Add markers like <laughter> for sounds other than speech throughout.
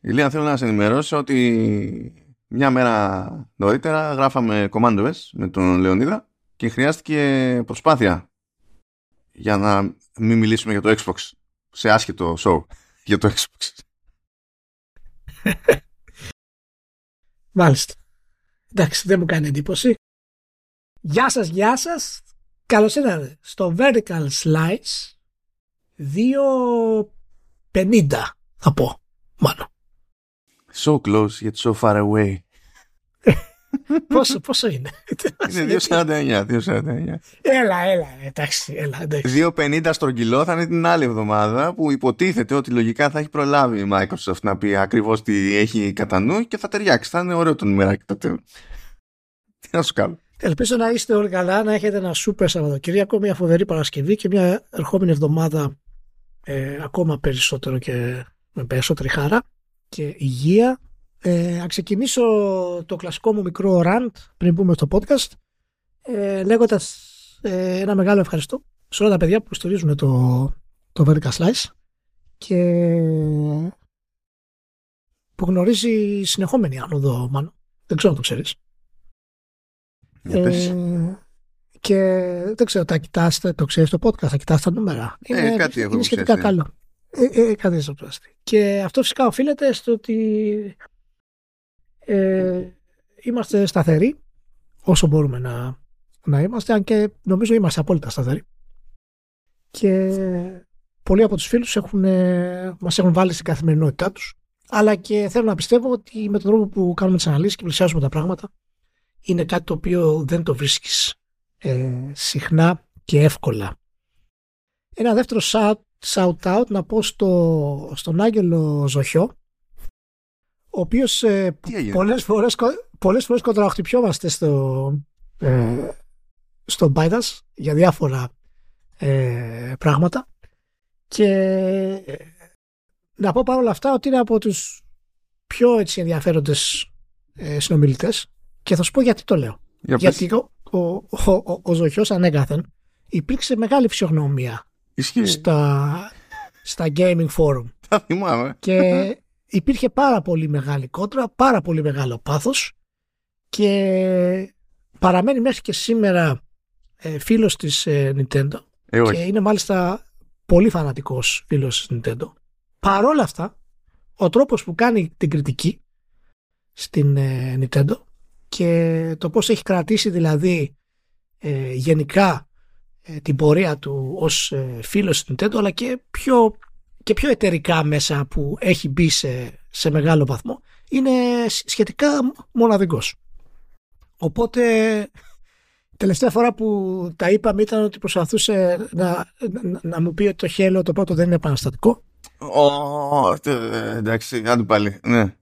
Ηλία, θέλω να σε ενημερώσω ότι μια μέρα νωρίτερα γράφαμε Commando S με τον Λεωνίδα και χρειάστηκε προσπάθεια για να μην μιλήσουμε για το Xbox σε άσχετο show <laughs> για το Xbox. Μάλιστα. Εντάξει, δεν μου κάνει εντύπωση. Γεια σας, γεια σας. Καλώς ήρθατε στο Vertical Slice 2.50 θα πω, μάλλον. So close yet so far away. πόσο, πόσο είναι; Είναι 2.49, 2.49. Έλα, έλα, εντάξει, έλα, εντάξει. 2.50 στρογγυλό θα είναι την άλλη εβδομάδα που υποτίθεται ότι λογικά θα έχει προλάβει η Microsoft να πει ακριβώς τι έχει κατά νου και θα ταιριάξει. Θα είναι ωραίο το νούμεράκι τότε. Τι να σου κάνω. Ελπίζω να είστε όλοι καλά, να έχετε ένα σούπερ Σαββατοκύριακο, μια φοβερή Παρασκευή και μια ερχόμενη εβδομάδα ε, ακόμα περισσότερο και με περισσότερη χάρα και υγεία. Ε, ξεκινήσω το κλασικό μου μικρό rant πριν πούμε στο podcast ε, λέγοντας ε, ένα μεγάλο ευχαριστώ σε όλα τα παιδιά που στηρίζουν το, το Vertical Slice και που γνωρίζει συνεχόμενη άνοδο μάλλον. Δεν ξέρω αν το ξέρεις. Ε, και δεν ξέρω, τα κοιτάστε, το ξέρεις το podcast, θα κοιτάστε τα νούμερα. Ε, Είναι, κάτι έχω είναι σχετικά ξέρει. καλό. Ε, ε, κάτι στο Και αυτό φυσικά οφείλεται στο ότι ε, είμαστε σταθεροί όσο μπορούμε να, να είμαστε, αν και νομίζω είμαστε απόλυτα σταθεροί. Και πολλοί από τους φίλους έχουν, ε, μας έχουν βάλει στην καθημερινότητά τους, αλλά και θέλω να πιστεύω ότι με τον τρόπο που κάνουμε τις αναλύσεις και πλησιάζουμε τα πράγματα, είναι κάτι το οποίο δεν το βρίσκεις ε, συχνά και εύκολα. Ένα δεύτερο shout, shout out να πω στο, στον Άγγελο Ζοχιό ο οποίος ε, Τι έγινε; πολλές φορές, κο- πολλές φορές κοντραχτυπιόμαστε στο, ε, στο Bydas για διάφορα ε, πράγματα και ε, να πω παρόλα αυτά ότι είναι από τους πιο έτσι ενδιαφέροντες ε, συνομιλητές και θα σου πω γιατί το λέω. Για πες. Γιατί ο, ο, ο, ο, ο Ζοχιός ανέκαθεν υπήρξε μεγάλη φυσιογνωμία Ισχύει. στα, στα gaming forum <laughs> Τα θυμάμαι. και υπήρχε πάρα πολύ μεγάλη κόντρα, πάρα πολύ μεγάλο πάθος και παραμένει μέχρι και σήμερα ε, φίλος της ε, Nintendo Ε, και όχι. είναι μάλιστα πολύ φανατικός φίλος της Nintendo. Παρόλα αυτά, ο τρόπος που κάνει την κριτική στην ε, Nintendo και το πώς έχει κρατήσει δηλαδή ε, γενικά ε, την πορεία του ως ε, φίλος της Nintendo αλλά και πιο, και πιο εταιρικά μέσα που έχει μπει σε, σε μεγάλο βαθμό είναι σ- σχετικά μοναδικός. Οπότε τελευταία φορά που τα είπαμε ήταν ότι προσπαθούσε να, να, να μου πει ότι το χέλο το πρώτο δεν είναι επαναστατικό Ω, τε- εντάξει, άντε πάλι. Ναι.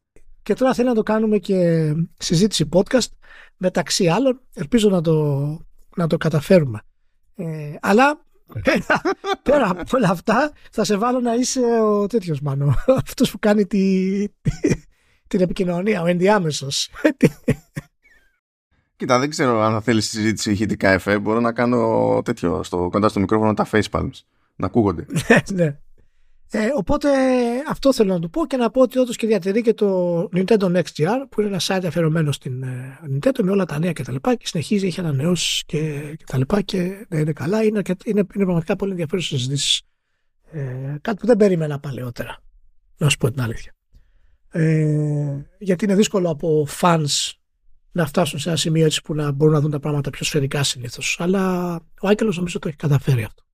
και τώρα θέλει να το κάνουμε και συζήτηση podcast μεταξύ άλλων. Ελπίζω να το, να το καταφέρουμε. Ε, αλλά πέρα, πέρα από όλα αυτά θα σε βάλω να είσαι ο τέτοιος μάνο. <laughs> Αυτός που κάνει τη, τη- την επικοινωνία, ο ενδιάμεσος. <laughs> Κοίτα, δεν ξέρω αν θα θέλεις συζήτηση ηχητικά εφέ. Μπορώ να κάνω τέτοιο στο, κοντά στο μικρόφωνο τα facepalms. Να ακούγονται. <laughs> ναι. Ε, οπότε αυτό θέλω να του πω και να πω ότι όντως και διατηρεί και το Nintendo Next GR που είναι ένα site αφιερωμένο στην ε, Nintendo με όλα τα νέα κτλ. Και, και συνεχίζει, έχει ανανεώσεις και, και τα λοιπά και ναι, είναι καλά. Είναι, αρκετ- είναι, είναι πραγματικά πολύ ενδιαφέρουσε συζητήσει. Ε, κάτι που δεν περίμενα παλαιότερα. Να σου πω την αλήθεια. Ε, γιατί είναι δύσκολο από fans να φτάσουν σε ένα σημείο έτσι που να μπορούν να δουν τα πράγματα πιο σφαιρικά συνήθως. Αλλά ο Άγγελο νομίζω το έχει καταφέρει αυτό.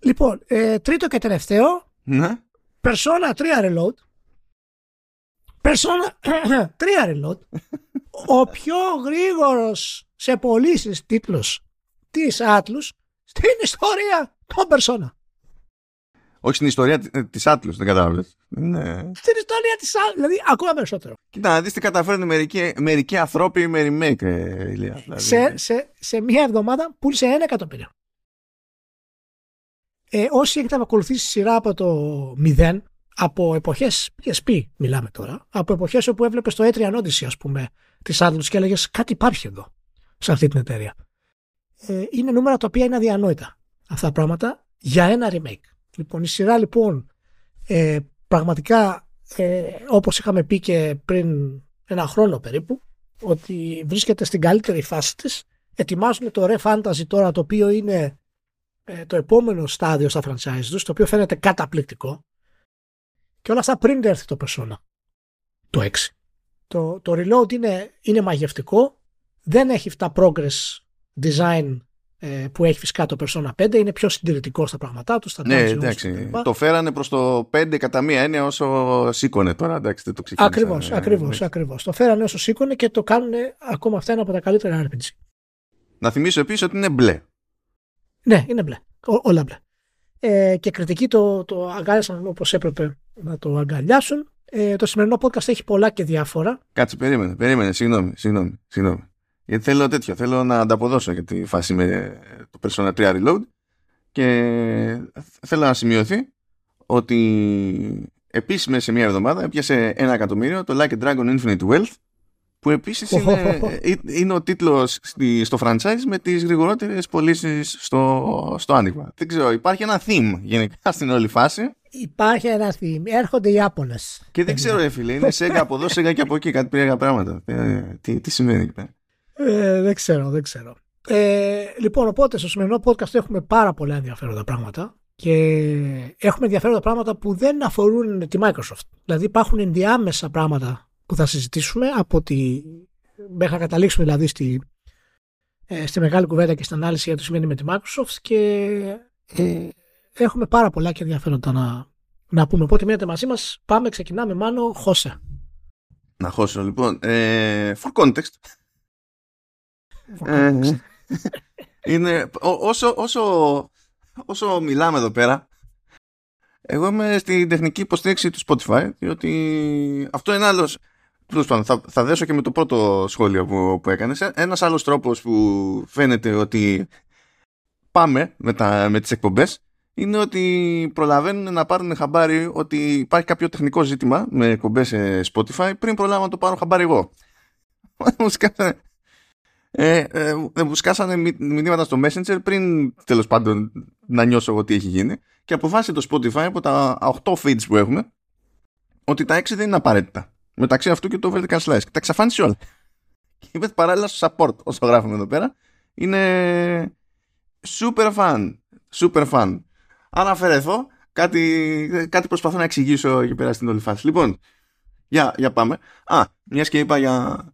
Λοιπόν, ε, τρίτο και τελευταίο, Ναι. Persona 3 Reload. Persona <clears throat> 3 Reload. <laughs> ο πιο γρήγορος σε πωλήσεις τίτλος της Atlus στην ιστορία των Persona. Όχι στην ιστορία της Atlas, δεν κατάλαβες. Ναι. Στην ιστορία της Atlus, δηλαδή ακόμα περισσότερο. Κοίτα, να δεις τι καταφέρνουν μερικοί, μερικοί ανθρώποι με remake, ε, Ηλία. Δηλαδή, σε, σε, σε μία εβδομάδα πούλησε ένα εκατομμύριο. Ε, όσοι έχετε ακολουθήσει σειρά από το 0, από εποχές PSP μιλάμε τώρα, από εποχές όπου έβλεπες το Etrian Odyssey ας πούμε της Atlus και έλεγες κάτι υπάρχει εδώ σε αυτή την εταιρεία. Ε, είναι νούμερα τα οποία είναι αδιανόητα αυτά τα πράγματα για ένα remake. Λοιπόν, η σειρά λοιπόν ε, πραγματικά ε, όπως είχαμε πει και πριν ένα χρόνο περίπου ότι βρίσκεται στην καλύτερη φάση της ετοιμάζουν το Re Fantasy τώρα το οποίο είναι ε, το επόμενο στάδιο στα franchise τους το οποίο φαίνεται καταπληκτικό και όλα αυτά πριν έρθει το Persona το 6 το, το Reload είναι, είναι μαγευτικό δεν έχει αυτά progress design ε, που έχει φυσικά το Persona 5 είναι πιο συντηρητικό στα πράγματά τους. Στα ναι, εντάξει. Το φέρανε προς το 5 κατά μία έννοια όσο σήκωνε τώρα. Εντάξει, δεν το ξεκίνησα. Ακριβώς, ακριβώς, ακριβώς. Το φέρανε όσο σήκωνε και το κάνουν ακόμα αυτά ένα από τα καλύτερα RPG. Να θυμίσω επίσης ότι είναι μπλε. Ναι, είναι μπλε. Ό, όλα μπλε. Ε, και κριτικοί το, το αγκάλιασαν όπως έπρεπε να το αγκαλιάσουν. Ε, το σημερινό podcast έχει πολλά και διάφορα. Κάτσε, περίμενε, περίμενε. Συγγνώμη, συγγνώμη. συγγνώμη. Γιατί θέλω τέτοιο, θέλω να ανταποδώσω για τη φάση με το Persona 3 Reload και θέλω να σημειωθεί ότι επίσης μέσα σε μια εβδομάδα έπιασε ένα εκατομμύριο το Like a Dragon Infinite Wealth που επίσης είναι, <laughs> είναι ο τίτλος στο franchise με τις γρηγορότερες πωλήσεις στο, στο άνοιγμα. Δεν ξέρω, υπάρχει ένα theme γενικά στην όλη φάση. Υπάρχει ένα theme. Έρχονται οι Ιάπωνες. Και δεν ξέρω, ρε φίλε, είναι σέγγα από εδώ, <laughs> σέγγα και από εκεί, κάτι περίεργα πράγματα. Ε, τι, τι σημαίνει εκεί πέρα; Ε, δεν ξέρω, δεν ξέρω. Ε, λοιπόν, οπότε στο σημερινό podcast έχουμε πάρα πολλά ενδιαφέροντα πράγματα και έχουμε ενδιαφέροντα πράγματα που δεν αφορούν τη Microsoft. Δηλαδή υπάρχουν ενδιάμεσα πράγματα που θα συζητήσουμε από τη... μέχρι να καταλήξουμε δηλαδή στη, ε, στη μεγάλη κουβέντα και στην ανάλυση για το σημαίνει με τη Microsoft και ε, έχουμε πάρα πολλά και ενδιαφέροντα να, να πούμε. Οπότε μείνετε μαζί μας, πάμε, ξεκινάμε μάνο, χώσε. Να χώσω λοιπόν. Ε, for context, ε, <laughs> είναι, όσο, όσο, όσο μιλάμε εδώ πέρα, εγώ είμαι στην τεχνική υποστήριξη του Spotify, διότι αυτό είναι άλλο. Θα, θα δέσω και με το πρώτο σχόλιο που, που έκανες. Ένας άλλος τρόπος που φαίνεται ότι πάμε με, τα, με τις εκπομπές είναι ότι προλαβαίνουν να πάρουν χαμπάρι ότι υπάρχει κάποιο τεχνικό ζήτημα με εκπομπές σε Spotify πριν προλάβω να το πάρω χαμπάρι εγώ. <laughs> Μου ε, ε, μου σκάσανε μηνύματα στο Messenger πριν τέλος πάντων να νιώσω εγώ τι έχει γίνει και αποφάσισε το Spotify από τα 8 feeds που έχουμε ότι τα 6 δεν είναι απαραίτητα. Μεταξύ αυτού και το vertical slice. Και τα εξαφάνισε όλα. Και είπες παράλληλα στο support όσο γράφουμε εδώ πέρα. Είναι super fun. Super fun. Αν αφαιρεθώ, κάτι, κάτι προσπαθώ να εξηγήσω εκεί πέρα στην όλη φάση. Λοιπόν, για, για πάμε. Α, μιας και είπα για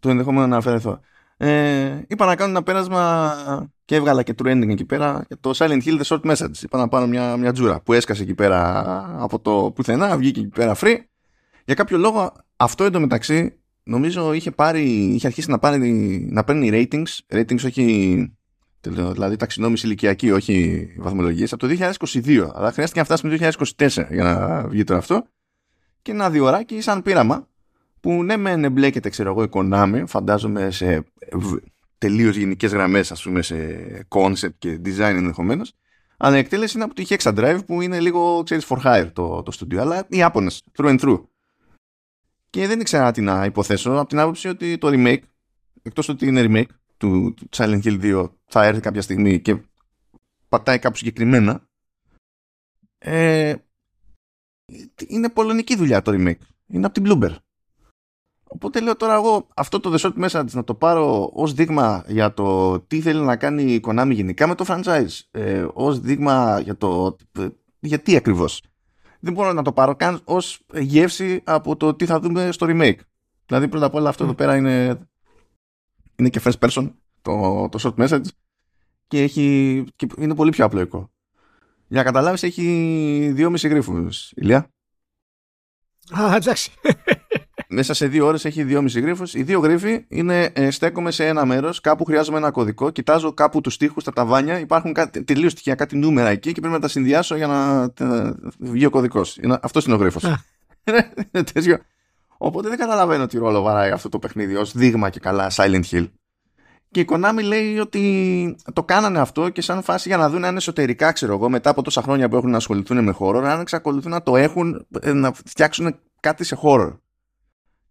το ενδεχόμενο να αφαιρεθώ ε, είπα να κάνω ένα πέρασμα και έβγαλα και trending εκεί πέρα για το Silent Hill The Short Message. Είπα να πάρω μια, μια τζούρα που έσκασε εκεί πέρα από το πουθενά, βγήκε εκεί πέρα free. Για κάποιο λόγο αυτό εντωμεταξύ νομίζω είχε, πάρει, είχε αρχίσει να, πάρει, να παίρνει ratings, ratings όχι δηλαδή ταξινόμηση ηλικιακή, όχι βαθμολογίες, από το 2022. Αλλά χρειάστηκε να φτάσουμε το 2024 για να βγει το αυτό. Και ένα διοράκι σαν πείραμα που ναι μεν εμπλέκεται ξέρω εγώ η Konami φαντάζομαι σε τελείως γενικές γραμμές ας πούμε σε concept και design ενδεχομένως. αλλά η εκτέλεση είναι από το Hexa Drive που είναι λίγο ξέρεις for hire το, το studio αλλά οι Άπωνες through and through και δεν ήξερα τι να υποθέσω από την άποψη ότι το remake εκτός ότι είναι remake του, του Silent Hill 2 θα έρθει κάποια στιγμή και πατάει κάπου συγκεκριμένα ε, είναι πολωνική δουλειά το remake είναι από την Bloomberg Οπότε λέω τώρα εγώ αυτό το The Short Message να το πάρω ως δείγμα για το τι θέλει να κάνει η Konami γενικά με το franchise. Ε, ως δείγμα για το γιατί ακριβώς. Δεν μπορώ να το πάρω καν ως γεύση από το τι θα δούμε στο remake. Δηλαδή πρώτα απ' όλα αυτό εδώ πέρα είναι, είναι και first person το, το short message και, έχει, και είναι πολύ πιο απλοϊκό. Για να καταλάβεις έχει δύο μισή γρίφους, Ηλία. Α, εντάξει μέσα σε δύο ώρες έχει δυόμιση γρήφου. Οι δύο γρίφοι είναι ε, στέκομαι σε ένα μέρος, κάπου χρειάζομαι ένα κωδικό, κοιτάζω κάπου τους τοίχου, τα ταβάνια, υπάρχουν τελείως στοιχεία, κάτι νούμερα εκεί και πρέπει να τα συνδυάσω για να βγει ο κωδικός. Αυτός είναι ο γρίφος. Οπότε δεν καταλαβαίνω τι ρόλο βαράει αυτό το παιχνίδι ως δείγμα και καλά Silent Hill. Και η Konami λέει ότι το κάνανε αυτό και σαν φάση για να δουν αν εσωτερικά, ξέρω εγώ, μετά από τόσα χρόνια που έχουν να ασχοληθούν με χώρο, αν εξακολουθούν να το έχουν, ε, να φτιάξουν κάτι σε χώρο.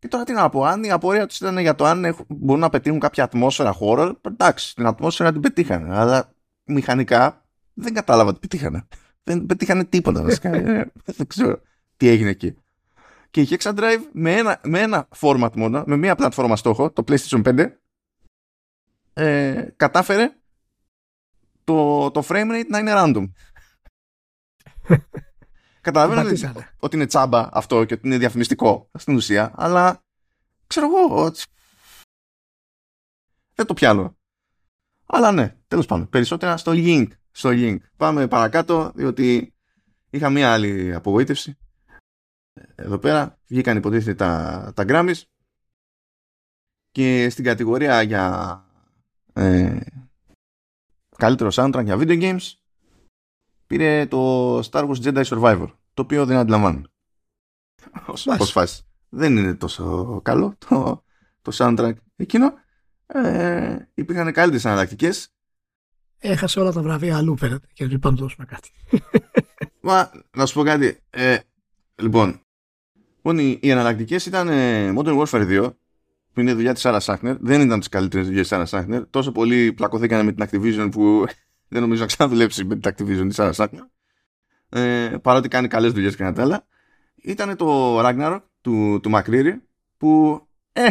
Και τώρα τι να πω, αν η απορία τους ήταν για το αν μπορούν να πετύχουν κάποια ατμόσφαιρα χώρο, εντάξει, την ατμόσφαιρα την πετύχανε. Αλλά μηχανικά δεν κατάλαβα τι πετύχανε. Δεν πετύχανε τίποτα βασικά. Ε, δεν ξέρω. τι έγινε εκεί. Και η Hexa Drive με ένα, με ένα format μόνο, με μία πλατφόρμα στόχο, το PlayStation 5, ε, κατάφερε το, το frame rate να είναι random. <laughs> Καταλαβαίνω ότι, ότι είναι τσάμπα αυτό και ότι είναι διαφημιστικό στην ουσία, αλλά ξέρω εγώ ότι δεν το πιάνω. Αλλά ναι, τέλος πάντων, περισσότερα στο link. Στο link. Πάμε παρακάτω, διότι είχα μία άλλη απογοήτευση. Εδώ πέρα βγήκαν υποτίθεται τα, τα Grammys και στην κατηγορία για ε, καλύτερο soundtrack για video games πήρε το Star Wars Jedi Survivor το οποίο δεν αντιλαμβάνω ως, φάση δεν είναι τόσο καλό το, το soundtrack εκείνο ε, υπήρχαν καλύτερες αναλλακτικέ. έχασε όλα τα βραβεία αλλού φαίνεται και λοιπόν δώσουμε κάτι Μα, να σου πω κάτι ε, λοιπόν Λοιπόν, οι, οι εναλλακτικές ήταν ε, Modern Warfare 2 που είναι δουλειά της Sarah Sackner. Δεν ήταν τις καλύτερες δουλειές της Sarah Sackner. Τόσο πολύ πλακωθήκανε με την Activision που δεν νομίζω να ξαναδουλέψεις με την Activision τη Sarah Sackner. Ε, παρότι κάνει καλές δουλειές και τα άλλα. Ήταν το Ragnarok του, του McCreary που ε,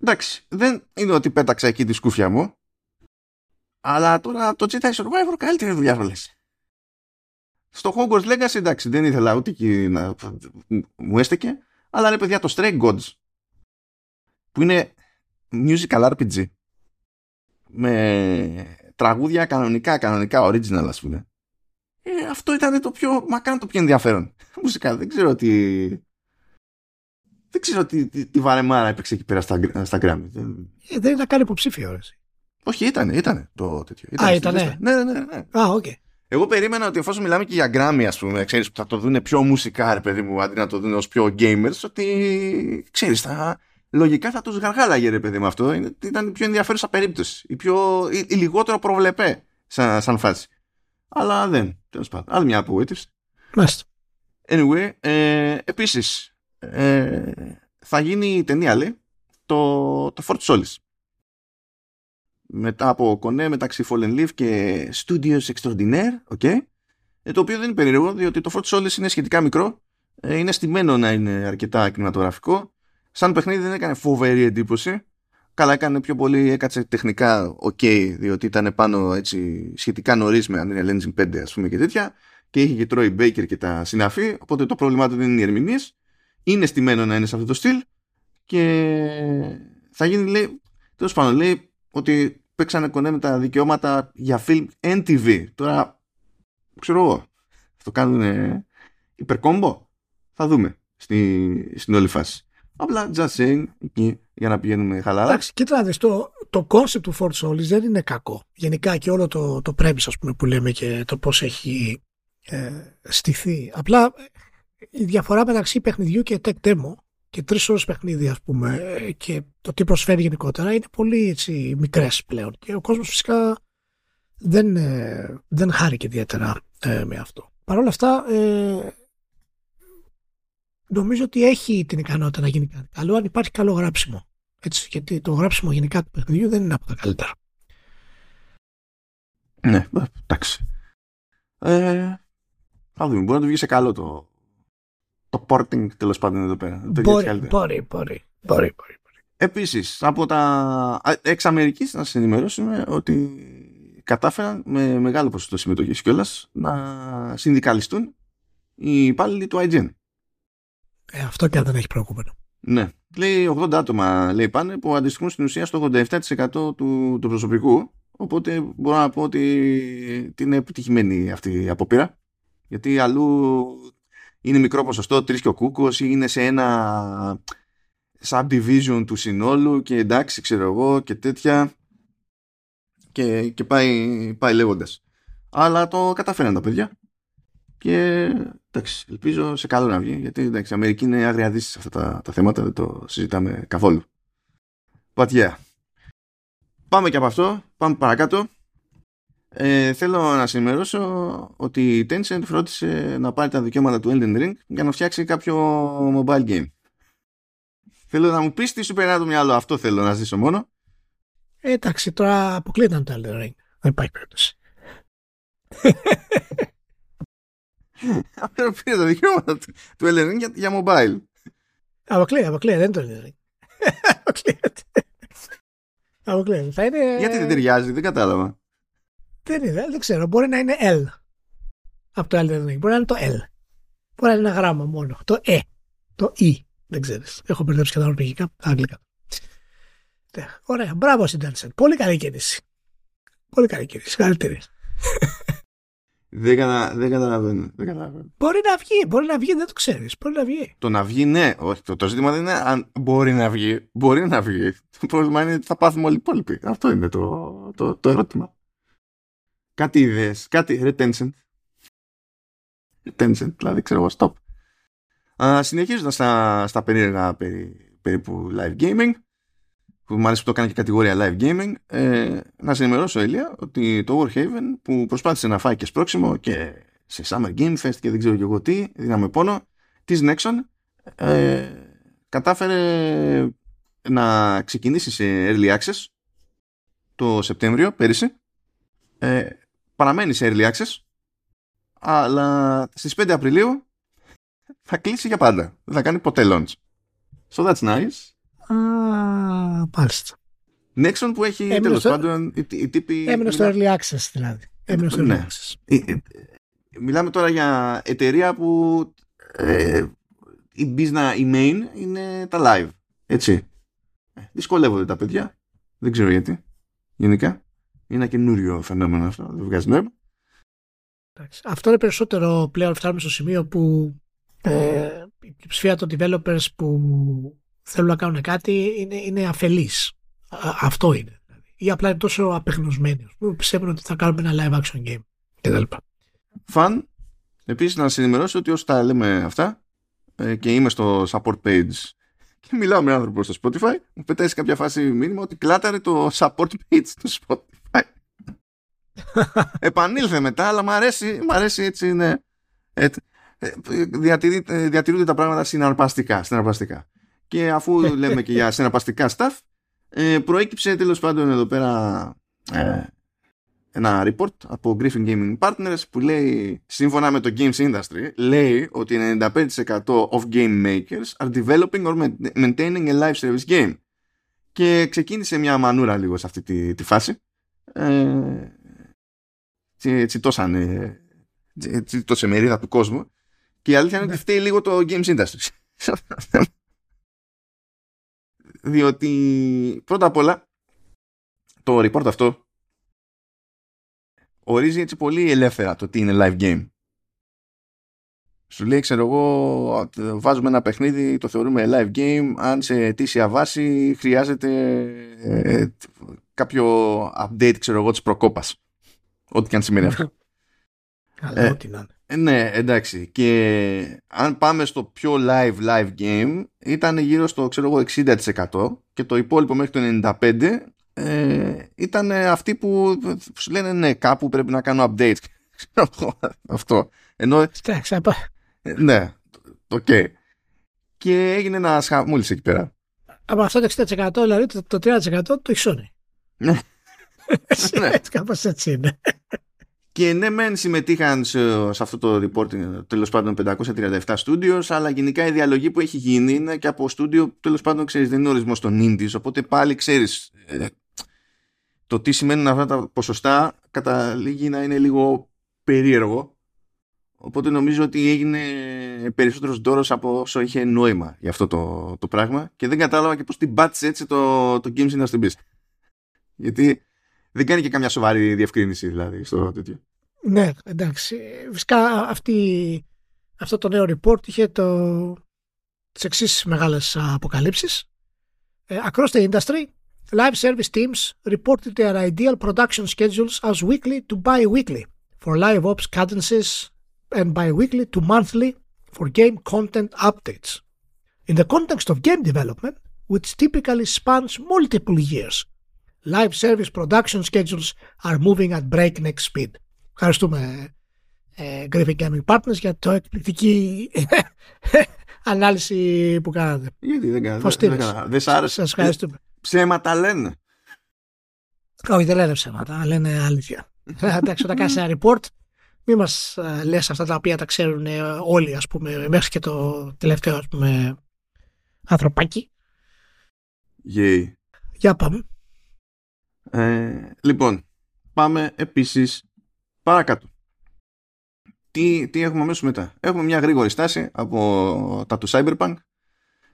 εντάξει, δεν είναι ότι πέταξα εκεί τη σκούφια μου. Αλλά τώρα το Jedi Survivor καλύτερη δουλειά λες. Στο Hogwarts Legacy εντάξει δεν ήθελα ούτε εκεί να μου έστεκε. Αλλά ρε παιδιά το Stray Gods που είναι musical RPG με τραγούδια κανονικά, κανονικά original ας πούμε. Ε, αυτό ήταν το πιο, μακράν το πιο ενδιαφέρον. <laughs> Μουσικά, δεν ξέρω τι... Δεν ξέρω τι, τι, τι βαρεμάρα έπαιξε εκεί πέρα στα, στα Grammy. Ε, δεν ήταν καν υποψήφιο, ρε. Όχι, ήταν, ήταν το τέτοιο. Ήταν Α, ήταν. Ναι, ναι, ναι. ναι. Α, OK. Okay. Εγώ περίμενα ότι εφόσον μιλάμε και για Grammy, ας πούμε, ξέρεις, που θα το δουν πιο μουσικά, ρε παιδί μου, αντί να το δουν ως πιο gamers, ότι ξέρεις, θα, λογικά θα τους γαργάλαγε ρε παιδί με αυτό. Ήταν η πιο ενδιαφέρουσα περίπτωση. Η, πιο, η, η λιγότερο προβλέψιμη σαν, σαν φάση. Αλλά δεν. Τέλος πάντων. Άλλη μια απογοήτευση. Μάλιστα. Anyway, ε, επίσης ε, θα γίνει η ταινία λέει το, το Fort Solis. Μετά από κονέ μεταξύ Fallen Leaf και Studios Extraordinaire, okay, ε, το οποίο δεν είναι περίεργο διότι το Fort Solis είναι σχετικά μικρό, ε, είναι στημένο να είναι αρκετά κινηματογραφικό Σαν παιχνίδι δεν έκανε φοβερή εντύπωση. Καλά έκανε πιο πολύ, έκατσε τεχνικά ok, διότι ήταν πάνω έτσι σχετικά νωρίς με Unreal Engine 5 ας πούμε και τέτοια και είχε και Troy Baker και τα συναφή, οπότε το πρόβλημά του δεν είναι οι ερμηνείες. Είναι στημένο να είναι σε αυτό το στυλ και θα γίνει, λέει, τέλος πάντων, λέει ότι παίξανε κονέ με τα δικαιώματα για film NTV. Τώρα, ξέρω εγώ, το κάνουν υπερκόμπο. Θα δούμε στη, στην όλη φάση. Απλά just saying εκεί για να πηγαίνουμε χαλαρά. Εντάξει, κοίτα δεις, το, το concept του Fort Solis δεν είναι κακό. Γενικά και όλο το, το premise ας πούμε που λέμε και το πώς έχει ε, στηθεί. Απλά η διαφορά μεταξύ παιχνιδιού και tech demo και τρεις ώρες παιχνίδι, ας πούμε, και το τι προσφέρει γενικότερα είναι πολύ έτσι, μικρές πλέον. Και ο κόσμος φυσικά δεν, ε, δεν χάρηκε ιδιαίτερα ε, με αυτό. Παρ' όλα αυτά, ε, νομίζω ότι έχει την ικανότητα να γίνει κάτι καλό αν υπάρχει καλό γράψιμο. Έτσι, γιατί το γράψιμο γενικά του παιχνιδιού δεν είναι από τα καλύτερα. Ναι, εντάξει. Ε, θα δούμε. Μπορεί να του βγει σε καλό το, το porting τέλος πάντων εδώ πέρα. Μπορεί, μπορεί, μπορεί, μπορεί, μπορεί. Επίσης, από τα εξ Αμερικής να σας ενημερώσουμε ότι κατάφεραν με μεγάλο ποσοστό συμμετοχής κιόλας να συνδικαλιστούν οι υπάλληλοι του IGN. Ε, αυτό και αν δεν έχει προηγούμενο. Ναι. Λέει 80 άτομα λέει πάνε που αντιστοιχούν στην ουσία στο 87% του, του προσωπικού. Οπότε μπορώ να πω ότι είναι επιτυχημένη αυτή η απόπειρα. Γιατί αλλού είναι μικρό ποσοστό, τρεις και ο κούκος ή είναι σε ένα subdivision του συνόλου και εντάξει ξέρω εγώ και τέτοια και, και πάει, πάει λέγοντας. Αλλά το καταφέραν τα παιδιά και εντάξει, ελπίζω σε καλό να βγει, γιατί εντάξει, η Αμερική είναι άγρια δύση σε αυτά τα, τα θέματα, δεν το συζητάμε καθόλου. But yeah. Πάμε και από αυτό, πάμε παρακάτω. Ε, θέλω να σε ενημερώσω ότι η Tencent φρόντισε να πάρει τα δικαιώματα του Elden Ring για να φτιάξει κάποιο mobile game. Θέλω να μου πεις τι σου περνάει το μυαλό, αυτό θέλω να ζήσω μόνο. Ε, εντάξει, τώρα αποκλείται το Elden Ring. Δεν υπάρχει περίπτωση. <laughs> πήρε τα δικαιώματα του, του Elden Ring για, για mobile. Αποκλείεται, αποκλείεται, δεν το είναι. Αποκλείεται. Αποκλείεται. Θα είναι... Γιατί δεν ταιριάζει, δεν κατάλαβα. Δεν είναι, δεν ξέρω. Μπορεί να είναι L από το Elden Ring. Μπορεί να είναι το L. Μπορεί να είναι ένα γράμμα μόνο. Το E. Το E. Δεν ξέρεις. Έχω μπερδέψει και τα ορπηγικά, τα αγγλικά. Ναι, Ωραία. Μπράβο στην Tencent. Πολύ καλή κίνηση. Πολύ καλή κίνηση. Καλύτερη. Δεν, κατα... δεν καταλαβαίνω. Δεν καταλαβαίνω. Μπορεί να βγει, μπορεί να βγει, δεν το ξέρεις. Μπορεί να βγει. Το να βγει, ναι. Όχι, το, το ζήτημα δεν είναι αν μπορεί να βγει. Μπορεί να βγει. Το πρόβλημα είναι ότι θα πάθουμε όλοι οι υπόλοιποι. Αυτό είναι το, το, το ερώτημα. Κάτι ιδέες, κάτι retention. Retention, δηλαδή ξέρω εγώ, stop. Α, συνεχίζοντας στα, στα περίεργα περί, περίπου live gaming, που μου αρέσει που το κάνει και κατηγορία live gaming, ε, να σε ενημερώσω, Ελία, ότι το Warhaven που προσπάθησε να φάει και σπρώξιμο και σε Summer Game Fest και δεν ξέρω και εγώ τι, δίναμε πόνο, της Nexon ε, κατάφερε να ξεκινήσει σε Early Access το Σεπτέμβριο, πέρυσι. Ε, παραμένει σε Early Access, αλλά στις 5 Απριλίου θα κλείσει για πάντα. Δεν θα κάνει ποτέ launch. So that's nice. Α, μάλιστα. Nexon που έχει Έμεινε τέλος στο- πάντων οι, οι τύποι... Έμεινε στο Early Access δηλαδή. Έμεινε στο Early Ναι. Access. Ε, ε, Μιλάμε τώρα για εταιρεία που ε, η business, η main είναι τα live. Έτσι. Ε, Δυσκολεύονται τα παιδιά. Δεν ξέρω γιατί. Γενικά. Είναι ένα καινούριο φαινόμενο αυτό. Δεν βγάζει νόημα. Εντάξει. Αυτό είναι περισσότερο πλέον φτάνουμε στο σημείο που ε, η πλειοψηφία των developers που θέλουν να κάνουν κάτι είναι, είναι αφελείς. Α- αυτό είναι. Ή απλά είναι τόσο απεγνωσμένοι. που Πιστεύουν ότι θα κάνουμε ένα live action game. κτλ. Φαν. Επίσης να σας ενημερώσω ότι όσο τα λέμε αυτά ε, και είμαι στο support page και μιλάω με άνθρωπο στο Spotify μου πετάει σε κάποια φάση μήνυμα ότι κλάταρε το support page του Spotify. <laughs> Επανήλθε μετά αλλά μου αρέσει, μ' αρέσει έτσι είναι ε, ε, διατηρεί- ε, διατηρούνται τα πράγματα συναρπαστικά, συναρπαστικά. Και αφού λέμε και για συναρπαστικά stuff ε, προέκυψε τέλος πάντων εδώ πέρα ε, ένα report από Griffin Gaming Partners που λέει σύμφωνα με το Games Industry λέει ότι 95% of game makers are developing or maintaining a live service game. Και ξεκίνησε μια μανούρα λίγο σε αυτή τη, τη φάση. Ε, τσι- τσιτώσανε τσι- τσιτώσε μερίδα του κόσμου. Και η αλήθεια είναι ότι φταίει λίγο το Games Industry <laughs> διότι πρώτα απ' όλα το report αυτό ορίζει έτσι πολύ ελεύθερα το τι είναι live game. Σου λέει, ξέρω εγώ, βάζουμε ένα παιχνίδι, το θεωρούμε live game, αν σε αιτήσια βάση χρειάζεται ε, κάποιο update, ξέρω εγώ, της προκόπας. Ό,τι και αν σημαίνει αυτό. <laughs> Αλλά Ε, ό,τι να είναι. Ε, ναι, εντάξει. Και αν πάμε στο πιο live live game, ήταν γύρω στο ξέρω εγώ 60% και το υπόλοιπο μέχρι το 95% ε, ήταν αυτοί που σου λένε ναι, κάπου πρέπει να κάνω updates. <laughs> Ξέρω εγώ, Αυτό. Ενώ, Εντάξει, απα- ε, ναι, οκ. Και έγινε ένα χαμούλης εκεί πέρα. από αυτό το 60% δηλαδή το, το 30% το έχει Sony. Ναι. <laughs> Ναι. Έτσι, κάπως έτσι είναι. Και ναι, μεν συμμετείχαν σε, σε αυτό το reporting τέλος πάντων 537 studios, αλλά γενικά η διαλογή που έχει γίνει είναι και από στούντιο τέλος πάντων ξέρεις, δεν είναι ορισμός των indies. Οπότε πάλι ξέρεις το τι σημαίνουν αυτά τα ποσοστά καταλήγει να είναι λίγο περίεργο. Οπότε νομίζω ότι έγινε περισσότερος δώρος από όσο είχε νόημα για αυτό το, το πράγμα και δεν κατάλαβα και πώς την πάτησε έτσι το, το Games Industry Biz. Γιατί δεν κάνει και καμιά σοβαρή διευκρίνηση δηλαδή στο τέτοιο. Ναι, εντάξει. Φυσικά αυτή, αυτό το νέο report είχε το, τις εξής μεγάλες α, αποκαλύψεις. Ε, across the industry, live service teams reported their ideal production schedules as weekly to bi-weekly for live ops cadences and bi-weekly to monthly for game content updates. In the context of game development, which typically spans multiple years, live service production schedules are moving at breakneck speed. Ευχαριστούμε ε, Griffin Gaming Partners για το εκπληκτική <laughs> ανάλυση που κάνατε. Γιατί δεν κάνω. Πώς Δεν, τίνες. δεν, κάνω. δεν σ' άρεσε. Σας ευχαριστούμε. Ψέματα λένε. Όχι, δεν λένε ψέματα, λένε αλήθεια. Ε, Εντάξει, όταν κάνεις ένα report, Μη μας ε, λες αυτά τα οποία τα ξέρουν ε, όλοι, ας πούμε, μέχρι και το τελευταίο, ας πούμε, ανθρωπάκι. Yay. Για πάμε. Ε, λοιπόν, πάμε επίσης παρακάτω. Τι, τι έχουμε αμέσως μετά; Έχουμε μια γρήγορη στάση από τα του Cyberpunk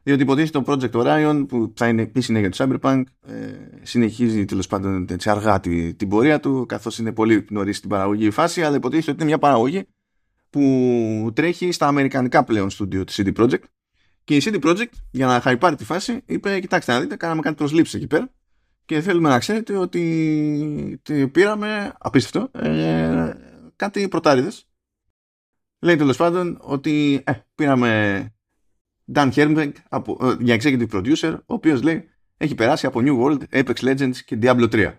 διότι υποτίθεται το Project Orion που θα είναι επίσης για το Cyberpunk ε, συνεχίζει τέλος πάντων έτσι, αργά την, την πορεία του καθώς είναι πολύ νωρίς στην παραγωγή φάση αλλά υποτίθεται ότι είναι μια παραγωγή που τρέχει στα αμερικανικά πλέον στούντιο της CD Projekt και η CD Projekt για να χαϊπάρει τη φάση είπε κοιτάξτε να δείτε κάναμε κάτι προσλήψεις εκεί πέρα και θέλουμε να ξέρετε ότι πήραμε απίστευτο ε, κάτι πρωτάριδες λέει τέλος πάντων ότι ε, πήραμε Dan Hermbeck από, για executive producer, ο οποίος λέει έχει περάσει από New World, Apex Legends και Diablo 3.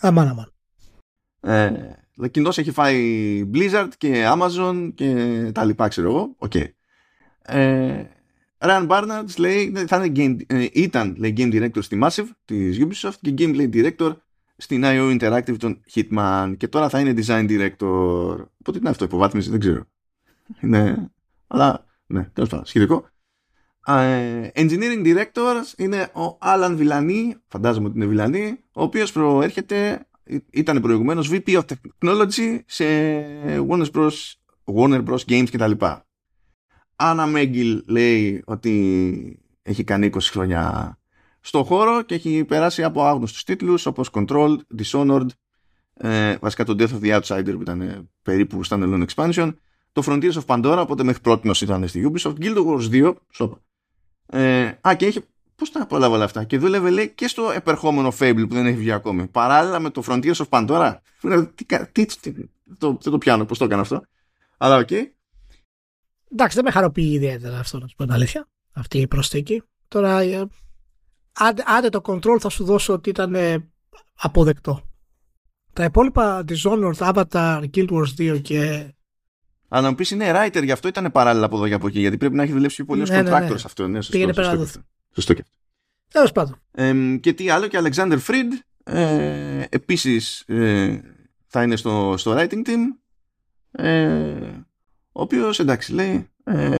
Αμάν, αμάν. Ε, κοινός έχει φάει Blizzard και Amazon και τα λοιπά, ξέρω εγώ. OK. Okay. Ε, Ryan Barnard λέει, θα είναι game, ε, ήταν λέει, game director στη Massive της Ubisoft και gameplay director στην IO Interactive των Hitman και τώρα θα είναι design director. Οπότε είναι αυτό, υποβάθμιση, δεν ξέρω. Είναι, <laughs> αλλά ναι, τέλος πάντων, σχετικό. Uh, engineering Director είναι ο Alan Villani, φαντάζομαι ότι είναι Villani, ο οποίος προέρχεται, ήταν προηγουμένως VP of Technology σε Warner Bros. Warner Bros. Games κτλ. Άννα Μέγκυλ λέει ότι έχει κάνει 20 χρόνια στο χώρο και έχει περάσει από άγνωστους τίτλους όπως Control, Dishonored, ε, βασικά το Death of the Outsider που ήταν περίπου standalone expansion το Frontiers of Pandora, οπότε μέχρι πρώτη ήταν στη Ubisoft, Guild Wars 2, σοπα. Ε, α, και έχει, πώς τα προλαβαίνω όλα αυτά, και δούλευε λέει και στο επερχόμενο Fable που δεν έχει βγει ακόμη. Παράλληλα με το Frontiers of Pandora. Τι, τι, τι, το, δεν το πιάνω, πώς το έκανα αυτό. Αλλά OK. Okay. Εντάξει, δεν με χαροποιεί ιδιαίτερα αυτό, να σου πω την αλήθεια. Αυτή η προσθήκη. Τώρα, ε, άντε, το control θα σου δώσω ότι ήταν ε, αποδεκτό. Τα υπόλοιπα Dishonored, Avatar, Guild Wars 2 και αλλά να μου πεις είναι writer, γι' αυτό ήταν παράλληλα από εδώ και από εκεί. Γιατί πρέπει να έχει δουλέψει πολύ ως ναι, ναι, ναι. αυτό. Ναι, σωστό, Πήγαινε πέρα σωστό, σωστό και αυτό. Τέλος πάντων. Ε, και τι άλλο, και Alexander Fried ε, επίσης ε, θα είναι στο, στο writing team. Ε, ο οποίος εντάξει λέει. Ε,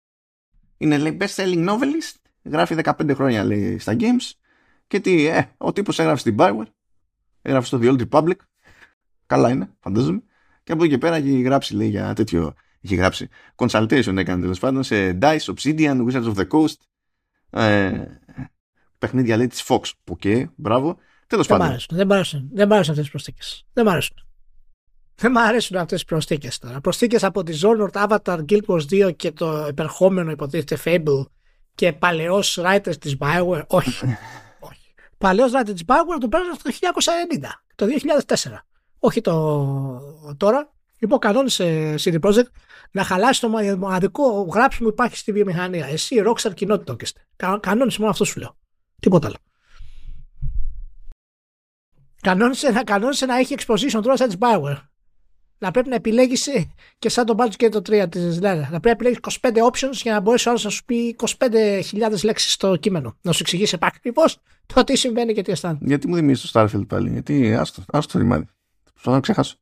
είναι λέει best selling novelist. Γράφει 15 χρόνια λέει στα games. Και τι, ε, ο τύπος έγραψε στην Bioware. Έγραψε στο The Old Republic. Καλά είναι, φαντάζομαι. Και από εκεί και πέρα έχει γράψει λέει για τέτοιο είχε γράψει. Consultation έκανε τέλος πάντων σε Dice, Obsidian, Wizards of the Coast. Ε, παιχνίδια λέει της Fox. OK, okay, μπράβο. Τέλος πάντων. δεν μ' αρέσουν, δεν μ' αρέσουν αυτές τις προσθήκες. Δεν μ' αρέσουν. Δεν μ' αρέσουν αυτές τις προσθήκες τώρα. Προσθήκες από Dishonored, Avatar, Guild Wars 2 και το επερχόμενο υποτίθεται Fable και παλαιός writer της Bioware. Όχι. <laughs> Όχι. Παλαιός writer της Bioware το πέρασε το 1990, το 2004. Όχι το τώρα. Λοιπόν, κανόνισε CD Projekt να χαλάσει το μοναδικό γράψιμο που υπάρχει στη βιομηχανία. Εσύ, Rockstar, κοινότητα και Κα, κανόνισε μόνο αυτό σου λέω. Τίποτα άλλο. Κανόνισε, να, κανόνισε να έχει exposition τώρα σαν της Bioware. Να πρέπει να επιλέγεις και σαν το Baldur's και το 3 της Λέρα. Να πρέπει να επιλέγεις 25 options για να μπορέσει ο άλλος να σου πει 25.000 λέξεις στο κείμενο. Να σου εξηγήσει επακριβώς το τι συμβαίνει και τι αισθάνεται. Γιατί μου δημιουργείς το Starfield πάλι, Γιατί άστο, άστο ρημάδι. Θα να ξεχάσω.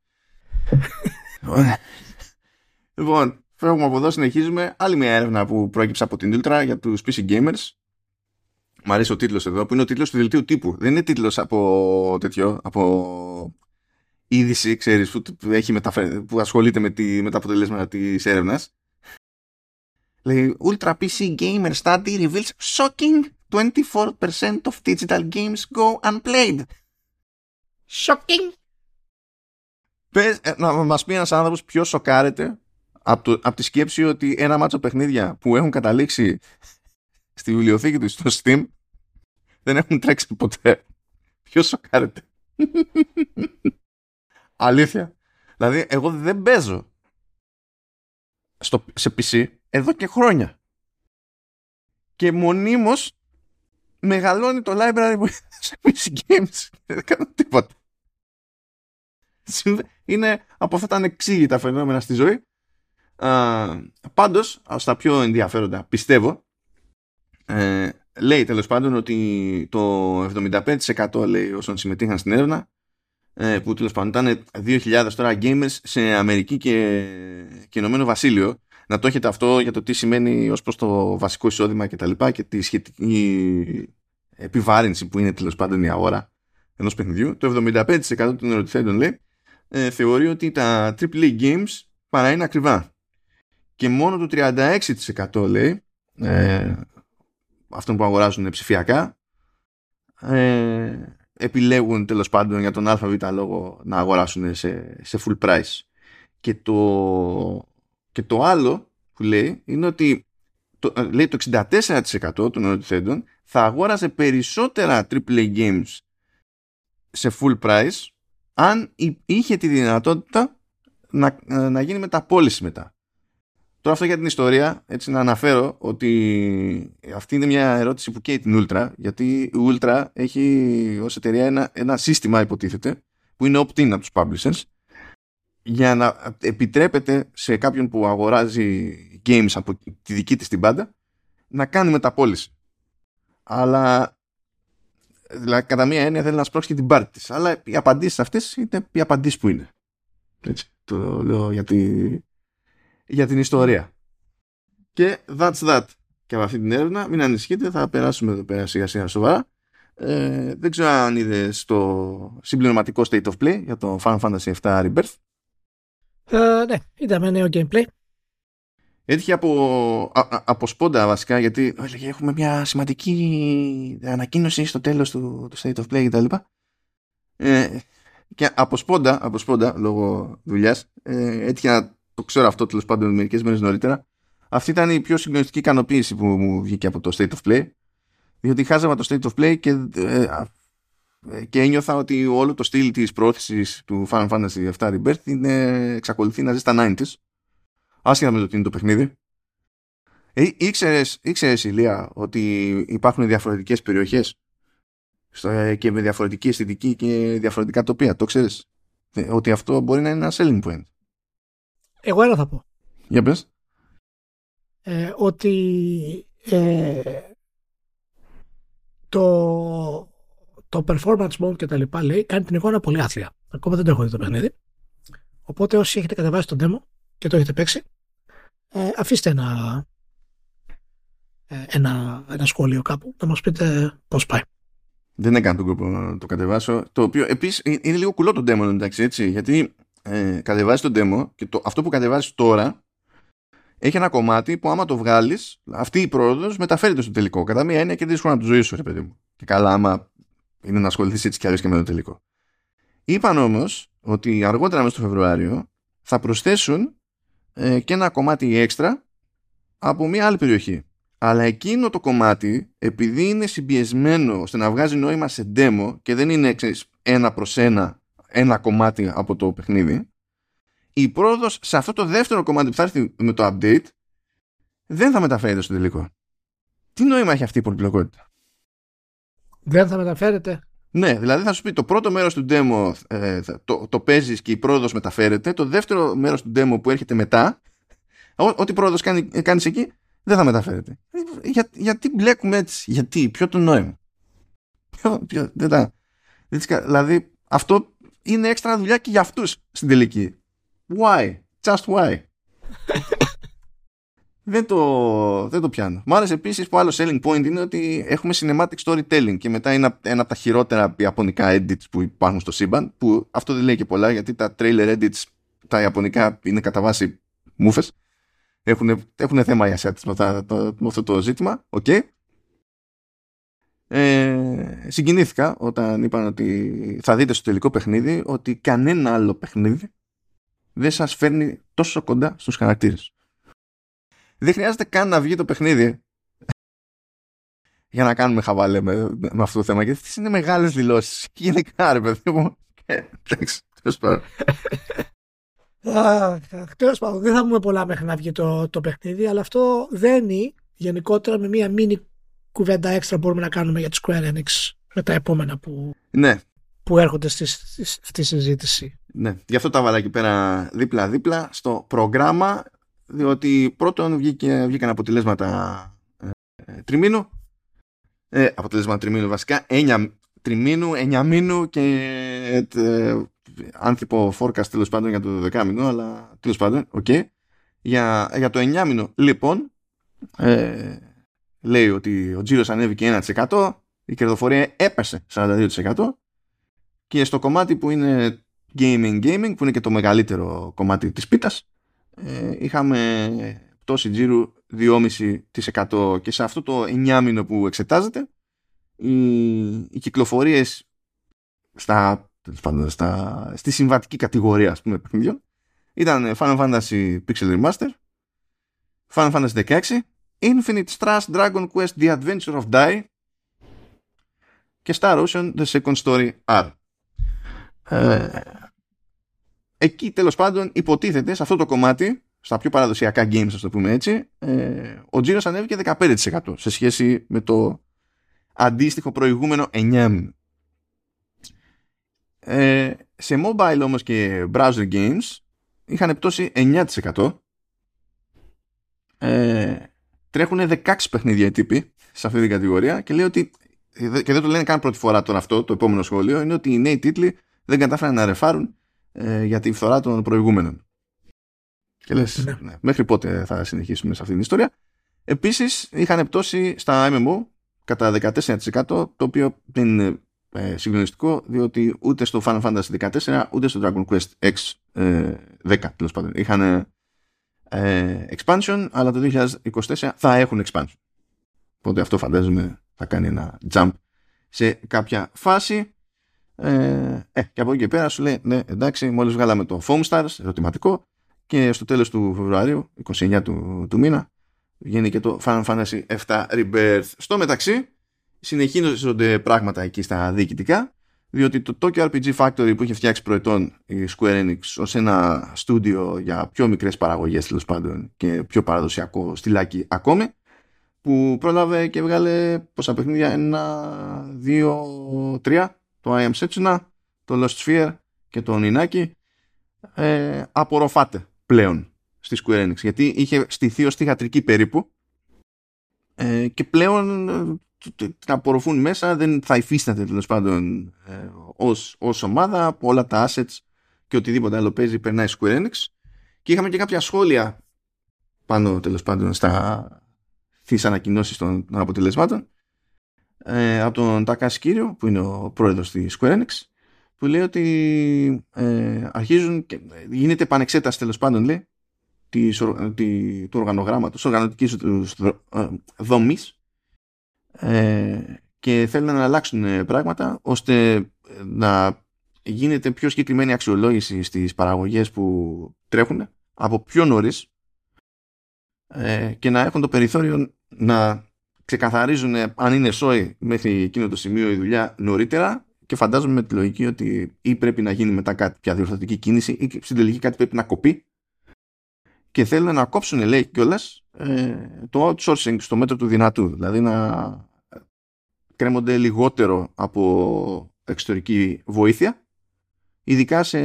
λοιπόν, φεύγουμε από εδώ, συνεχίζουμε. Άλλη μια έρευνα που προέκυψε από την Ultra για τους PC gamers. Μ' αρέσει ο τίτλος εδώ, που είναι ο τίτλος του δελτίου τύπου. Δεν είναι τίτλος από τέτοιο, από είδηση, ξέρεις, που, έχει που ασχολείται με, τη... με τα αποτελέσματα της έρευνας. Λέει, Ultra PC Gamer Study reveals shocking 24% of digital games go unplayed. Shocking Πες, ε, να μας πει ένας άνθρωπος ποιος σοκάρεται από, από τη σκέψη ότι ένα μάτσο παιχνίδια που έχουν καταλήξει στη βιβλιοθήκη τους στο Steam δεν έχουν τρέξει ποτέ. Ποιος σοκάρεται; Αλήθεια. Δηλαδή, εγώ δεν παίζω στο, σε PC εδώ και χρόνια. Και μονίμως μεγαλώνει το library που σε PC games. Δεν κάνω τίποτα είναι από αυτά τα ανεξήγητα φαινόμενα στη ζωή. Α, πάντως, στα πιο ενδιαφέροντα, πιστεύω, ε, λέει τέλος πάντων ότι το 75% λέει όσων συμμετείχαν στην έρευνα ε, που τέλος πάντων ήταν 2.000 τώρα gamers σε Αμερική και, και Ηνωμένο Βασίλειο. Να το έχετε αυτό για το τι σημαίνει ως προς το βασικό εισόδημα και τα λοιπά και τη σχετική επιβάρυνση που είναι τέλος πάντων η αγορά ενός παιχνιδιού. Το 75% των ερωτηθέντων λέει ε, θεωρεί ότι τα AAA games παρά είναι ακριβά. Και μόνο το 36% λέει ε, αυτών που αγοράζουν ψηφιακά ε, επιλέγουν τέλος πάντων για τον ΑΒ λόγο να αγοράσουν σε, σε full price. Και το, και το άλλο που λέει είναι ότι το, ε, λέει το 64% των ερωτηθέντων θα αγόρασε περισσότερα AAA games σε full price αν είχε τη δυνατότητα να, ε, να γίνει μεταπόληση μετά. Τώρα αυτό για την ιστορία, έτσι να αναφέρω ότι αυτή είναι μια ερώτηση που καίει την Ultra, γιατί η Ultra έχει ως εταιρεία ένα, ένα σύστημα υποτίθεται, που είναι opt-in από τους publishers, για να επιτρέπεται σε κάποιον που αγοράζει games από τη δική της την πάντα, να κάνει μεταπόληση. Αλλά δηλαδή, κατά μία έννοια θέλει να σπρώξει και την πάρτη της. Αλλά οι απαντήσεις αυτές είναι οι απαντήσεις που είναι. Έτσι, το λέω γιατί για την ιστορία. Και that's that. Και από αυτή την έρευνα, μην ανησυχείτε, θα περάσουμε εδώ πέρα σιγά σιγά σοβαρά. Ε, δεν ξέρω αν είδες το συμπληρωματικό State of Play για το Final Fantasy VII Rebirth. Ε, ναι, είδαμε νέο gameplay. Έτυχε από, από σπόντα βασικά γιατί έλεγε, έχουμε μια σημαντική ανακοίνωση στο τέλος του, του State of Play κτλ. Ε, και από σπόντα, από σπόντα λόγω δουλειάς, ε, έτυχε να το ξέρω αυτό τέλος πάντων μερικές μέρες νωρίτερα. Αυτή ήταν η πιο συγκλονιστική ικανοποίηση που μου βγήκε από το State of Play. Διότι χάζαμε το State of Play και, ε, και ένιωθα ότι όλο το στυλ της πρόθεση του Final Fantasy VII Rebirth είναι, εξακολουθεί να ζει στα 90s. Άσχετα με το τι είναι το παιχνίδι. Ε, ήξερες, ήξερες Ηλία ότι υπάρχουν διαφορετικές περιοχές στο, και με διαφορετική αισθητική και διαφορετικά τοπία. Το ξέρεις. Ε, ότι αυτό μπορεί να είναι ένα selling point. Εγώ ένα θα πω. Για πες. Ε, ότι ε, το, το performance mode και τα λοιπά λέει κάνει την εικόνα πολύ άθλια. Ακόμα δεν το έχω δει το παιχνίδι. Οπότε όσοι έχετε κατεβάσει τον demo και το έχετε παίξει, ε, αφήστε ένα, ε, ένα, ένα σχόλιο κάπου να μας πείτε πώς πάει. Δεν έκανα τον κόπο να το κατεβάσω. Το οποίο επίσης είναι λίγο κουλό το demo εντάξει έτσι, γιατί ε, κατεβάζει το demo και το, αυτό που κατεβάζεις τώρα έχει ένα κομμάτι που άμα το βγάλεις, αυτή η πρόοδος μεταφέρεται στο τελικό. Κατά μία έννοια και δύσκολο να το ζωή σου, ρε παιδί μου. Και καλά, άμα είναι να ασχοληθείς έτσι κι αλλιώς και με το τελικό. Είπαν όμως ότι αργότερα μέσα στο Φεβρουάριο θα προσθέσουν ε, και ένα κομμάτι έξτρα από μια άλλη περιοχή. Αλλά εκείνο το κομμάτι, επειδή είναι συμπιεσμένο ώστε να βγάζει νόημα σε demo και δεν είναι ξέρεις, ένα προς ένα ένα κομμάτι από το παιχνίδι, η πρόοδος σε αυτό το δεύτερο κομμάτι που θα έρθει με το update δεν θα μεταφέρεται στο τελικό. Τι νόημα έχει αυτή η πολυπλοκότητα; Δεν θα μεταφέρεται. Ναι, δηλαδή θα σου πει το πρώτο μέρος του demo ε, το, το παίζεις και η πρόοδος μεταφέρεται, το δεύτερο μέρος του demo που έρχεται μετά, ό,τι πρόοδος κάνει, κάνεις εκεί, δεν θα μεταφέρεται. Για, γιατί μπλέκουμε έτσι, γιατί, ποιο το νόημα; Ποιο, ποιο, δεν τα, δηλαδή αυτό είναι έξτρα δουλειά και για αυτούς στην τελική. Why? Just why? <laughs> δεν, το, δεν το πιάνω. Μ' άρεσε επίσης που άλλο selling point είναι ότι έχουμε cinematic storytelling και μετά είναι ένα από τα χειρότερα ιαπωνικά edits που υπάρχουν στο σύμπαν. Που αυτό δεν λέει και πολλά γιατί τα trailer edits τα ιαπωνικά είναι κατά βάση μούφε. Έχουν, έχουν θέμα οι ασιάτε με, με αυτό το ζήτημα. Okay. Ε, συγκινήθηκα όταν είπαν ότι θα δείτε στο τελικό παιχνίδι ότι κανένα άλλο παιχνίδι δεν σας φέρνει τόσο κοντά στους χαρακτήρες. Δεν χρειάζεται καν να βγει το παιχνίδι για να κάνουμε χαβάλε με, με αυτό το θέμα γιατί αυτές είναι μεγάλες δηλώσεις. Γενικά ρε παιδί μου. Εντάξει, τέλος πάντων. Τέλος πάντων, δεν θα πούμε πολλά μέχρι να βγει το, το παιχνίδι, αλλά αυτό δένει γενικότερα με μία μίνι κουβέντα έξτρα μπορούμε να κάνουμε για τη Square Enix με τα επόμενα που, ναι. που έρχονται στη, στη, συζήτηση. Ναι, γι' αυτό τα βάλα εκεί πέρα δίπλα-δίπλα στο πρόγραμμα, διότι πρώτον βγήκε, βγήκαν αποτελέσματα ε, τριμήνου, ε, αποτελέσματα τριμήνου βασικά, έννοια τριμήνου, εννιαμήνου και ε, άνθρωπο forecast τέλος πάντων για το δεκάμινο, αλλά τέλος πάντων, OK. Okay. Για, για το εννιάμινο, λοιπόν, ε, λέει ότι ο τζίρος ανέβηκε 1%, η κερδοφορία έπεσε 42% και στο κομμάτι που είναι gaming gaming, που είναι και το μεγαλύτερο κομμάτι της πίτας, ε, είχαμε πτώση τζίρου 2,5% και σε αυτό το 9 μήνο που εξετάζεται οι, οι κυκλοφορίες στα, στα, στη συμβατική κατηγορία ας πούμε παιχνιδιών ήταν Final Fantasy Pixel Remaster Final Fantasy 16 Infinite Strash Dragon Quest The Adventure of Die και Star Ocean The Second Story R. Ε, εκεί τέλος πάντων υποτίθεται σε αυτό το κομμάτι στα πιο παραδοσιακά games, ας το πούμε έτσι, ε, ο τζίρος ανέβηκε 15% σε σχέση με το αντίστοιχο προηγούμενο 9 ε, σε mobile όμως και browser games είχαν πτώσει 9%. Ε, τρέχουν 16 παιχνίδια οι τύποι σε αυτή την κατηγορία και λέει ότι και δεν το λένε καν πρώτη φορά τώρα αυτό, το επόμενο σχόλιο, είναι ότι οι νέοι τίτλοι δεν κατάφεραν να ρεφάρουν ε, για τη φθορά των προηγούμενων. Και λες, ναι. Ναι, μέχρι πότε θα συνεχίσουμε σε αυτή την ιστορία. Επίσης, είχαν πτώσει στα MMO κατά 14% το οποίο δεν είναι ε, συγκλονιστικό διότι ούτε στο Final Fantasy 14 ούτε στο Dragon Quest X ε, 10 τέλος πάντων είχαν ε, expansion αλλά το 2024 θα έχουν expansion. Οπότε αυτό φαντάζομαι θα κάνει ένα jump σε κάποια φάση. Ε, ε, και από εκεί και πέρα σου λέει ναι εντάξει μόλις βγάλαμε το Foam Stars ερωτηματικό και στο τέλος του Φεβρουαρίου 29 του, του μήνα βγαίνει και το Final Fantasy 7 Rebirth στο μεταξύ συνεχίζονται πράγματα εκεί στα διοικητικά διότι το Tokyo RPG Factory που είχε φτιάξει προετών η Square Enix ως ένα στούντιο για πιο μικρές παραγωγές τέλος πάντων και πιο παραδοσιακό στυλάκι ακόμη που πρόλαβε και βγάλε πόσα παιχνίδια ένα, δύο, τρία το I Am Setsuna, το Lost Sphere και το Ninaki ε, απορροφάται πλέον στη Square Enix γιατί είχε στηθεί ως θηγατρική περίπου ε, και πλέον ε, την απορροφούν μέσα δεν θα υφίσταται τέλος πάντων ε, ως, ως ομάδα από όλα τα assets και οτιδήποτε άλλο παίζει περνάει Square Enix. Και είχαμε και κάποια σχόλια πάνω τέλος πάντων στα στις ανακοινώσεις των, των αποτελεσμάτων ε, από τον Τακάς Κύριο που είναι ο πρόεδρος της Square Enix που λέει ότι ε, αρχίζουν και γίνεται επανεξέταση τέλος πάντων λέει της, τη, του οργανογράμματος, οργανωτικής ε, δομής ε, και θέλουν να αλλάξουν πράγματα ώστε να γίνεται πιο συγκεκριμένη αξιολόγηση στις παραγωγές που τρέχουν από πιο νωρίς ε, και να έχουν το περιθώριο να ξεκαθαρίζουν αν είναι σόι μέχρι εκείνο το σημείο η δουλειά νωρίτερα και φαντάζομαι με τη λογική ότι ή πρέπει να γίνει μετά κάτι πια διορθωτική κίνηση ή στην τελική κάτι πρέπει να κοπεί. Και θέλουν να κόψουν λέει κιόλας ε, το outsourcing στο μέτρο του δυνατού δηλαδή να κρέμονται λιγότερο από εξωτερική βοήθεια ειδικά σε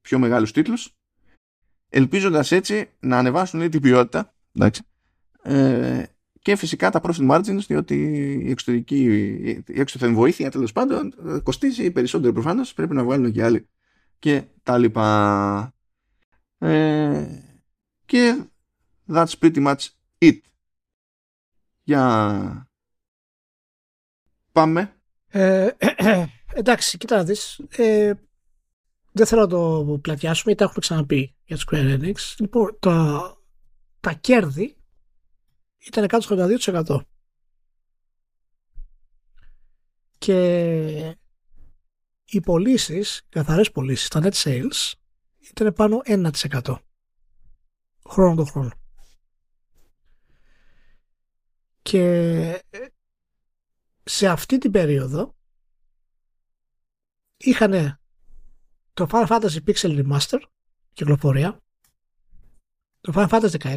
πιο μεγάλους τίτλους ελπίζοντας έτσι να ανεβάσουν λέει, την ποιότητα εντάξει, ε, και φυσικά τα profit margins διότι η εξωτερική η εξωτερική βοήθεια τέλος πάντων κοστίζει περισσότερο προφανώς πρέπει να βγάλουν και άλλοι και τα λοιπά. Ε, και that's pretty much it. Για πάμε ε, <clears throat> εντάξει κοίτα να δεις ε, δεν θέλω να το πλατιάσουμε γιατί τα έχουμε ξαναπεί για το Square Enix λοιπόν τα, τα κέρδη ήταν κάτω στο 82%. Και οι πωλήσεις, καθαρές πωλήσεις, τα net sales, ήταν πάνω 1% χρόνο το χρόνο. Και σε αυτή την περίοδο είχαν το Final Fantasy Pixel Remaster κυκλοφορία, το Final Fantasy 16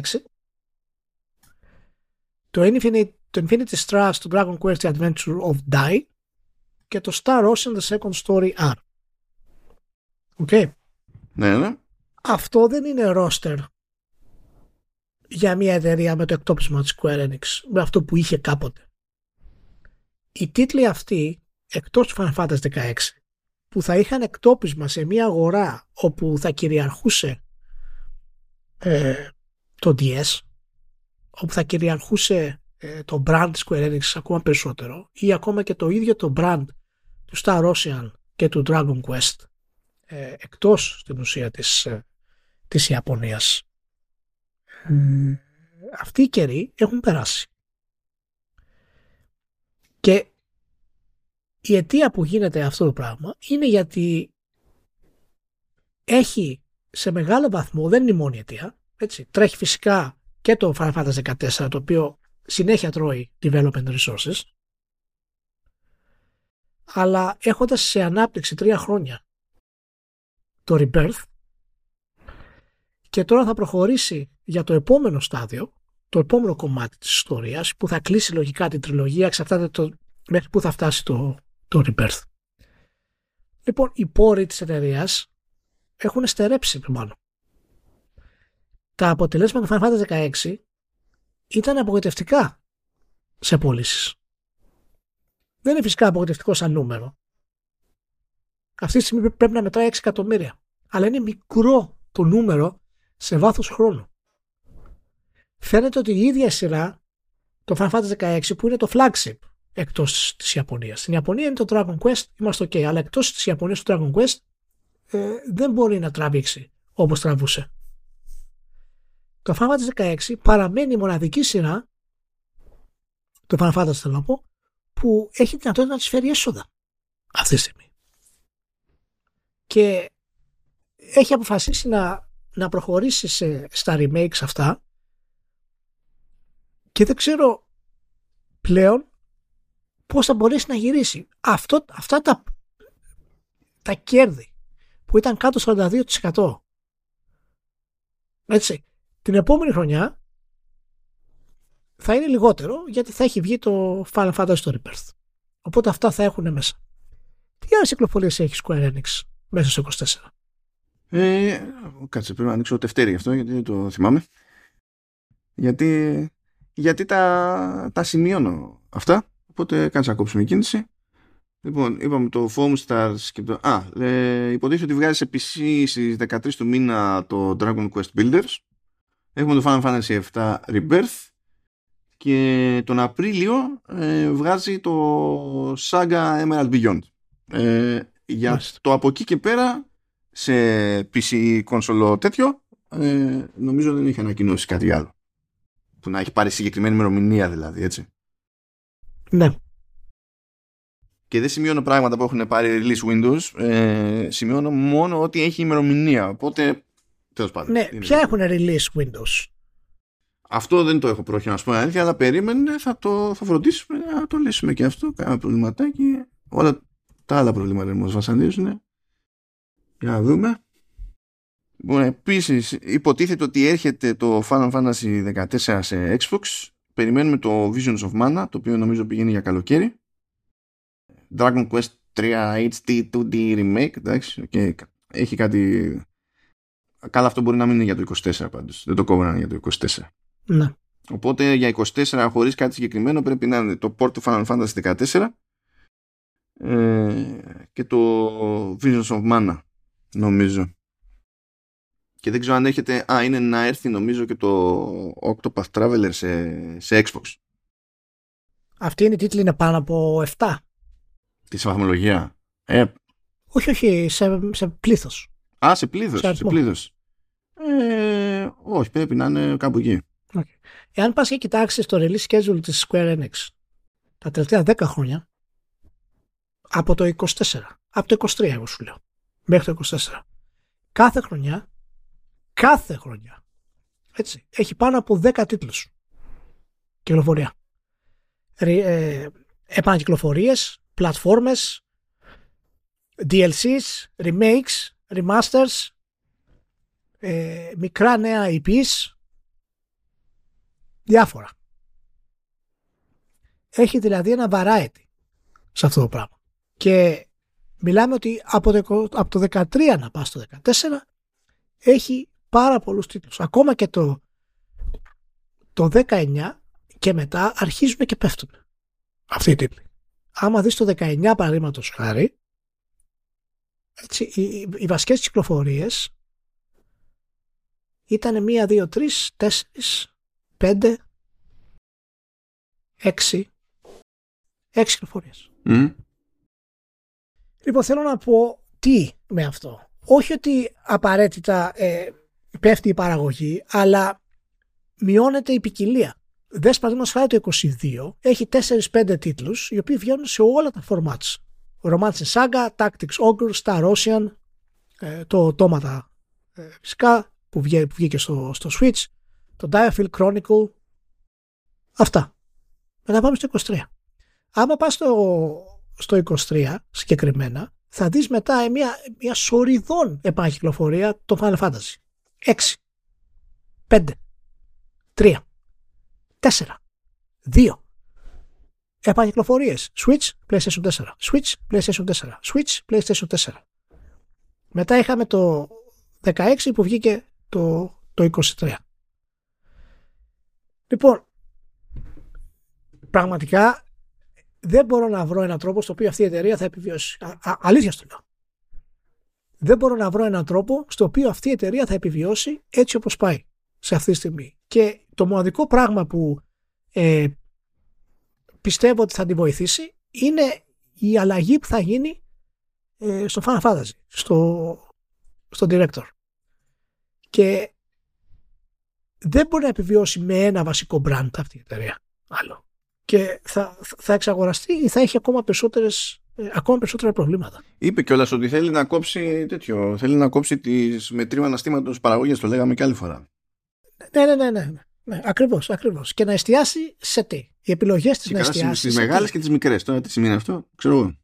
το Infinite, το Infinity Strash του Dragon Quest The Adventure of Die και το Star Ocean The Second Story R. Οκ. Okay. Ναι, ναι. Αυτό δεν είναι roster για μια εταιρεία με το εκτόπισμα της Square Enix, με αυτό που είχε κάποτε. Οι τίτλοι αυτοί εκτός του Final Fantasy 16 που θα είχαν εκτόπισμα σε μια αγορά όπου θα κυριαρχούσε ε, το DS όπου θα κυριαρχούσε ε, το brand της Square Enix ακόμα περισσότερο ή ακόμα και το ίδιο το brand του Star Ocean και του Dragon Quest ε, εκτός στην ουσία της, ε, της Ιαπωνίας. αυτοί οι καιροί έχουν περάσει. Και η αιτία που γίνεται αυτό το πράγμα είναι γιατί έχει σε μεγάλο βαθμό, δεν είναι η μόνη αιτία, έτσι, τρέχει φυσικά και το Final Fantasy 14 το οποίο συνέχεια τρώει development resources αλλά έχοντας σε ανάπτυξη τρία χρόνια το Rebirth και τώρα θα προχωρήσει για το επόμενο στάδιο, το επόμενο κομμάτι της ιστορίας που θα κλείσει λογικά την τριλογία, εξαρτάται το, μέχρι που θα φτάσει το, το Rebirth. Λοιπόν, οι πόροι της εταιρείας έχουν στερέψει μάλλον. Τα αποτελέσματα του Final Fantasy 16 ήταν απογοητευτικά σε πωλήσεις. Δεν είναι φυσικά απογοητευτικό σαν νούμερο. Αυτή τη στιγμή πρέπει να μετράει 6 εκατομμύρια. Αλλά είναι μικρό το νούμερο σε βάθος χρόνου. Φαίνεται ότι η ίδια σειρά, το Final Fantasy 16 που είναι το flagship εκτός της Ιαπωνίας. Στην Ιαπωνία είναι το Dragon Quest, είμαστε ok, αλλά εκτός της Ιαπωνίας το Dragon Quest ε, δεν μπορεί να τραβήξει όπως τραβούσε. Το Final Fantasy 16 παραμένει η μοναδική σειρά, το Final Fantasy θέλω να πω, που έχει δυνατότητα να της φέρει έσοδα αυτή τη στιγμή. Και έχει αποφασίσει να, να προχωρήσει σε, στα remakes αυτά και δεν ξέρω πλέον πώς θα μπορέσει να γυρίσει. Αυτό, αυτά τα, τα κέρδη που ήταν κάτω 42% έτσι, την επόμενη χρονιά θα είναι λιγότερο γιατί θα έχει βγει το Final Fantasy Story Rebirth. Οπότε αυτά θα έχουν μέσα. Τι άλλες κυκλοφορίες έχει Square Enix μέσα στο 24. Ε, κάτσε, πρέπει να ανοίξω τευτέρι γι' αυτό γιατί δεν το θυμάμαι. Γιατί, γιατί τα, τα σημειώνω αυτά. Οπότε κάτσε να κόψουμε κίνηση. Λοιπόν, είπαμε το Foam Stars και το... Α, ε, υποτίθεται ότι βγάζει σε PC στις 13 του μήνα το Dragon Quest Builders. Έχουμε το Final Fantasy VII Rebirth και τον Απρίλιο ε, βγάζει το Saga Emerald Beyond. Ε, για το από εκεί και πέρα σε PC κονσολό τέτοιο ε, νομίζω δεν έχει ανακοινώσει κάτι άλλο. Που να έχει πάρει συγκεκριμένη ημερομηνία δηλαδή, έτσι. Ναι. Και δεν σημειώνω πράγματα που έχουν πάρει release Windows. Ε, σημειώνω μόνο ότι έχει ημερομηνία. Οπότε, τέλος πάντων. Ναι, ποια έχουν release Windows; Αυτό δεν το έχω πρόχειρο να σου πω αλήθεια, αλλά περίμενε, θα το θα φροντίσουμε να το λύσουμε και αυτό. Κάνα προβληματάκι. Όλα τα άλλα προβλήματα που μα βασανίζουν. Για να δούμε. Λοιπόν, επίσης, υποτίθεται ότι έρχεται το Final Fantasy 14 σε Xbox. Περιμένουμε το Visions of Mana, το οποίο νομίζω πηγαίνει για καλοκαίρι. Dragon Quest 3 HD 2D Remake, εντάξει, και έχει κάτι... Καλά αυτό μπορεί να μην είναι για το 24 πάντως, δεν το κόβραν για το 24. Ναι. Οπότε για 24 χωρίς κάτι συγκεκριμένο πρέπει να είναι το port του Final Fantasy 14 ε, και το Visions of Mana νομίζω. Και δεν ξέρω αν έχετε... Α, είναι να έρθει νομίζω και το Octopath Traveler σε, σε Xbox. Αυτή είναι η τίτλη είναι πάνω από 7. Τη βαθμολογία; Ε, όχι, όχι, σε, σε πλήθος. Α, σε πλήθος. Σε, σε πλήθος. Ε, όχι, πρέπει να είναι κάπου εκεί. Okay. Εάν πας και κοιτάξεις το release schedule της Square Enix τα τελευταία 10 χρόνια από το 24, από το 23 εγώ σου λέω, μέχρι το 24, κάθε χρονιά, κάθε χρονιά, έτσι, έχει πάνω από 10 τίτλους κυκλοφορία. Ε, επανακυκλοφορίες, πλατφόρμες, DLCs, remakes, remasters, ε, μικρά νέα IPs, διάφορα. Έχει δηλαδή ένα variety σε αυτό το πράγμα. Και μιλάμε ότι από το, από το 13 να πας στο 14 έχει πάρα πολλούς τίτλους. Ακόμα και το, το 19 και μετά αρχίζουν και πέφτουν αυτοί οι τίτλοι. άμα δεις το 19 παραδείγματος χάρη, έτσι, οι, οι, οι βασικές κυκλοφορίες ήταν 1, 2, 3, 4, 5, 6, 6 κυκλοφορίες. Mm. Λοιπόν, θέλω να πω τι με αυτό. Όχι ότι απαραίτητα ε, πέφτει η παραγωγή, αλλά μειώνεται η ποικιλία. Δες παραδείγματος χάρη το 22, έχει 4-5 τίτλους, οι οποίοι βγαίνουν σε όλα τα formats. Romance Saga, Tactics Ogre, Star Ocean, ε, το Automata ε, φυσικά, που, βγήκε, που βγήκε στο, στο Switch, το Diafield Chronicle, αυτά. Μετά πάμε στο 23. Άμα πας στο, στο 23 συγκεκριμένα, θα δεις μετά μια, μια σοριδόν επανακυκλοφορία το Final Fantasy. 6, 5, 3, 4, 2. Επανακυκλοφορίες. Switch, PlayStation 4. Switch, PlayStation 4. Switch, PlayStation 4. Μετά είχαμε το 16 που βγήκε το, το 23. Λοιπόν, πραγματικά δεν μπορώ να βρω έναν τρόπο στο οποίο αυτή η εταιρεία θα επιβιώσει. Α, α, αλήθεια στο λέω. Δεν μπορώ να βρω έναν τρόπο στο οποίο αυτή η εταιρεία θα επιβιώσει έτσι όπως πάει σε αυτή τη στιγμή. Και το μοναδικό πράγμα που ε, πιστεύω ότι θα την βοηθήσει είναι η αλλαγή που θα γίνει ε, στο Final Fantasy, στο, στο director. Και δεν μπορεί να επιβιώσει με ένα βασικό brand αυτή η εταιρεία. Άλλο. Και θα, θα εξαγοραστεί ή θα έχει ακόμα περισσότερες ε, ακόμα περισσότερα προβλήματα. Είπε κιόλας ότι θέλει να κόψει τέτοιο. Θέλει να κόψει τις μετρήμα αναστήματος παραγωγής. Το λέγαμε και άλλη φορά. Ναι, ναι, ναι. ναι. ναι ακριβώς, ακριβώς. Και να εστιάσει σε τι; Οι επιλογές της να εστιάσει. Στις μεγάλες και τις μικρές. Τώρα τι σημαίνει αυτό, ξέρω εγώ.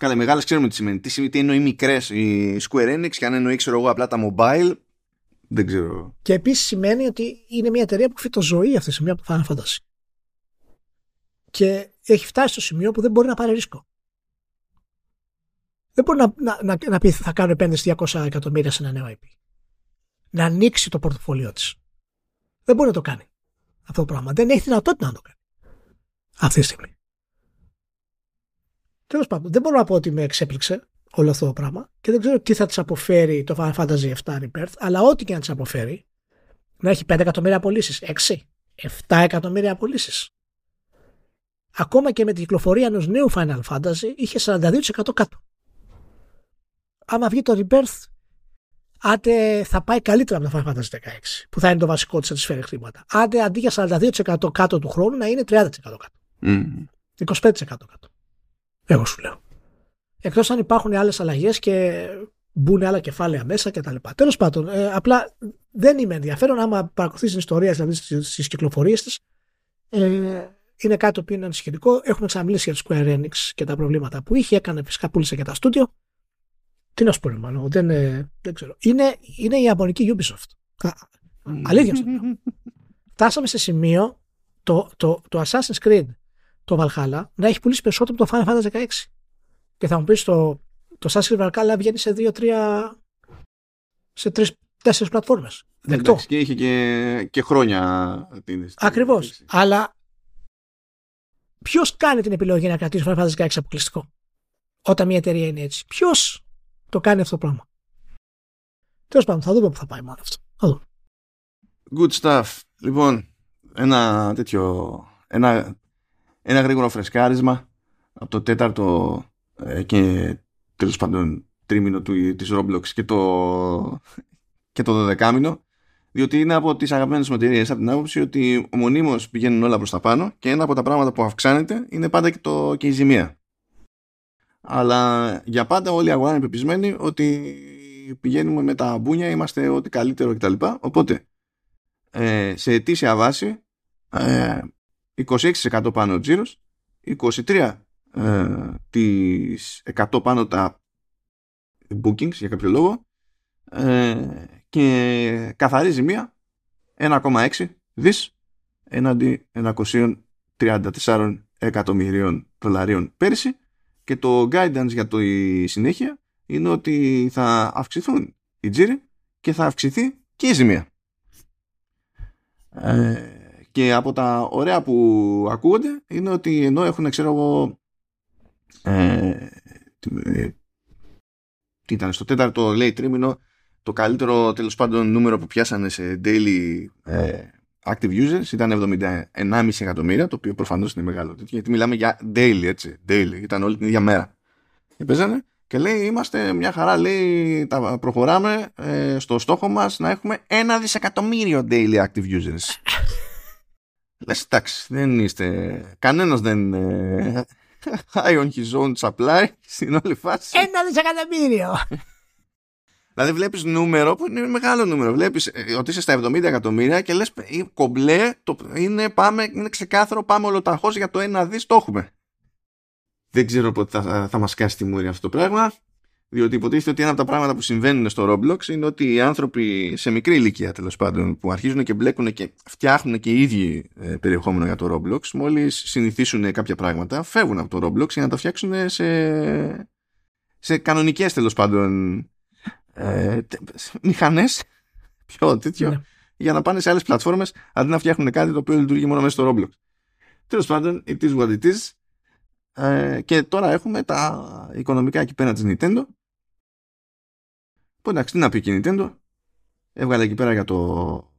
Καλά, οι μεγάλες ξέρουμε τι σημαίνει. Τι, σημαίνει, τι εννοεί μικρές η Square Enix και αν εννοεί, ξέρω εγώ, απλά τα mobile. Δεν ξέρω. Και επίσης σημαίνει ότι είναι μια εταιρεία που φύτω ζωή αυτή τη στιγμή από το Final Fantasy. Και έχει φτάσει στο σημείο που δεν μπορεί να πάρει ρίσκο. Δεν μπορεί να, να, να, να πει θα κάνω επένδυση 200 εκατομμύρια σε ένα νέο IP. Να ανοίξει το πορτοφόλιό της. Δεν μπορεί να το κάνει αυτό το πράγμα. Δεν έχει δυνατότητα να το κάνει. Αυτή τη στιγμή. Τέλος πάντων, δεν μπορώ να πω ότι με εξέπληξε όλο αυτό το πράγμα και δεν ξέρω τι θα της αποφέρει το Final Fantasy 7 Rebirth, αλλά ό,τι και να της αποφέρει, να έχει 5 εκατομμύρια απολύσεις, 6, 7 εκατομμύρια απολύσεις. Ακόμα και με την κυκλοφορία ενός νέου Final Fantasy είχε 42% κάτω. Άμα βγει το Rebirth, άντε θα πάει καλύτερα από το Final Fantasy 16, που θα είναι το βασικό της να τη φέρει χρήματα. Άντε αντί για 42% κάτω του χρόνου να είναι 30% κάτω. Mm. 25% κάτω. Εγώ σου λέω. Εκτός αν υπάρχουν άλλες αλλαγές και μπουν άλλα κεφάλαια μέσα κτλ. Τέλος πάντων, ε, απλά δεν είμαι ενδιαφέρον άμα παρακολουθείς την ιστορία δηλαδή στις κυκλοφορίες της. Ε, είναι κάτι το οποίο είναι ανησυχητικό. Έχουμε ξαναμιλήσει για το Square Enix και τα προβλήματα που είχε. Έκανε φυσικά πούλησε και τα στούντιο. Τι να σου πω, μάλλον, δεν, ε, δεν ξέρω. Είναι, είναι η Ιαπωνική Ubisoft. Αλήθεια σου <laughs> Φτάσαμε σε σημείο το, το, το Assassin's Creed, το Valhalla, να έχει πουλήσει περισσότερο από το Final Fantasy 16. Και θα μου πεις το, το Assassin's Creed Valhalla βγαίνει σε 2-3 σε 3-4 πλατφόρμες. Δεκτό. και είχε και, και χρόνια. Ακριβώς. Αλλά ποιος κάνει την επιλογή να κρατήσει το Final Fantasy 16 αποκλειστικό, όταν μια εταιρεία είναι έτσι; Ποιος το κάνει αυτό το πράγμα. Τέλος πάντων, θα δούμε πού θα πάει μόνο αυτό. Θα δούμε. Good stuff. Λοιπόν, ένα τέτοιο. Ένα, ένα γρήγορο φρεσκάρισμα από το τέταρτο ε, και τέλος πάντων τρίμηνο του, της Roblox και το, και το δωδεκάμινο διότι είναι από τις αγαπημένες μου εταιρείες από την άποψη ότι μονίμως πηγαίνουν όλα προς τα πάνω και ένα από τα πράγματα που αυξάνεται είναι πάντα και, το, και η ζημία. Αλλά για πάντα όλοι οι αγορά είναι πεπισμένοι ότι πηγαίνουμε με τα μπούνια, είμαστε ό,τι καλύτερο κτλ. Οπότε ε, σε ετήσια βάση ε, 26% πάνω ο τζίρος, 23% ε, τις 100 πάνω τα bookings για κάποιο λόγο ε, και καθαρή ζημία 1,6 δις έναντι 134 εκατομμυρίων δολαρίων πέρυσι και το guidance για το η συνέχεια είναι ότι θα αυξηθούν οι τζίροι και θα αυξηθεί και η ζημία. Ε, και από τα ωραία που ακούγονται είναι ότι ενώ έχουν ξέρω εγώ ε, ε, τι ήταν, στο τέταρτο λέει τρίμηνο το καλύτερο τέλος πάντων νούμερο που πιάσανε σε daily ε, active users ήταν 71,5 εκατομμύρια, το οποίο προφανώς είναι μεγάλο γιατί μιλάμε για daily, έτσι. Daily, ήταν όλη την ίδια μέρα. Και παίζανε και λέει είμαστε μια χαρά, λέει τα προχωράμε ε, στο στόχο μας να έχουμε ένα δισεκατομμύριο daily active users. <laughs> Λες εντάξει, δεν είστε, κανένας δεν είναι <laughs> high on his own supply στην όλη φάση. Ένα δισεκατομμύριο. <laughs> Δηλαδή βλέπεις νούμερο που είναι μεγάλο νούμερο. Βλέπεις ε, ότι είσαι στα 70 εκατομμύρια και λες κομπλέ, το, είναι, πάμε, είναι ξεκάθαρο, πάμε ολοταχώ για το ένα δις, το έχουμε. Δεν ξέρω πότε θα, θα μας κάσει τη μούρη αυτό το πράγμα. Διότι υποτίθεται ότι ένα από τα πράγματα που συμβαίνουν στο Roblox είναι ότι οι άνθρωποι σε μικρή ηλικία τέλος πάντων που αρχίζουν και μπλέκουν και φτιάχνουν και οι ίδιοι ε, περιεχόμενο για το Roblox, μόλις συνηθίσουν κάποια πράγματα, φεύγουν από το Roblox για να τα φτιάξουν σε, σε κανονικές τέλος πάντων ε, μηχανές πιο τέτοιο ναι. για να πάνε σε άλλες πλατφόρμες αντί να φτιάχνουν κάτι το οποίο λειτουργεί μόνο μέσα στο Roblox. Τέλος πάντων, it is what it is. Ε, και τώρα έχουμε τα οικονομικά εκεί πέρα της Nintendo που εντάξει τι να πει και η Nintendo έβγαλε εκεί πέρα για το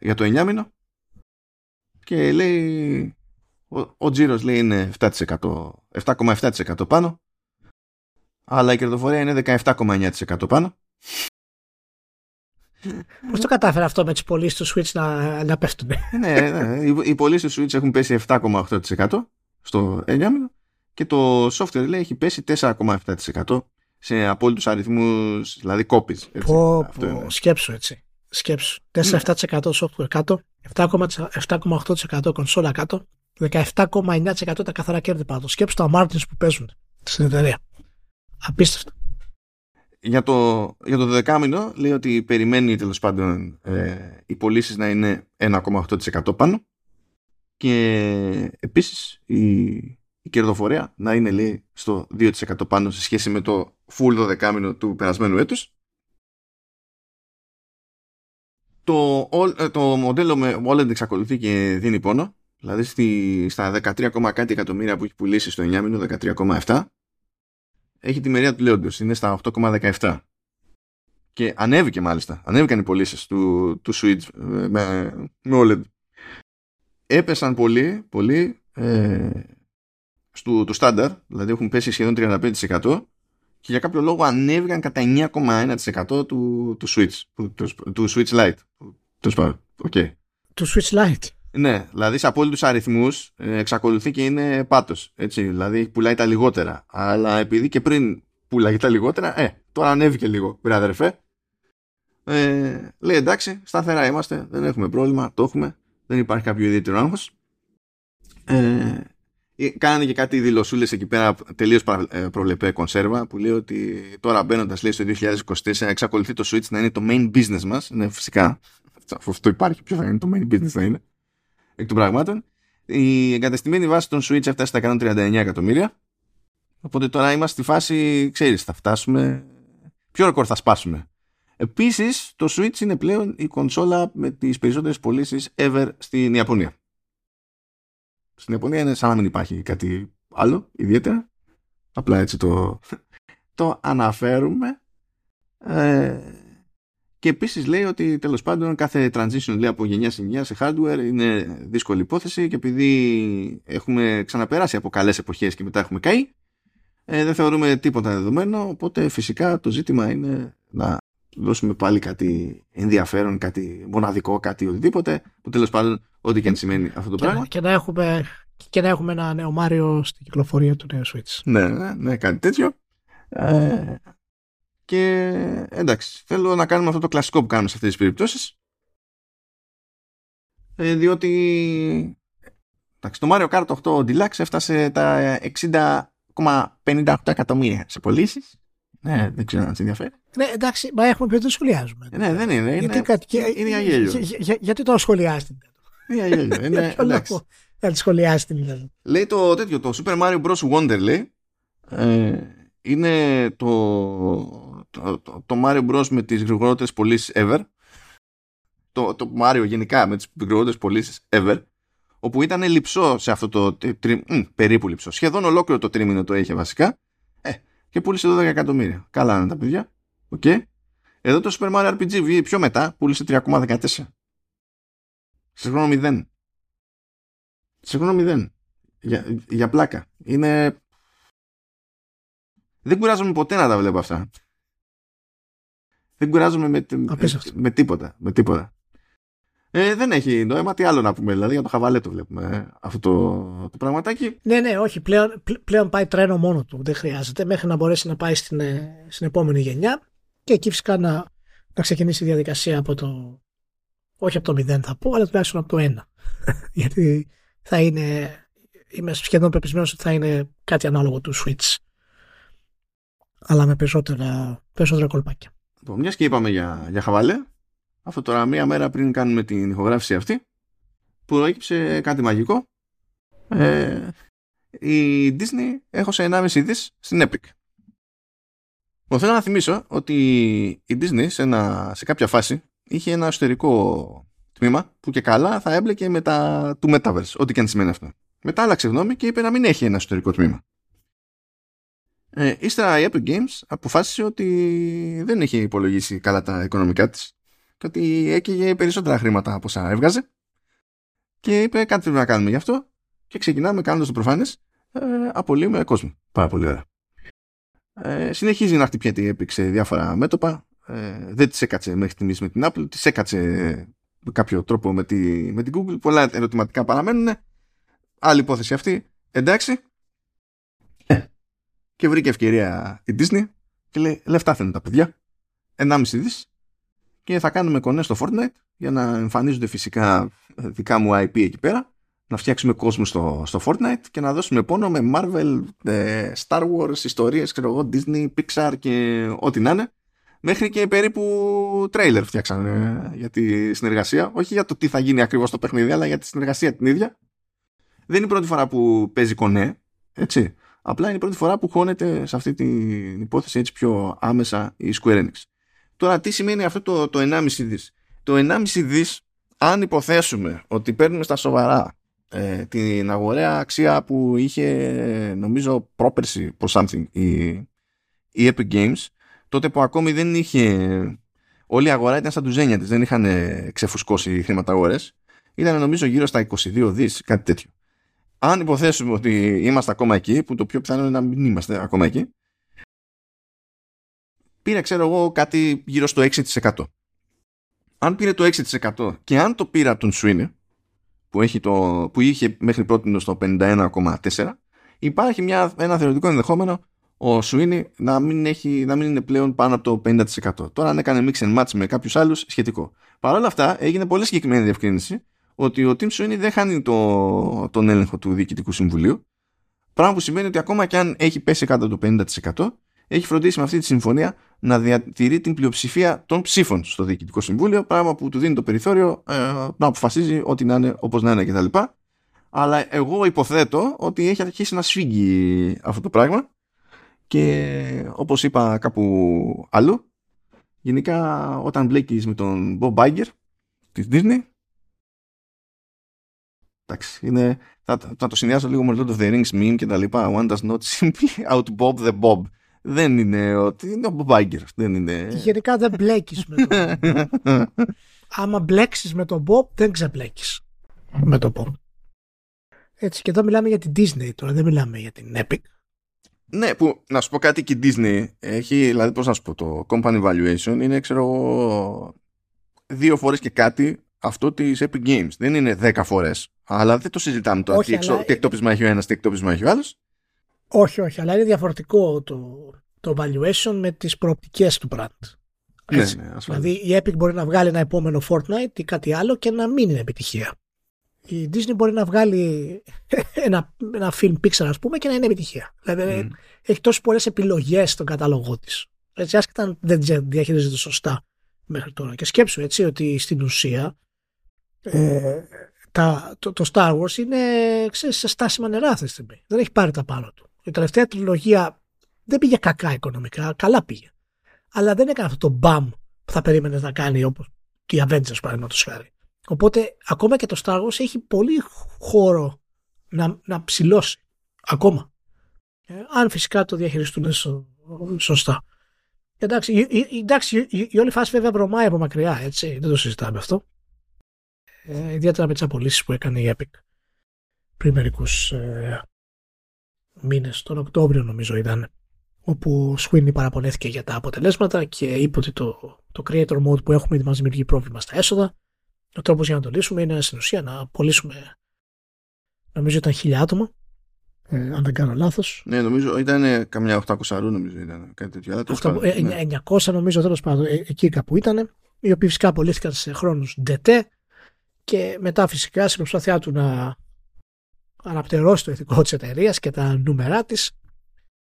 για το 9 μήνο και λέει ο, ο τζίρος λέει είναι 7,7% πάνω αλλά η κερδοφορία είναι 17,9% πάνω. Πώς το κατάφερε αυτό με τις πωλήσεις του Switch να, να πέφτουν. ναι, ναι. Οι, οι πωλήσεις του Switch έχουν πέσει 7,8% στο 9 και το software λέει έχει πέσει 4,7% σε απόλυτους αριθμούς, δηλαδή copies. Πω, πω, σκέψου έτσι. Σκέψου. 4-7% software κάτω, 7,8% κονσόλα κάτω, 17,9% τα καθαρά κέρδη πάνω. Σκέψου τα margins που παίζουν στην εταιρεία. Απίστευτο. Για το, για το δεκάμινο λέει ότι περιμένει τέλος πάντων ε, οι πωλήσεις να είναι 1,8% πάνω και επίσης η, η κερδοφορία να είναι λέει στο 2% πάνω σε σχέση με το full το δεκάμινο του περασμένου έτους. Το, ε, το μοντέλο με OLED εξακολουθεί και δίνει πόνο δηλαδή στη, στα 13, κάτι εκατομμύρια που έχει πουλήσει στο 9 μήνο 13,7 έχει τη μερία του λέοντος, είναι στα 8,17. Και ανέβηκε μάλιστα, ανέβηκαν οι πωλήσεις του, του Switch ε, με, με OLED. Έπεσαν πολύ, πολύ ε, στο, το στάνταρ, δηλαδή έχουν πέσει σχεδόν 35% και για κάποιο λόγο ανέβηκαν κατά 9,1% του, του Switch, του, του, Switch Lite. Του, okay. του Switch Lite. Ναι, δηλαδή σε απόλυτους αριθμούς ε, εξακολουθεί και είναι πάτος. Δηλαδή πουλάει τα λιγότερα. Αλλά επειδή και πριν πουλάει τα λιγότερα, ε, τώρα ανέβηκε λίγο, βρε αδερφέ. Ε, λέει εντάξει, σταθερά είμαστε, δεν έχουμε πρόβλημα, το έχουμε, δεν υπάρχει κάποιο ιδιαίτερο άγχος. Ε, ε, κάνανε και κάτι δηλωσούλες εκεί πέρα τελείως ε, προβλεπέ κονσέρβα που λέει ότι τώρα μπαίνοντας λέει στο 2024 εξακολουθεί το Switch να είναι το main business μας. Ναι, φυσικά. Αυτό υπάρχει, ποιο θα είναι το main business θα είναι εκ των πραγμάτων. Η εγκαταστημένη βάση των Switch έφτασε στα 139 εκατομμύρια. Οπότε τώρα είμαστε στη φάση, ξέρεις, θα φτάσουμε... Ποιο ρεκόρ θα σπάσουμε. Επίσης, το Switch είναι πλέον η κονσόλα με τις περισσότερες πωλήσεις ever στην Ιαπωνία. Στην Ιαπωνία είναι σαν να μην υπάρχει κάτι άλλο, ιδιαίτερα. Απλά έτσι το, το αναφέρουμε. Ε, και επίσης λέει ότι τέλος πάντων κάθε transition λέει, από γενιά σε γενιά σε hardware είναι δύσκολη υπόθεση και επειδή έχουμε ξαναπεράσει από καλές εποχές και μετά έχουμε καεί, ε, δεν θεωρούμε τίποτα δεδομένο. Οπότε φυσικά το ζήτημα είναι να δώσουμε πάλι κάτι ενδιαφέρον, κάτι μοναδικό, κάτι οτιδήποτε. Που τέλος πάντων, ό,τι και αν σημαίνει αυτό το και πράγμα. Και να, έχουμε, και να έχουμε ένα νέο Μάριο στην κυκλοφορία του νέου Switch. Ναι, ναι, ναι κάτι τέτοιο. Ε, και εντάξει, θέλω να κάνουμε αυτό το κλασικό που κάνουμε σε αυτές τις περιπτώσεις. Ε, διότι εντάξει, το Mario Kart 8 Deluxe έφτασε τα 60,58 εκατομμύρια σε πωλήσεις. Ναι, δεν ξέρω αν σε ενδιαφέρει. Ναι, εντάξει, μα έχουμε πει το σχολιάζουμε. Ναι, δεν είναι. Γιατί, είναι, κάτι, είναι για γέλιο. Για, για, γιατί το σχολιάζετε; Είναι για γέλιο. <laughs> Είναι, εντάξει. Να τη σχολιάσετε. Λέει το τέτοιο, το Super Mario Bros. Wonder, λέει, ε, είναι το, το, το, Mario Bros με τις γρηγορότερες πωλήσεις ever το, το Mario γενικά με τις γρηγορότερες πωλήσεις ever όπου ήταν λυψό σε αυτό το τρι... μ, περίπου λυψό. Σχεδόν ολόκληρο το τρίμηνο το είχε βασικά. Ε, και πούλησε 12 εκατομμύρια. Καλά είναι τα παιδιά. Okay. Εδώ το Super Mario RPG πιο μετά πούλησε 3,14. Σε χρόνο 0. Σε χρόνο 0. Για, για πλάκα. Είναι... Δεν κουράζομαι ποτέ να τα βλέπω αυτά. Δεν κουράζομαι με, με, τίποτα. Με τίποτα. Ε, δεν έχει νόημα. Τι άλλο να πούμε, δηλαδή για το χαβαλέ το βλέπουμε ε, αυτό το, το πραγματάκι. Ναι, ναι, όχι. Πλέον, πλέον πάει τρένο μόνο του. Δεν χρειάζεται μέχρι να μπορέσει να πάει στην, ε, στην επόμενη γενιά και εκεί φυσικά να, να ξεκινήσει η διαδικασία από το. Όχι από το 0 θα πω, αλλά τουλάχιστον από το 1. <laughs> Γιατί θα είναι. Είμαι σχεδόν πεπισμένος ότι θα είναι κάτι ανάλογο του Switch. Αλλά με περισσότερα, περισσότερα κολπάκια. Λοιπόν, μιας και είπαμε για, για χαβαλέ, αυτό τώρα μία μέρα πριν κάνουμε την ηχογράφηση αυτή, που έκυψε κάτι μαγικό. Ε, η Disney έχωσε 1,5 δις στην Epic. Μου θέλω να θυμίσω ότι η Disney σε, ένα, σε κάποια φάση είχε ένα εσωτερικό τμήμα που και καλά θα έμπλεκε με τα του Metaverse, ό,τι και αν σημαίνει αυτό. Μετά άλλαξε γνώμη και είπε να μην έχει ένα εσωτερικό τμήμα. Ε, ύστερα η Epic Games αποφάσισε ότι δεν είχε υπολογίσει καλά τα οικονομικά της και ότι έκαιγε περισσότερα χρήματα από όσα έβγαζε και είπε κάτι πρέπει να κάνουμε γι' αυτό και ξεκινάμε κάνοντας το προφανές ε, απολύουμε κόσμο. Πάρα πολύ ωραία. Ε, συνεχίζει να χτυπιέται η Epic σε διάφορα μέτωπα. Ε, δεν της έκατσε μέχρι στιγμής με την Apple, της έκατσε με κάποιο τρόπο με, τη, με την Google. Πολλά ερωτηματικά παραμένουν. Άλλη υπόθεση αυτή. Εντάξει. Ε, και βρήκε ευκαιρία η Disney και λέει λεφτά θέλουν τα παιδιά. 1,5 δις και θα κάνουμε κονέ στο Fortnite για να εμφανίζονται φυσικά δικά μου IP εκεί πέρα να φτιάξουμε κόσμο στο, στο Fortnite και να δώσουμε πόνο με Marvel, ε, Star Wars, ιστορίες, ξέρω εγώ, Disney, Pixar και ό,τι να είναι. Μέχρι και περίπου τρέιλερ φτιάξανε για τη συνεργασία. Όχι για το τι θα γίνει ακριβώς το παιχνίδι, αλλά για τη συνεργασία την ίδια. Δεν είναι η πρώτη φορά που παίζει κονέ, έτσι. Απλά είναι η πρώτη φορά που χώνεται σε αυτή την υπόθεση έτσι πιο άμεσα η Square Enix. Τώρα τι σημαίνει αυτό το, το 1,5 δις; Το 1,5 δις αν υποθέσουμε ότι παίρνουμε στα σοβαρά ε, την αγοραία αξία που είχε νομίζω πρόπερση προς something η, η Epic Games τότε που ακόμη δεν είχε όλη η αγορά ήταν στα τουζένια της δεν είχαν ξεφουσκώσει χρήματα αγορές ήταν νομίζω γύρω στα 22 δις κάτι τέτοιο αν υποθέσουμε ότι είμαστε ακόμα εκεί που το πιο πιθανό είναι να μην είμαστε ακόμα εκεί πήρε ξέρω εγώ κάτι γύρω στο 6% αν πήρε το 6% και αν το πήρα από τον Sweeney που, έχει το, που είχε μέχρι πρώτη στο 51,4 υπάρχει μια, ένα θεωρητικό ενδεχόμενο ο Σουίνι να μην, έχει, να μην είναι πλέον πάνω από το 50%. Τώρα αν έκανε mix and match με κάποιους άλλους, σχετικό. Παρ' όλα αυτά έγινε πολύ συγκεκριμένη διευκρίνηση ότι ο Tim Sweeney δεν χάνει το, τον έλεγχο του Διοικητικού Συμβουλίου. Πράγμα που σημαίνει ότι ακόμα και αν έχει πέσει κάτω το 50%, έχει φροντίσει με αυτή τη συμφωνία να διατηρεί την πλειοψηφία των ψήφων στο Διοικητικό Συμβούλιο, πράγμα που του δίνει το περιθώριο ε, να αποφασίζει ό,τι να είναι, όπως να είναι κτλ. Αλλά εγώ υποθέτω ότι έχει αρχίσει να σφίγγει αυτό το πράγμα και όπως είπα κάπου αλλού, γενικά όταν μπλέκεις με τον Bob Iger της Disney, εντάξει, είναι, θα, θα το συνδυάσω λίγο με Lord of the Rings meme και τα λοιπά. One does not simply <laughs> out Bob the Bob δεν είναι ότι είναι ο Μπομπάγκερ. Δεν είναι... Γενικά δεν μπλέκεις με τον <laughs> Άμα μπλέξεις με τον Μπομπ δεν ξεμπλέκεις με τον Μπομπ. Έτσι και εδώ μιλάμε για την Disney τώρα, δεν μιλάμε για την Epic. Ναι, που να σου πω κάτι και η Disney έχει, δηλαδή πώς να σου πω, το company valuation είναι ξέρω δύο φορές και κάτι αυτό της Epic Games. Δεν είναι δέκα φορές. Αλλά δεν το συζητάμε τώρα. Όχι, τι, αλλά... τι εκτόπισμα έχει ο ένας, τι εκτόπισμα έχει ο άλλος. Όχι, όχι, αλλά είναι διαφορετικό το, το valuation με τις προοπτικές του brand. Ναι, ναι, δηλαδή η Epic μπορεί να βγάλει ένα επόμενο Fortnite ή κάτι άλλο και να μην είναι επιτυχία. Η Disney μπορεί να βγάλει <laughs> ένα, ένα film Pixar ας πούμε και να είναι επιτυχία. Δηλαδή έχει τόσες πολλές επιλογές στον κατάλογό της. Έτσι άσχετα αν δεν διαχειρίζεται σωστά μέχρι τώρα. Και σκέψου έτσι ότι στην ουσία ε, τα, το, το Star Wars είναι ξέρεις, σε στάσιμα νερά αυτή τη στιγμή. Δεν έχει πάρει τα πάνω του. Η τελευταία τριλογία δεν πήγε κακά οικονομικά, καλά πήγε. Αλλά δεν έκανε αυτό το μπαμ που θα περίμενες να κάνει όπως οι Avengers παραδείγματος χάρη. Οπότε ακόμα και το Star Wars έχει πολύ χώρο να, να ψηλώσει. Ακόμα. Ε, αν φυσικά το διαχειριστούν σωστά. Εντάξει, η, εντάξει, η, η όλη φάση βέβαια βρωμάει από μακριά, έτσι. Δεν το συζητάμε αυτό. Ε, ιδιαίτερα με τις απολύσεις που έκανε η Epic πριν μερικούς ε, μήνες, τον Οκτώβριο νομίζω ήταν, όπου ο Sweeney παραπονέθηκε για τα αποτελέσματα και είπε ότι το, το creator mode που έχουμε ήδη μας δημιουργεί πρόβλημα στα έσοδα. Ο τρόπος για να το λύσουμε είναι στην ουσία να απολύσουμε, νομίζω ήταν χιλιά άτομα, ε, αν δεν κάνω λάθος. Ναι, νομίζω ήταν καμιά 800 νομίζω ήταν κάτι τέτοιο. Αλλά 800, ε, ναι. 900 νομίζω τέλος πάντων, ε, εκεί κάπου ήταν, οι οποίοι φυσικά απολύθηκαν σε χρόνους ντετέ και μετά φυσικά στην προσπάθειά του να αναπτερώσει το ηθικό της εταιρείας και τα νούμερά της,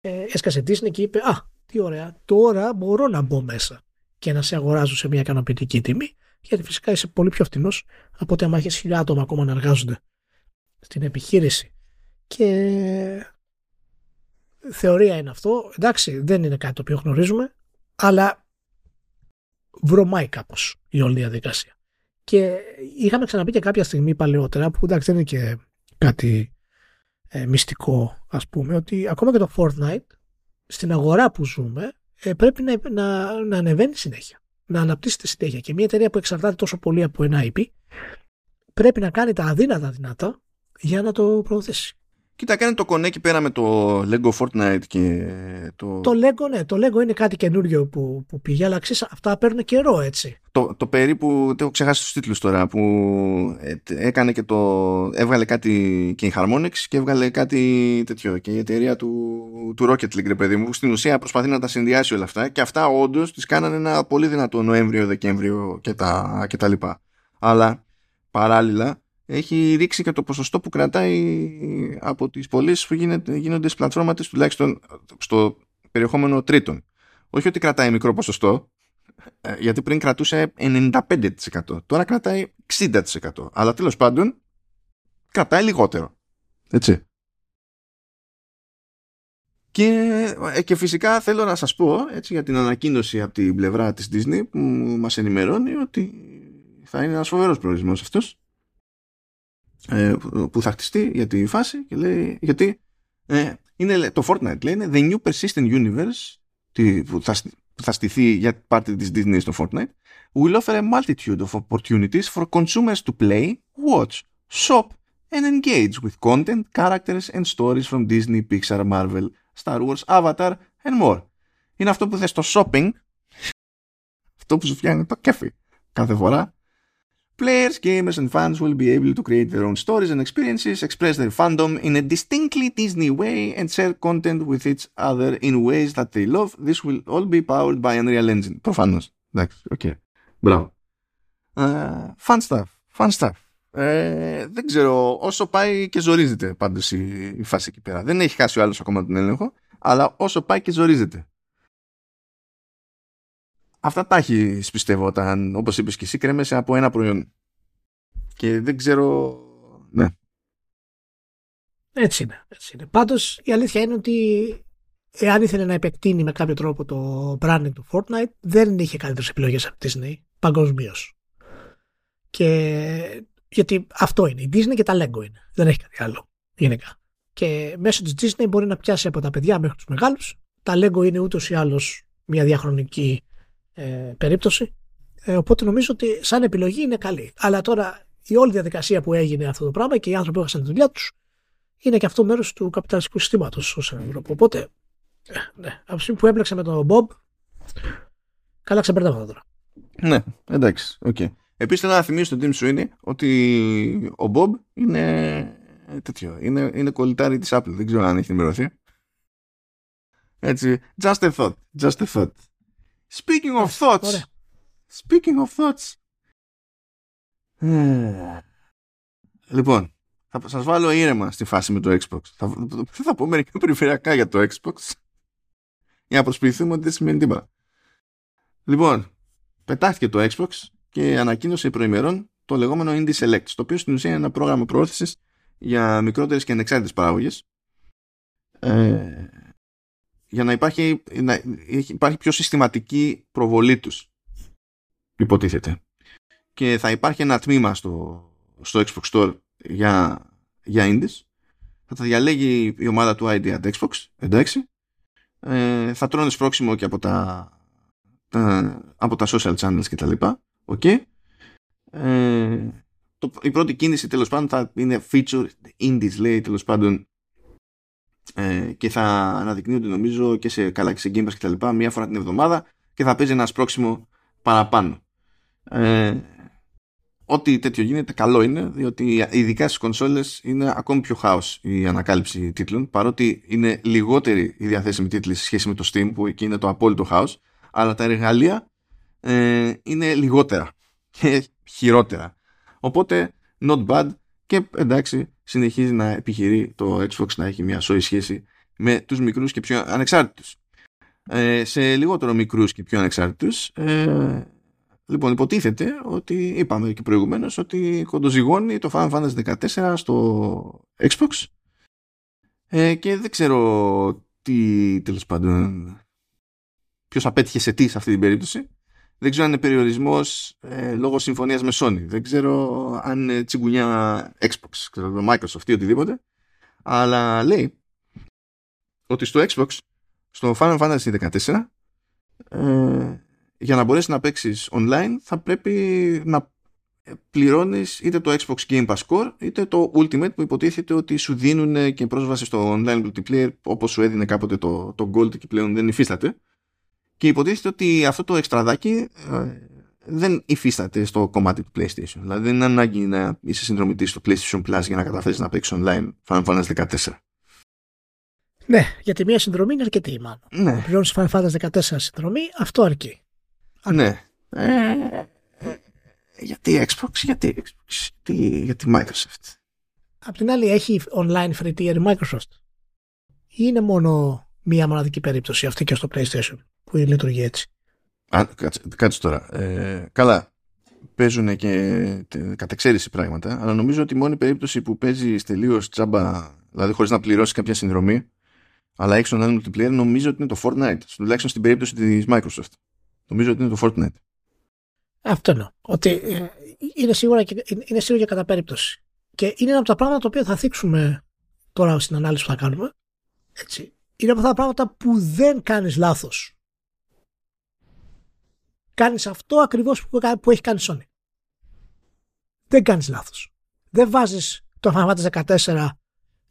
ε, έσκασε Disney και είπε Α, τι ωραία, τώρα μπορώ να μπω μέσα και να σε αγοράζω σε μια ικανοποιητική τιμή, γιατί φυσικά είσαι πολύ πιο φτηνός από ότι άμα έχει χιλιά άτομα ακόμα να εργάζονται στην επιχείρηση. Και θεωρία είναι αυτό. Εντάξει, δεν είναι κάτι το οποίο γνωρίζουμε, αλλά βρωμάει κάπως η όλη διαδικασία. Και είχαμε ξαναπεί και κάποια στιγμή παλαιότερα, που εντάξει δεν είναι και κάτι ε, μυστικό ας πούμε, ότι ακόμα και το Fortnite στην αγορά που ζούμε ε, πρέπει να, να, να ανεβαίνει συνέχεια, να αναπτύσσεται συνέχεια. Και μια εταιρεία που εξαρτάται τόσο πολύ από ένα IP πρέπει να κάνει τα αδύνατα δυνατά για να το προωθήσει. Κοίτα, κάνει το κονέ εκεί πέρα με το Lego Fortnite και το. Το Lego, ναι, το Lego είναι κάτι καινούριο που, που πήγε, αλλά ξέρεις, αυτά παίρνουν καιρό έτσι. Το, το περίπου, το έχω ξεχάσει τους τίτλους τώρα, που ε, έκανε και το. έβγαλε κάτι και η Harmonix και έβγαλε κάτι τέτοιο. Και η εταιρεία του, του Rocket League, ρε παιδί μου, στην ουσία προσπαθεί να τα συνδυάσει όλα αυτά και αυτά όντως τις κάνανε ένα πολύ δυνατό Νοέμβριο-Δεκέμβριο και τα, και τα λοιπά. Αλλά παράλληλα έχει ρίξει και το ποσοστό που κρατάει από τις πωλήσεις που γίνεται, γίνονται στις πλατφόρμα της τουλάχιστον στο περιεχόμενο τρίτων. Όχι ότι κρατάει μικρό ποσοστό, ε, γιατί πριν κρατούσε 95%. Τώρα κρατάει 60%. Αλλά τέλος πάντων κρατάει λιγότερο. Έτσι. Και, ε, και φυσικά θέλω να σας πω έτσι, για την ανακοίνωση από την πλευρά της Disney που μας ενημερώνει ότι θα είναι ένας φοβερός προορισμός αυτός ε, που θα χτιστεί για τη φάση και λέει γιατί ε, είναι το Fortnite λέει είναι the new persistent universe που θα, που θα στηθεί για πάρτι της Disney στο Fortnite will offer a multitude of opportunities for consumers to play, watch, shop and engage with content, characters and stories from Disney, Pixar, Marvel, Star Wars, Avatar and more. Είναι αυτό που θες στο shopping αυτό που σου φτιάχνει το κέφι κάθε φορά Players, gamers, and fans will be able to create their own stories and experiences, express their fandom in a distinctly Disney way, and share content with each other in ways that they love. This will all be powered by Unreal Engine. Προφανώ. Εντάξει, οκ. Okay. Μπράβο. Uh, fun stuff. Fun stuff. Ε, δεν ξέρω, όσο πάει και ζορίζεται πάντω η, η φάση εκεί πέρα. Δεν έχει χάσει ο άλλο ακόμα τον έλεγχο, αλλά όσο πάει και ζορίζεται. Αυτά τα έχει πιστεύω όταν, όπως είπες και εσύ, κρέμεσαι από ένα προϊόν. Και δεν ξέρω... Ναι. Έτσι είναι. Έτσι είναι. Πάντως η αλήθεια είναι ότι εάν ήθελε να επεκτείνει με κάποιο τρόπο το branding του Fortnite, δεν είχε καλύτερες επιλογές από τη Disney παγκοσμίως. Και γιατί αυτό είναι. Η Disney και τα Lego είναι. Δεν έχει κάτι άλλο γενικά. Και μέσω της Disney μπορεί να πιάσει από τα παιδιά μέχρι τους μεγάλους. Τα Lego είναι ούτως ή άλλως μια διαχρονική ε, περίπτωση. Ε, οπότε νομίζω ότι σαν επιλογή είναι καλή. Αλλά τώρα η όλη διαδικασία που έγινε αυτό το πράγμα και οι άνθρωποι που έχασαν τη δουλειά τους είναι και αυτό μέρος του καπιταλιστικού συστήματος ως Ευρώπη. Οπότε, ε, ναι, από τη στιγμή που έμπλεξε με τον Μπομπ, καλά ξεπερνάμε τώρα. Ναι, εντάξει, OK. Okay. Επίσης θέλω να θυμίσω στον Tim Sweeney ότι ο Μπομπ είναι τέτοιο. Είναι, είναι κολλητάρι της Apple. Δεν ξέρω αν έχει ενημερωθεί. Έτσι, just a thought. Just a thought. Speaking of thoughts. Speaking of thoughts. Ε. Λοιπόν, θα σας βάλω ήρεμα στη φάση με το Xbox. Θα, θα πω μερικά περιφερειακά για το Xbox. Για να προσποιηθούμε ότι δεν σημαίνει τίποτα. Λοιπόν, πετάχτηκε το Xbox και ανακοίνωσε προημερών το λεγόμενο Indie Select, το οποίο στην ουσία είναι ένα πρόγραμμα προώθησης για μικρότερες και ανεξάρτητες παράγωγες. Ε, για να υπάρχει, να υπάρχει πιο συστηματική προβολή τους υποτίθεται. Και θα υπάρχει ένα τμήμα στο, στο Xbox Store για, για indies. Θα τα διαλέγει η ομάδα του ID at Xbox εντάξει. Ε, θα τρώνε σπρόξιμο και από τα, τα, από τα social channels και τα λοιπά okay. ε, το, η πρώτη κίνηση τέλος πάντων θα είναι feature indies λέει τέλος πάντων ε, και θα αναδεικνύονται νομίζω και σε, καλά και σε Game Pass και τα λοιπά μία φορά την εβδομάδα και θα παίζει ένα σπρόξιμο παραπάνω. Ε, ό,τι τέτοιο γίνεται καλό είναι διότι ειδικά στις κονσόλες είναι ακόμη πιο χάος η ανακάλυψη τίτλων παρότι είναι λιγότερη η διαθέσιμη τίτλη σε σχέση με το Steam που εκεί είναι το απόλυτο χάος αλλά τα εργαλεία ε, είναι λιγότερα και χειρότερα. Οπότε not bad και εντάξει συνεχίζει να επιχειρεί το Xbox να έχει μια σόη σχέση με τους μικρούς και πιο ανεξάρτητους. Ε, σε λιγότερο μικρούς και πιο ανεξάρτητους ε, λοιπόν υποτίθεται ότι είπαμε και προηγουμένως ότι κοντοζυγώνει το Final Fantasy 14 στο Xbox ε, και δεν ξέρω τι τέλος πάντων ποιος απέτυχε σε τι σε αυτή την περίπτωση δεν ξέρω αν είναι περιορισμός ε, λόγω συμφωνίας με Sony. Δεν ξέρω αν είναι τσιγκουνιά Xbox, ξέρω, Microsoft ή οτιδήποτε. Αλλά λέει ότι στο Xbox, στο Final Fantasy 14, ε, για να μπορέσεις να παίξεις online θα πρέπει να πληρώνεις είτε το Xbox Game Pass Core είτε το Ultimate που υποτίθεται ότι σου δίνουν και πρόσβαση στο online multiplayer όπως σου έδινε κάποτε το, το Gold και πλέον δεν υφίσταται και υποτίθεται ότι αυτό το εξτραδάκι ε, δεν υφίσταται στο κομμάτι του PlayStation. Δηλαδή δεν είναι ανάγκη να είσαι συνδρομητής στο PlayStation Plus για να καταφέρει να παίξεις online Final Fantasy 14. Ναι, γιατί μία συνδρομή είναι αρκετή, μάλλον. Ναι. Πληρώνεις Final Fantasy 14 συνδρομή, αυτό αρκεί. Ναι. Ε, γιατί Xbox, γιατί Xbox, γιατί, γιατί Microsoft. Απ' την άλλη, έχει online free tier η Microsoft. Ή είναι μόνο μία μοναδική περίπτωση αυτή και στο PlayStation που λειτουργεί έτσι. Α, κάτσε, κάτσε τώρα. Ε, καλά, παίζουν και κατεξαίρεση πράγματα, αλλά νομίζω ότι η μόνη περίπτωση που παίζει τελείως τσάμπα, δηλαδή χωρίς να πληρώσει κάποια συνδρομή, αλλά έχει online multiplayer, νομίζω ότι είναι το Fortnite. Τουλάχιστον στην περίπτωση της Microsoft. Νομίζω ότι είναι το Fortnite. Αυτό εννοώ. Ότι ε, είναι σίγουρα και, είναι σίγουρα και κατά περίπτωση. Και είναι ένα από τα πράγματα τα οποία θα θίξουμε τώρα στην ανάλυση που θα κάνουμε. Έτσι. Είναι από αυτά τα πράγματα που δεν κάνεις λάθος Κάνεις αυτό ακριβώς που έχει κάνει η Sony. Δεν κάνεις λάθος. Δεν βάζεις το Final Fantasy 14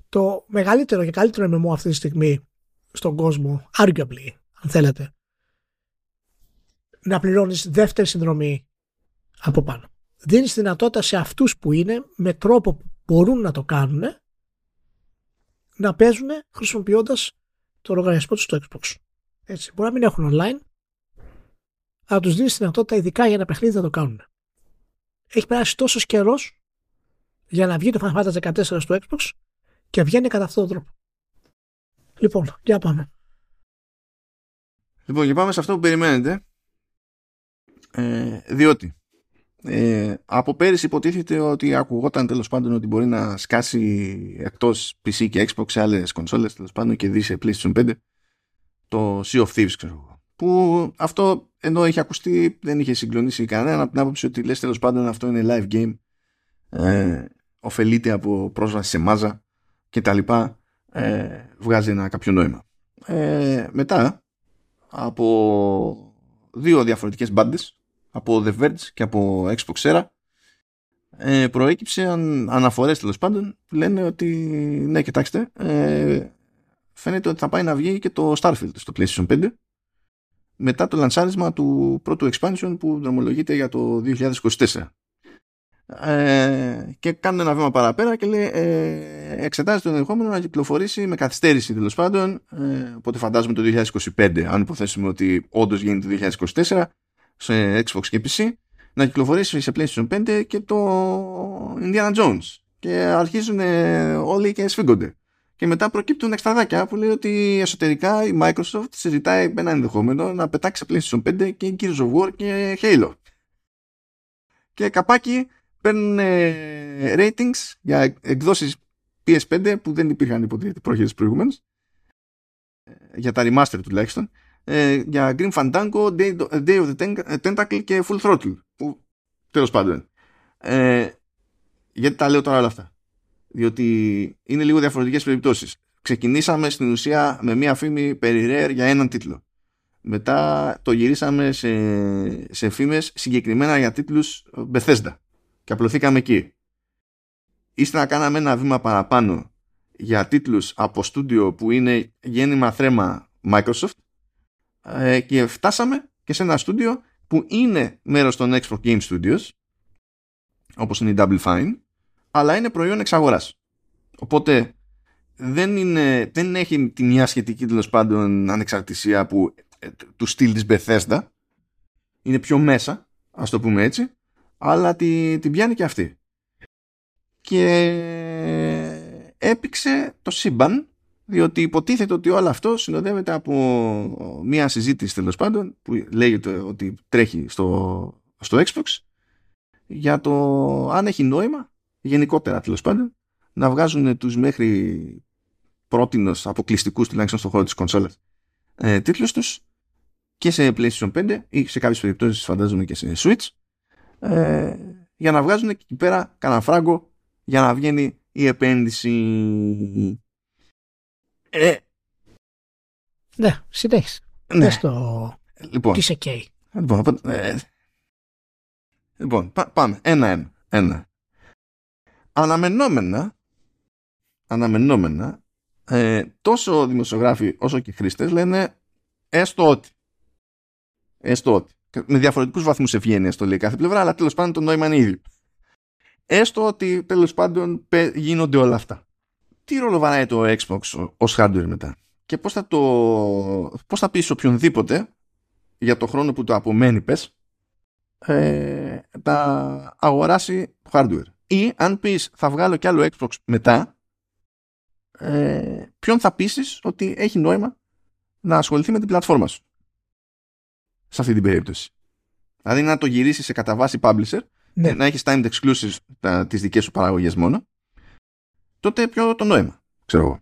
το μεγαλύτερο και καλύτερο MMO αυτή τη στιγμή στον κόσμο, arguably, αν θέλετε, να πληρώνεις δεύτερη συνδρομή από πάνω. Δίνεις δυνατότητα σε αυτούς που είναι με τρόπο που μπορούν να το κάνουν να παίζουν χρησιμοποιώντας το λογαριασμό τους στο Xbox. Έτσι. Μπορεί να μην έχουν online, αλλά τους δίνεις τη δυνατότητα ειδικά για ένα παιχνίδι να το κάνουν. Έχει περάσει τόσος καιρός για να βγει το Final Fantasy 14 στο Xbox και βγαίνει κατά αυτόν τον τρόπο. Λοιπόν, για πάμε. Λοιπόν, για πάμε σε αυτό που περιμένετε. Ε, διότι ε, από πέρυσι υποτίθεται ότι ακουγόταν τέλος πάντων ότι μπορεί να σκάσει εκτός PC και Xbox σε άλλες κονσόλες τέλος πάντων και δει σε PlayStation 5 το Sea of Thieves ξέρω που αυτό ενώ είχε ακουστεί δεν είχε συγκλονίσει κανέναν από την άποψη ότι λες τέλος πάντων αυτό είναι live game ε, ωφελείται από πρόσβαση σε μάζα και τα λοιπά ε, βγάζει ένα κάποιο νόημα. Ε, μετά από δύο διαφορετικές μπάντες, από The Verge και από Xbox Era ε, προέκυψε αν, αναφορές τέλος πάντων που λένε ότι ναι κοιτάξτε ε, φαίνεται ότι θα πάει να βγει και το Starfield στο PlayStation 5 μετά το λανσάρισμα του πρώτου expansion που δρομολογείται για το 2024. Ε, και κάνουν ένα βήμα παραπέρα και λέει ε, εξετάζει το ενδεχόμενο να κυκλοφορήσει με καθυστέρηση τέλος πάντων ε, οπότε φαντάζομαι το 2025 αν υποθέσουμε ότι όντως γίνει το 2024 σε Xbox και PC να κυκλοφορήσει σε PlayStation 5 και το Indiana Jones και αρχίζουν όλοι και σφίγγονται και μετά προκύπτουν εξτραδάκια που λέει ότι εσωτερικά η Microsoft συζητάει με ένα ενδεχόμενο να πετάξει σε PlayStation 5 και Gears of War και Halo. Και καπάκι παίρνουν ε, ratings για εκδόσεις PS5 που δεν υπήρχαν υποτίθεται πρόχειρες προηγουμένως για τα remaster τουλάχιστον ε, για Green Fandango, Day, of the Tentacle και Full Throttle που τέλος πάντων. Ε, γιατί τα λέω τώρα όλα αυτά. Διότι είναι λίγο διαφορετικές περιπτώσεις. Ξεκινήσαμε στην ουσία με μία φήμη περί Rare για έναν τίτλο. Μετά το γυρίσαμε σε, σε φήμες συγκεκριμένα για τίτλους Bethesda. Και απλωθήκαμε εκεί. Ύστερα κάναμε ένα βήμα παραπάνω για τίτλους από στούντιο που είναι γέννημα θρέμα Microsoft ε, και φτάσαμε και σε ένα στούντιο που είναι μέρος των Xbox Game Studios όπως είναι η Double Fine αλλά είναι προϊόν εξαγοράς. Οπότε δεν, είναι, δεν έχει τη μια σχετική τέλος πάντων ανεξαρτησία που, ε, του στυλ της Bethesda. Είναι πιο μέσα, ας το πούμε έτσι, αλλά την τη πιάνει και αυτή. Και έπηξε το σύμπαν, διότι υποτίθεται ότι όλο αυτό συνοδεύεται από μια συζήτηση τέλος πάντων που λέγεται ότι τρέχει στο, στο Xbox για το αν έχει νόημα γενικότερα τέλος πάντων να βγάζουν τους μέχρι πρότινος αποκλειστικούς τουλάχιστον στον χώρο της κονσόλας ε, τίτλους τους και σε PlayStation 5 ή σε κάποιες περιπτώσεις φαντάζομαι και σε Switch ε, για να βγάζουν εκεί πέρα κανένα φράγκο για να βγαίνει η επένδυση ε, ναι, συνέχισε. Ναι. το... Λοιπόν, τι σε καίει. Λοιπόν, ε, λοιπόν πάμε. Ένα-ένα. Ένα. Αναμενόμενα αναμενόμενα ε, τόσο δημοσιογράφοι όσο και χρήστες λένε έστω ότι. Έστω ότι. Με διαφορετικούς βαθμούς ευγένειας το λέει κάθε πλευρά, αλλά τέλος πάντων το νόημα είναι ίδιο. Έστω ότι τέλος πάντων γίνονται όλα αυτά. Τι ρόλο βαράει το Xbox ως hardware μετά και πώς θα, το, πώς θα πεις οποιονδήποτε για το χρόνο που το απομένει πες ε, τα αγοράσει hardware. Ή αν πεις θα βγάλω κι άλλο Xbox μετά ε, ποιον θα πείσεις ότι έχει νόημα να ασχοληθεί με την πλατφόρμα σου. Σε αυτή την περίπτωση. Δηλαδή να το γυρίσεις σε κατά βάση publisher, ναι. να έχεις timed exclusives τι τις δικές σου παραγωγές μόνο, τότε ποιο το νόημα, ξέρω εγώ.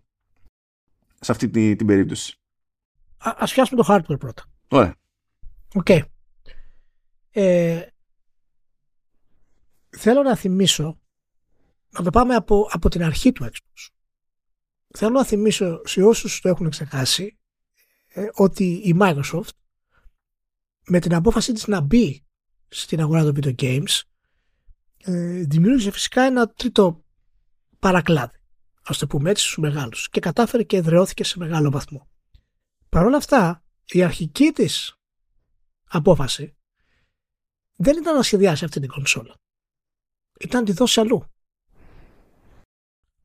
Σε αυτή την, την περίπτωση. Α ας πιάσουμε το hardware πρώτα. Ωραία. Οκ. Ε, θέλω να θυμίσω να το πάμε από, από την αρχή του Xbox θέλω να θυμίσω σε όσους το έχουν ξεχάσει ε, ότι η Microsoft με την απόφαση της να μπει στην αγορά των video games ε, δημιούργησε φυσικά ένα τρίτο παρακλάδι ας το πούμε έτσι στους μεγάλους και κατάφερε και εδραιώθηκε σε μεγάλο βαθμό. Παρ' όλα αυτά η αρχική της απόφαση δεν ήταν να σχεδιάσει αυτή την κονσόλα. Ήταν να τη δώσει αλλού.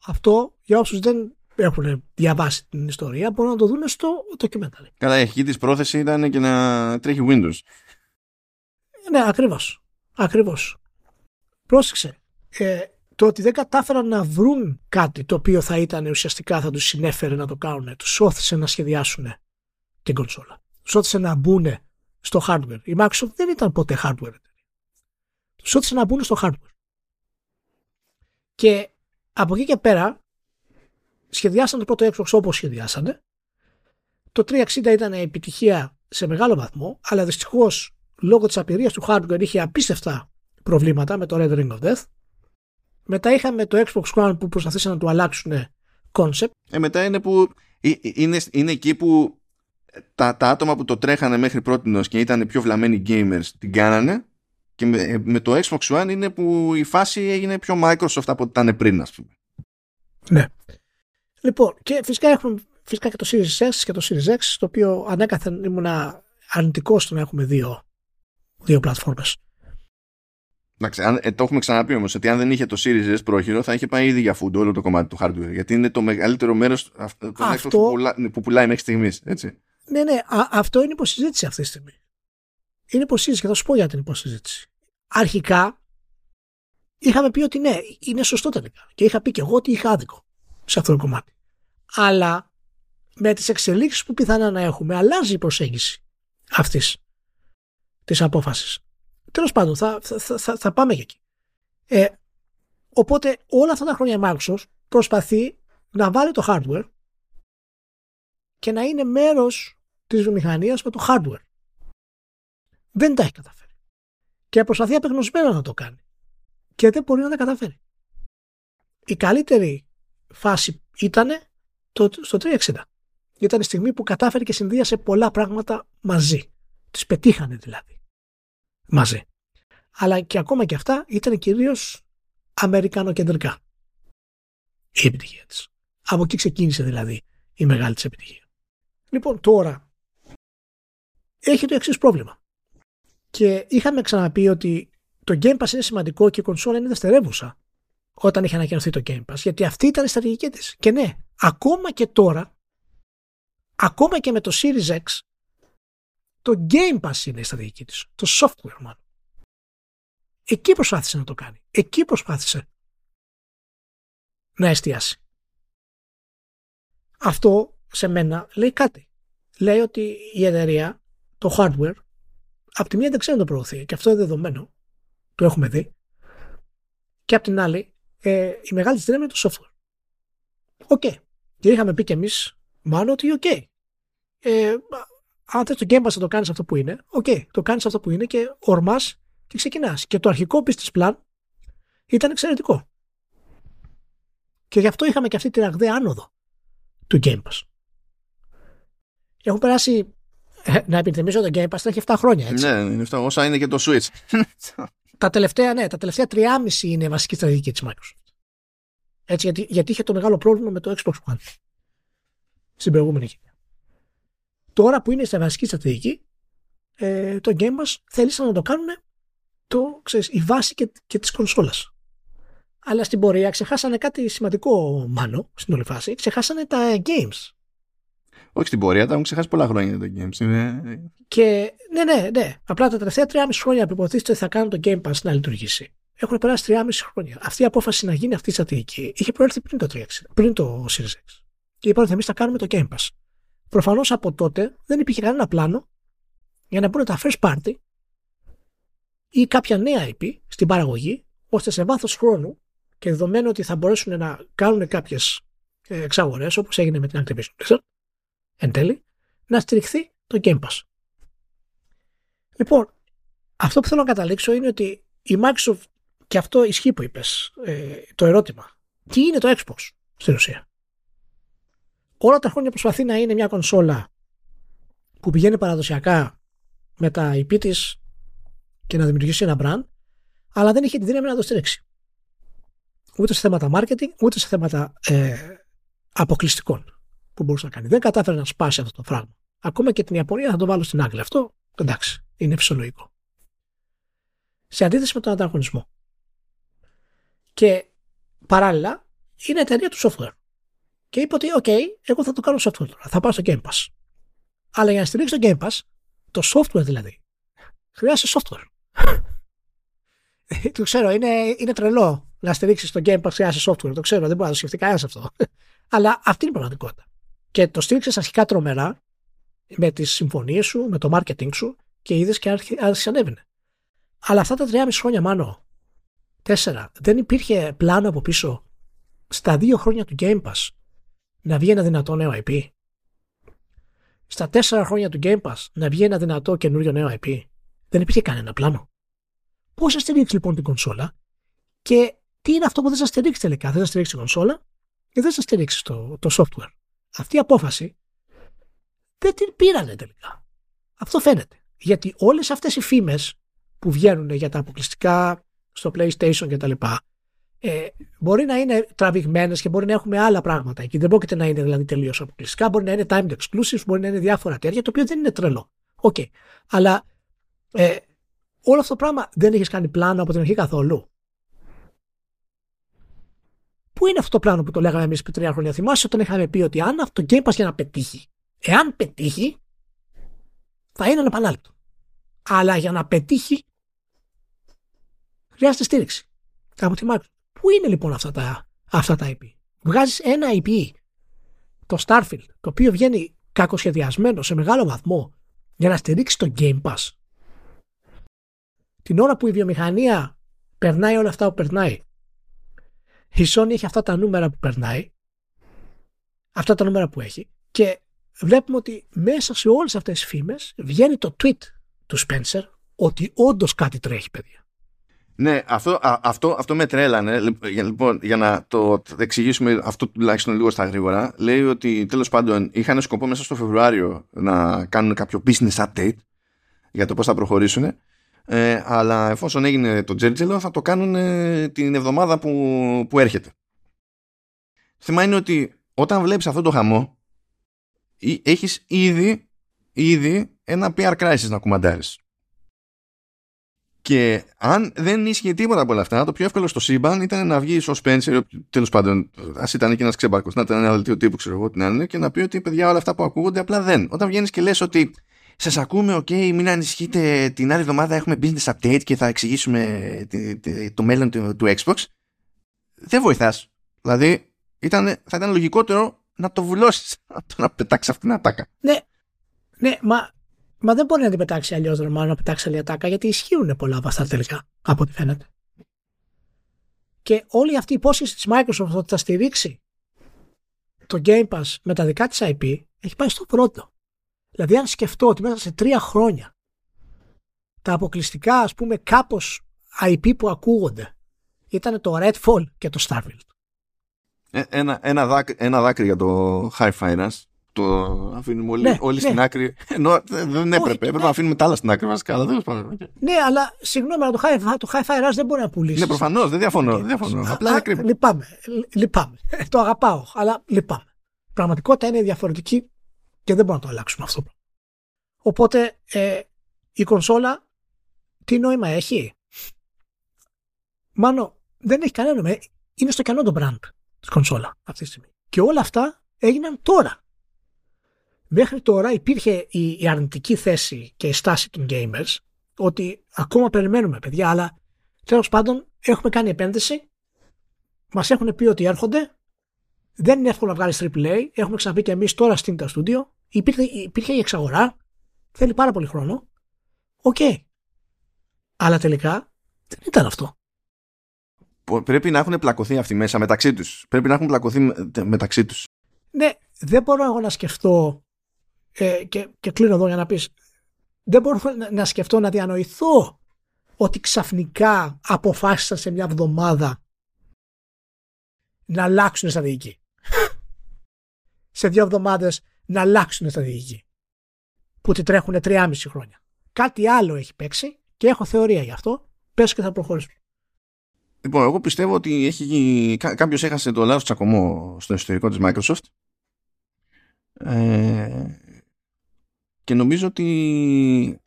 Αυτό για όσους δεν έχουν διαβάσει την ιστορία μπορούν να το δουν στο documentary. Καλά, η αρχή της πρόθεση ήταν και να τρέχει Windows. Ναι, ακριβώς. Ακριβώς. Πρόσεξε. Ε, το ότι δεν κατάφεραν να βρουν κάτι το οποίο θα ήταν ουσιαστικά θα τους συνέφερε να το κάνουν. Τους όθησε να σχεδιάσουν την κονσόλα. Τους όθησε να μπουν στο hardware. Η Microsoft δεν ήταν ποτέ hardware. Τους όθησε να μπουν στο hardware. Και από εκεί και πέρα σχεδιάσαν το πρώτο Xbox όπως σχεδιάσανε. Το 360 ήταν επιτυχία σε μεγάλο βαθμό, αλλά δυστυχώς λόγω της απειρίας του hardware είχε απίστευτα προβλήματα με το Red Ring of Death. Μετά είχαμε το Xbox One που προσπαθήσαν να του αλλάξουν concept. Ε, μετά είναι που ε, ε, είναι, είναι εκεί που τα, τα άτομα που το τρέχανε μέχρι πρώτη και ήταν πιο βλαμμένοι gamers την κάνανε και με, με το Xbox One είναι που η φάση έγινε πιο Microsoft από ό,τι ήταν πριν ας πούμε. Ναι. Λοιπόν, και φυσικά έχουμε φυσικά και το Series S και το Series X, το οποίο ανέκαθεν ήμουν αρνητικό στο να έχουμε δύο, δύο πλατφόρμες. Εντάξει, αν, ε, το έχουμε ξαναπεί όμως ότι αν δεν είχε το Series S πρόχειρο θα είχε πάει ήδη για food όλο το κομμάτι του hardware. Γιατί είναι το μεγαλύτερο μέρος αυτό... που, πουλά, που πουλάει μέχρι στιγμής. Ναι, ναι, α, αυτό είναι υποσυζήτηση αυτή τη στιγμή. Είναι υποσυζήτηση και θα σου πω για την υποσυζήτηση. Αρχικά είχαμε πει ότι ναι, είναι σωστό τελικά. Και είχα πει και εγώ ότι είχα άδικο σε αυτό το κομμάτι. Αλλά με τις εξελίξεις που πιθανά να έχουμε αλλάζει η προσέγγιση αυτής της απόφασης. Τέλος πάντων θα, θα, θα, θα πάμε και εκεί. Ε, οπότε όλα αυτά τα χρόνια η Microsoft προσπαθεί να βάλει το hardware και να είναι μέρος της βιομηχανίας με το hardware. Δεν τα έχει καταφέρει. Και προσπαθεί απεγνωσμένα να το κάνει. Και δεν μπορεί να τα καταφέρει. Η καλύτερη φάση ήταν το, στο 360. Ήταν η στιγμή που κατάφερε και συνδύασε πολλά πράγματα μαζί. Τις πετύχανε δηλαδή. Μαζί. Αλλά και ακόμα και αυτά ήταν κυρίως αμερικανοκεντρικά. Η επιτυχία της. Από εκεί ξεκίνησε δηλαδή η μεγάλη της επιτυχία. Λοιπόν τώρα έχει το εξής πρόβλημα. Και είχαμε ξαναπεί ότι το Game Pass είναι σημαντικό και η κονσόλα είναι δευτερεύουσα όταν είχε ανακοινωθεί το Game Pass. Γιατί αυτή ήταν η στρατηγική της. Και ναι, ακόμα και τώρα, ακόμα και με το Series X, το Game Pass είναι η στρατηγική της. Το software μάλλον. Εκεί προσπάθησε να το κάνει. Εκεί προσπάθησε να εστιάσει. Αυτό σε μένα λέει κάτι. Λέει ότι η εταιρεία, το hardware, από τη μία δεν ξέρει να το προωθεί και αυτό είναι δεδομένο. Το έχουμε δει. Και από την άλλη, ε, η μεγάλη δύναμη είναι το software. OK. Okay. Και είχαμε πει κι εμείς, μάλλον ότι OK. Okay. Ε, αν θες το Game Pass να το κάνεις αυτό που είναι, OK, okay, το κάνεις αυτό που είναι και ορμάς και ξεκινάς. Και το αρχικό business plan ήταν εξαιρετικό. Και γι' αυτό είχαμε και αυτή τη ραγδαία άνοδο του Game Pass. Έχουν περάσει, ε, να επιθυμίσω το Game Pass, έχει 7 χρόνια, έτσι. Ναι, είναι 7, όσα είναι και το Switch. <laughs> τα τελευταία, ναι, τα τελευταία 3,5 είναι η βασική στρατηγική της Microsoft. Έτσι, γιατί, γιατί είχε το μεγάλο πρόβλημα με το Xbox One στην προηγούμενη γενιά. Τώρα που είναι στη βασική στρατηγική, ε, το Game Pass θέλησαν να το κάνουν το, ξέρεις, η βάση και, και της κονσόλας. Αλλά στην πορεία ξεχάσανε κάτι σημαντικό μάνο στην όλη φάση. Ξεχάσανε τα games. Όχι στην πορεία, τα έχουν ξεχάσει πολλά χρόνια τα games. Είναι... Και ναι, ναι, ναι. Απλά τα τελευταία 3,5 χρόνια που υποτίθεται ότι θα κάνουν το Game Pass να λειτουργήσει. Έχουν περάσει 3,5 χρόνια. Αυτή η απόφαση να γίνει αυτή η στρατηγική είχε προέρθει πριν το 360, πριν το Series X. Και είπαν ότι εμείς θα κάνουμε το Game Pass. Προφανώς από τότε δεν υπήρχε κανένα πλάνο για να μπουν τα first party ή κάποια νέα IP στην παραγωγή, ώστε σε βάθος χρόνου και δεδομένου ότι θα μπορέσουν να κάνουν κάποιες εξαγορές, όπως έγινε με την Activision Blizzard, εν τέλει, να στηριχθεί το Game Pass. Λοιπόν, αυτό που θέλω να καταλήξω είναι ότι η Microsoft, και αυτό ισχύει που είπες, ε, το ερώτημα, τι είναι το Xbox στην ουσία; Όλα τα χρόνια προσπαθεί να είναι μια κονσόλα που πηγαίνει παραδοσιακά με τα IP της και να δημιουργήσει ένα brand, αλλά δεν είχε τη δύναμη να το στηρίξει. Ούτε σε θέματα marketing, ούτε σε θέματα ε, αποκλειστικών που μπορούσε να κάνει. Δεν κατάφερε να σπάσει αυτό το πράγμα. Ακόμα και την Ιαπωνία θα το βάλω στην άκρη. Αυτό εντάξει, είναι φυσιολογικό. Σε αντίθεση με τον ανταγωνισμό. Και παράλληλα είναι εταιρεία του software. Και είπε ότι, OK, εγώ θα το κάνω software τώρα. Θα πάω στο Game Pass. Αλλά για να στηρίξει το Game Pass, το software δηλαδή, χρειάζεται software. <laughs> το ξέρω, είναι, είναι τρελό να στηρίξεις το Game Pass χρειάζεται software. Το ξέρω, δεν μπορεί να το σκεφτεί κανένας αυτό. <laughs> Αλλά αυτή είναι η πραγματικότητα. Και το στήριξες αρχικά τρομερά με τις συμφωνίες σου, με το marketing σου και είδες και άρχισε ανέβαινε. Αλλά αυτά τα τρία χρόνια μάνο, τέσσερα, δεν υπήρχε πλάνο από πίσω στα δύο χρόνια του Game Pass να βγει ένα δυνατό νέο IP. Στα τέσσερα χρόνια του Game Pass να βγει ένα δυνατό καινούριο νέο IP. Δεν υπήρχε κανένα πλάνο. Πώς θα στηρίξεις λοιπόν την κονσόλα και τι είναι αυτό που δεν θα στηρίξεις τελικά; Δεν θα στηρίξεις την κονσόλα και δεν θα στηρίξεις το, το software; Αυτή η απόφαση δεν την πήρανε τελικά. Αυτό φαίνεται. Γιατί όλες αυτές οι φήμες που βγαίνουν για τα αποκλειστικά στο PlayStation κτλ. Ε, μπορεί να είναι τραβηγμένες και μπορεί να έχουμε άλλα πράγματα εκεί. Δεν πρόκειται να είναι δηλαδή τελείως αποκλειστικά. Μπορεί να είναι timed exclusive, μπορεί να είναι διάφορα τέτοια, το οποίο δεν είναι τρελό. OK. Okay. Αλλά ε, όλο αυτό το πράγμα δεν έχεις κάνει πλάνο από την αρχή καθόλου. Πού είναι αυτό το πλάνο που το λέγαμε εμείς πριν τρία χρόνια; Θυμάσαι όταν είχαμε πει ότι αν αυτό το Game Pass για να πετύχει, εάν πετύχει, θα είναι ανεπανάληπτο. Αλλά για να πετύχει, χρειάζεται στήριξη από τη Microsoft. Πού είναι λοιπόν αυτά τα, αυτά τα IP. Βγάζεις ένα IP, το Starfield, το οποίο βγαίνει κακοσχεδιασμένο σε μεγάλο βαθμό για να στηρίξει το Game Pass. Την ώρα που η βιομηχανία περνάει όλα αυτά που περνάει η Sony έχει αυτά τα νούμερα που περνάει, αυτά τα νούμερα που έχει και βλέπουμε ότι μέσα σε όλες αυτές τις φήμες βγαίνει το tweet του Spencer ότι όντως κάτι τρέχει, παιδιά. Ναι, αυτό, αυτό, αυτό με τρέλανε. Λοιπόν, για να το εξηγήσουμε αυτό τουλάχιστον λίγο στα γρήγορα, λέει ότι τέλος πάντων είχαν σκοπό μέσα στο Φεβρουάριο να κάνουν κάποιο business update για το πώς θα προχωρήσουν. Ε, αλλά εφόσον έγινε το τζέρτζελο θα το κάνουν την εβδομάδα που, που έρχεται. Θέμα είναι ότι όταν βλέπεις αυτό το χαμό έχεις ήδη, ήδη ένα PR crisis να κουμαντάρεις. Και αν δεν ίσχυε τίποτα από όλα αυτά, το πιο εύκολο στο σύμπαν ήταν να βγει ο Spencer, τέλος πάντων, ας ήταν και ένας ξεμπάρκο, να ήταν ένα δελτίο τύπου, ξέρω εγώ, την άλλη, και να πει ότι παιδιά όλα αυτά που ακούγονται απλά δεν. Όταν βγαίνεις και λες ότι σας ακούμε, OK, okay, μην ανησυχείτε, την άλλη εβδομάδα έχουμε business update και θα εξηγήσουμε το μέλλον του, του Xbox, δεν βοηθάς. Δηλαδή, ήταν, θα ήταν λογικότερο να το βουλώσεις, <laughs> να πετάξεις αυτήν την ατάκα. Ναι, ναι, μα Μα δεν μπορεί να την πετάξει αλλιώς μάλλον να πετάξει άλλη ατάκα, γιατί ισχύουν πολλά από αυτά τελικά, από ό,τι φαίνεται. Και όλη αυτή η υπόσχεση της Microsoft ότι θα στηρίξει το Game Pass με τα δικά της IP έχει πάει στο πρώτο. Δηλαδή, αν σκεφτώ ότι μέσα σε τρία χρόνια τα αποκλειστικά, ας πούμε, κάπως IP που ακούγονται ήταν το Redfall και το Starfield. Ε, ένα, ένα, δάκρυ, ένα δάκρυ για το Hi-Fi Rush το αφήνουμε όλοι, ναι, όλοι ναι. στην άκρη. Ενώ δεν έπρεπε. έπρεπε να αφήνουμε τα άλλα στην άκρη βασικά. Αλλά δεν ναι, αλλά συγγνώμη, αλλά το high, το high fire δεν μπορεί να πουλήσεις. Ναι, προφανώς, δεν διαφωνώ. Okay. Δεν διαφωνώ. Απλά είναι κρίμα. Λυπάμαι. λυπάμαι. το αγαπάω, αλλά λυπάμαι. Πραγματικότητα είναι διαφορετική και δεν μπορούμε να το αλλάξουμε αυτό. Οπότε ε, η κονσόλα τι νόημα έχει; Μάνο, δεν έχει κανένα νόημα. Είναι στο κενό το brand της κονσόλα αυτή τη στιγμή. Και όλα αυτά έγιναν τώρα. Μέχρι τώρα υπήρχε η, αρνητική θέση και η στάση των gamers ότι ακόμα περιμένουμε παιδιά, αλλά τέλος πάντων έχουμε κάνει επένδυση, μας έχουν πει ότι έρχονται, δεν είναι εύκολο να βγάλεις AAA, έχουμε ξαναπεί και εμείς τώρα στην τα studio, υπήρχε, υπήρχε η εξαγορά, θέλει πάρα πολύ χρόνο. OK. Okay. Αλλά τελικά δεν ήταν αυτό. Πρέπει να έχουν πλακωθεί αυτοί μέσα μεταξύ τους. Πρέπει να έχουν πλακωθεί μεταξύ τους. Ναι, δεν μπορώ εγώ να σκεφτώ ε, και, και κλείνω εδώ για να πεις δεν μπορώ να, σκεφτώ να διανοηθώ ότι ξαφνικά αποφάσισαν σε μια εβδομάδα να αλλάξουν στρατηγική. <laughs> σε δύο εβδομάδες να αλλάξουν στρατηγική. Που τη τρέχουν 3,5 χρόνια. Κάτι άλλο έχει παίξει και έχω θεωρία γι' αυτό. Πες και θα προχωρήσουμε. Λοιπόν, εγώ πιστεύω ότι έχει, κάποιος έχασε το λάθος τσακωμό στο εσωτερικό της Microsoft ε, και νομίζω ότι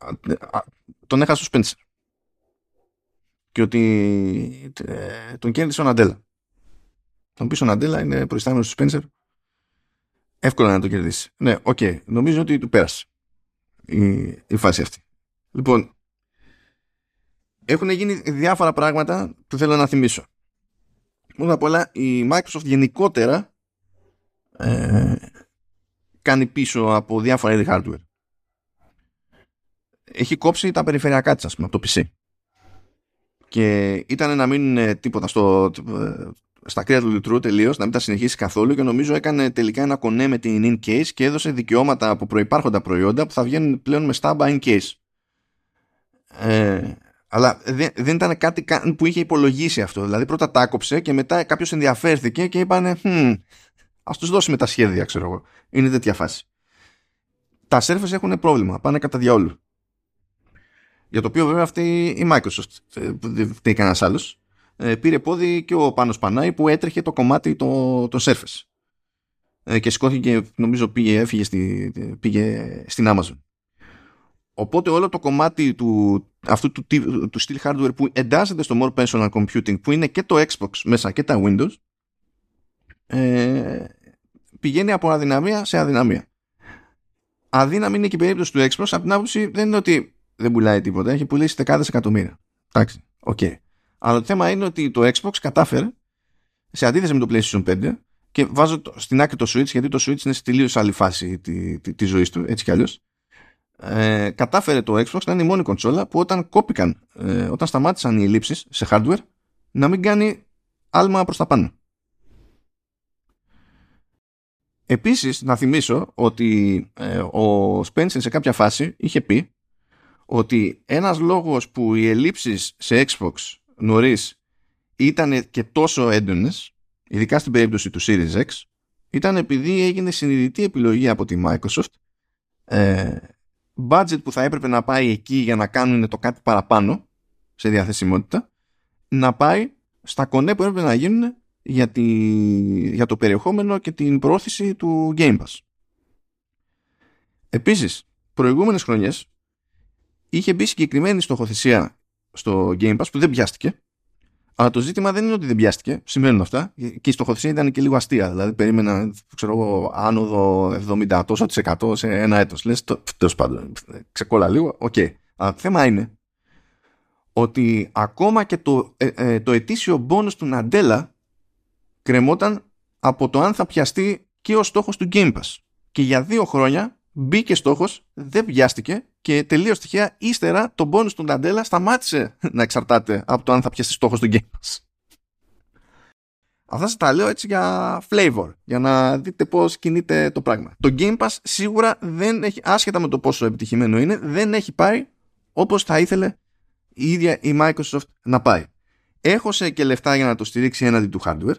τον έχασε ο Σπένσερ και ότι ε, τον κέρδισε ο Ναντέλα. Τον πίσω ο Ναντέλα είναι προϊστάμενος του Σπένσερ εύκολα να τον κερδίσεις. Ναι, OK. Okay. Νομίζω ότι του πέρασε η, η φάση αυτή. Λοιπόν, έχουν γίνει διάφορα πράγματα που θέλω να θυμίσω. Πρώτα απ' όλα η Microsoft γενικότερα ε, κάνει πίσω από διάφορα είδη hardware έχει κόψει τα περιφερειακά της, ας πούμε, από το PC. Και ήταν να μην τίποτα στο, στα κρύα του λιτρού τελείως, να μην τα συνεχίσει καθόλου και νομίζω έκανε τελικά ένα κονέ με την in case και έδωσε δικαιώματα από προϋπάρχοντα προϊόντα που θα βγαίνουν πλέον με στάμπα in case. Ε, αλλά δεν, δεν ήταν κάτι που είχε υπολογίσει αυτό. Δηλαδή πρώτα τα άκοψε και μετά κάποιος ενδιαφέρθηκε και είπανε hm, ας τους δώσουμε τα σχέδια ξέρω εγώ. Είναι τέτοια φάση. Τα σερφες έχουν πρόβλημα, πάνε κατά διαόλου. Για το οποίο βέβαια αυτή η Microsoft, ε, δεν φταίει κανένας άλλος, ε, πήρε πόδι και ο Πάνος Πανάη που έτρεχε το κομμάτι το, το Surface. Ε, και σηκώθηκε, νομίζω πήγε, έφυγε στη, πήγε στην Amazon. Οπότε όλο το κομμάτι του, αυτού του, του steel hardware που εντάσσεται στο more personal computing που είναι και το Xbox μέσα και τα Windows ε, πηγαίνει από αδυναμία σε αδυναμία. Αδύναμη είναι και η περίπτωση του Xbox από την άποψη δεν είναι ότι δεν πουλάει τίποτα. Έχει πουλήσει δεκάδες εκατομμύρια. Εντάξει, OK. Okay. Αλλά το θέμα είναι ότι το Xbox κατάφερε σε αντίθεση με το PlayStation 5 και βάζω στην άκρη το Switch γιατί το Switch είναι σε τελείως άλλη φάση τη, τη, τη ζωής του, έτσι κι αλλιώς. Ε, κατάφερε το Xbox να είναι η μόνη κονσόλα που όταν κόπηκαν, ε, όταν σταμάτησαν οι ελλείψεις σε hardware, να μην κάνει άλμα προς τα πάνω. Επίσης, να θυμίσω ότι ε, ο Spencer σε κάποια φάση είχε πει ότι ένας λόγος που οι ελλείψεις σε Xbox νωρίς ήταν και τόσο έντονες, ειδικά στην περίπτωση του Series X, ήταν επειδή έγινε συνειδητή επιλογή από τη Microsoft ε, budget που θα έπρεπε να πάει εκεί για να κάνουν το κάτι παραπάνω σε διαθεσιμότητα να πάει στα κονέ που έπρεπε να γίνουν για, τη, για το περιεχόμενο και την πρόθεση του Game Pass. Επίσης, προηγούμενες χρονιές είχε μπει συγκεκριμένη στοχοθεσία στο Game Pass που δεν πιάστηκε αλλά το ζήτημα δεν είναι ότι δεν πιάστηκε. Σημαίνουν αυτά. Και η στοχοθεσία ήταν και λίγο αστεία. Δηλαδή, περίμενα, ξέρω εγώ, άνοδο 70 τόσο της εκατό σε ένα έτος. Λες, τέλος πάντων, ξεκόλλα λίγο. OK. Okay. Αλλά το θέμα είναι ότι ακόμα και το, ε, ε, το ετήσιο bonus του Ναντέλα κρεμόταν από το αν θα πιαστεί και ο στόχος του Game Pass. Και για δύο χρόνια μπήκε στόχος, δεν πιάστηκε και τελείως τυχαία ύστερα το bonus του Ναντέλα σταμάτησε <laughs> να εξαρτάται από το αν θα πιάσει στόχο του Game Pass. Αυτά σας τα λέω έτσι για flavor, για να δείτε πώς κινείται το πράγμα. Το Game Pass σίγουρα δεν έχει, άσχετα με το πόσο επιτυχημένο είναι, δεν έχει πάει όπως θα ήθελε η ίδια η Microsoft να πάει. Έχωσε και λεφτά για να το στηρίξει έναντι του hardware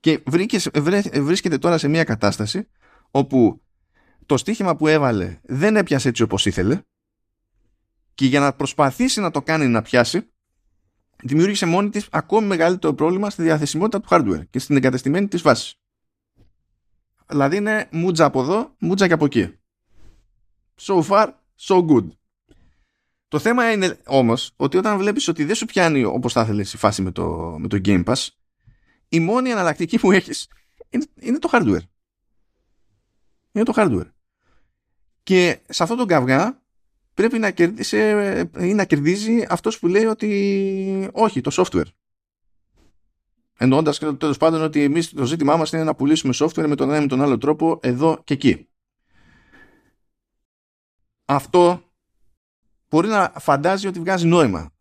και βρίσκεται τώρα σε μια κατάσταση όπου το στοίχημα που έβαλε δεν έπιασε έτσι όπως ήθελε και για να προσπαθήσει να το κάνει να πιάσει δημιούργησε μόνη της ακόμη μεγαλύτερο πρόβλημα στη διαθεσιμότητα του hardware και στην εγκατεστημένη της βάσης. Δηλαδή είναι μούτζα από εδώ, μούτζα και από εκεί. So far, so good. Το θέμα είναι όμως ότι όταν βλέπεις ότι δεν σου πιάνει όπως θα ήθελες η φάση με το, με το Game Pass η μόνη εναλλακτική που έχεις είναι, είναι το hardware. Είναι το hardware. Και σε αυτόν τον καυγά πρέπει να κερδίσει, ή να κερδίζει αυτός που λέει ότι όχι, το software. Εννοώντας και τέλος πάντων ότι εμείς το ζήτημά μας είναι να πουλήσουμε software με τον ένα ή με τον άλλο τρόπο εδώ και εκεί. Αυτό μπορεί να φαντάζει ότι βγάζει νόημα.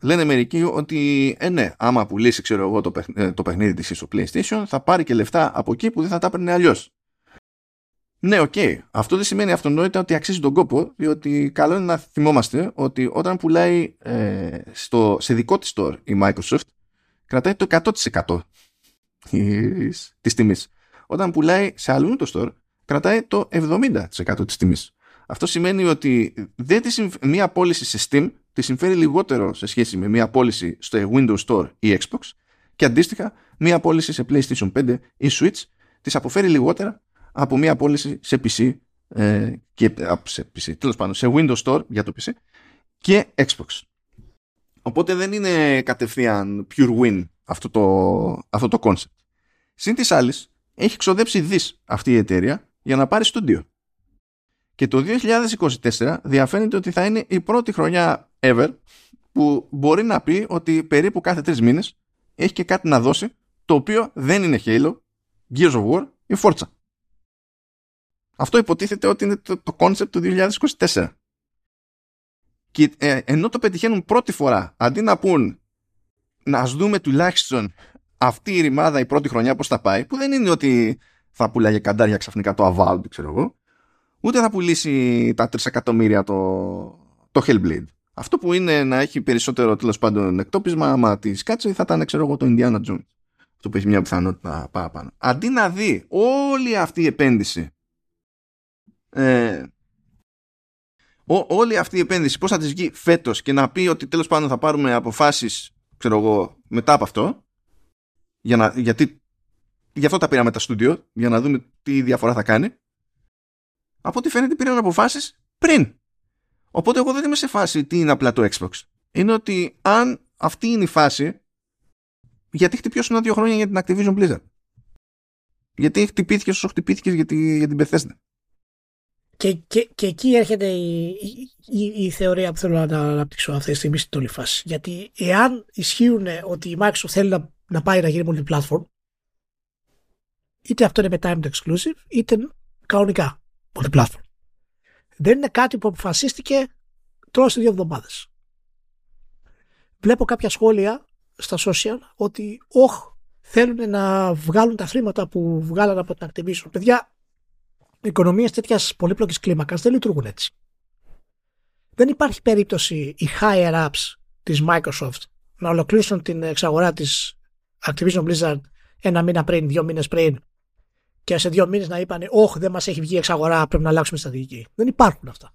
Λένε μερικοί ότι ε, ναι, άμα πουλήσει ξέρω εγώ, το, ε, το παιχνίδι της στο PlayStation θα πάρει και λεφτά από εκεί που δεν θα τα έπαιρνε αλλιώς. Ναι, OK. Okay. Αυτό δεν σημαίνει αυτονόητα ότι αξίζει τον κόπο, διότι καλό είναι να θυμόμαστε ότι όταν πουλάει ε, στο, σε δικό της store η Microsoft, κρατάει το 100% της, της τιμής. Όταν πουλάει σε αλλού το store, κρατάει το 70% της τιμής. Αυτό σημαίνει ότι δεν τη μία πώληση σε Steam τη συμφέρει λιγότερο σε σχέση με μία πώληση στο Windows Store ή Xbox και αντίστοιχα μία πώληση σε PlayStation 5 ή Switch της αποφέρει λιγότερα από μια πώληση σε PC ε, και σε PC, τέλος πάντων, σε Windows Store για το PC και Xbox. Οπότε δεν είναι κατευθείαν pure win αυτό το, αυτό το concept. Συν της άλλης, έχει ξοδέψει δις αυτή η εταιρεία για να πάρει στούντιο. Και το 2024 διαφαίνεται ότι θα είναι η πρώτη χρονιά ever που μπορεί να πει ότι περίπου κάθε τρεις μήνες έχει και κάτι να δώσει το οποίο δεν είναι Halo, Gears of War ή Forza. Αυτό υποτίθεται ότι είναι το, το concept του 2024. Και ε, ενώ το πετυχαίνουν πρώτη φορά, αντί να πούν να ας δούμε τουλάχιστον αυτή η ρημάδα η πρώτη χρονιά πώς θα πάει, που δεν είναι ότι θα πουλάγε καντάρια ξαφνικά το Avowed, ξέρω εγώ, ούτε θα πουλήσει τα 3 εκατομμύρια το, το Hellblade. Αυτό που είναι να έχει περισσότερο τέλος πάντων εκτόπισμα, άμα της κάτσε, θα ήταν, ξέρω εγώ, το Indiana Jones. Αυτό που έχει μια πιθανότητα παραπάνω. Αντί να δει όλη αυτή η επένδυση ε, ό, όλη αυτή η επένδυση πώς θα της βγει φέτος και να πει ότι τέλος πάντων θα πάρουμε αποφάσεις ξέρω εγώ μετά από αυτό για να, γιατί γι' αυτό τα πήραμε τα στούντιο για να δούμε τι διαφορά θα κάνει. Από ό,τι φαίνεται πήραν αποφάσεις πριν. Οπότε εγώ δεν είμαι σε φάση τι είναι απλά το Xbox. Είναι ότι αν αυτή είναι η φάση γιατί χτυπιώσουν ένα-δύο χρόνια για την Activision Blizzard; Γιατί χτυπήθηκε όσο χτυπήθηκε για, για την Bethesda; Και, και, και εκεί έρχεται η, η, η, θεωρία που θέλω να αναπτύξω αυτή τη στιγμή στην όλη φάση. Γιατί εάν ισχύουν ότι η Microsoft θέλει να, να πάει να γίνει multi-platform, είτε αυτό είναι με timed exclusive, είτε κανονικά multi-platform. Δεν είναι κάτι που αποφασίστηκε τώρα σε δύο εβδομάδες. Βλέπω κάποια σχόλια στα social ότι όχ, θέλουν να βγάλουν τα χρήματα που βγάλαν από την Activision. Παιδιά, οικονομίες τέτοιας πολύπλοκης κλίμακας δεν λειτουργούν έτσι. δεν υπάρχει περίπτωση οι higher ups της Microsoft να ολοκλήσουν την εξαγορά της Activision Blizzard ένα μήνα πριν, δύο μήνες πριν και σε δύο μήνες να είπαν «Όχι, δεν μας έχει βγει εξαγορά, πρέπει να αλλάξουμε στρατηγική». Δεν υπάρχουν αυτά.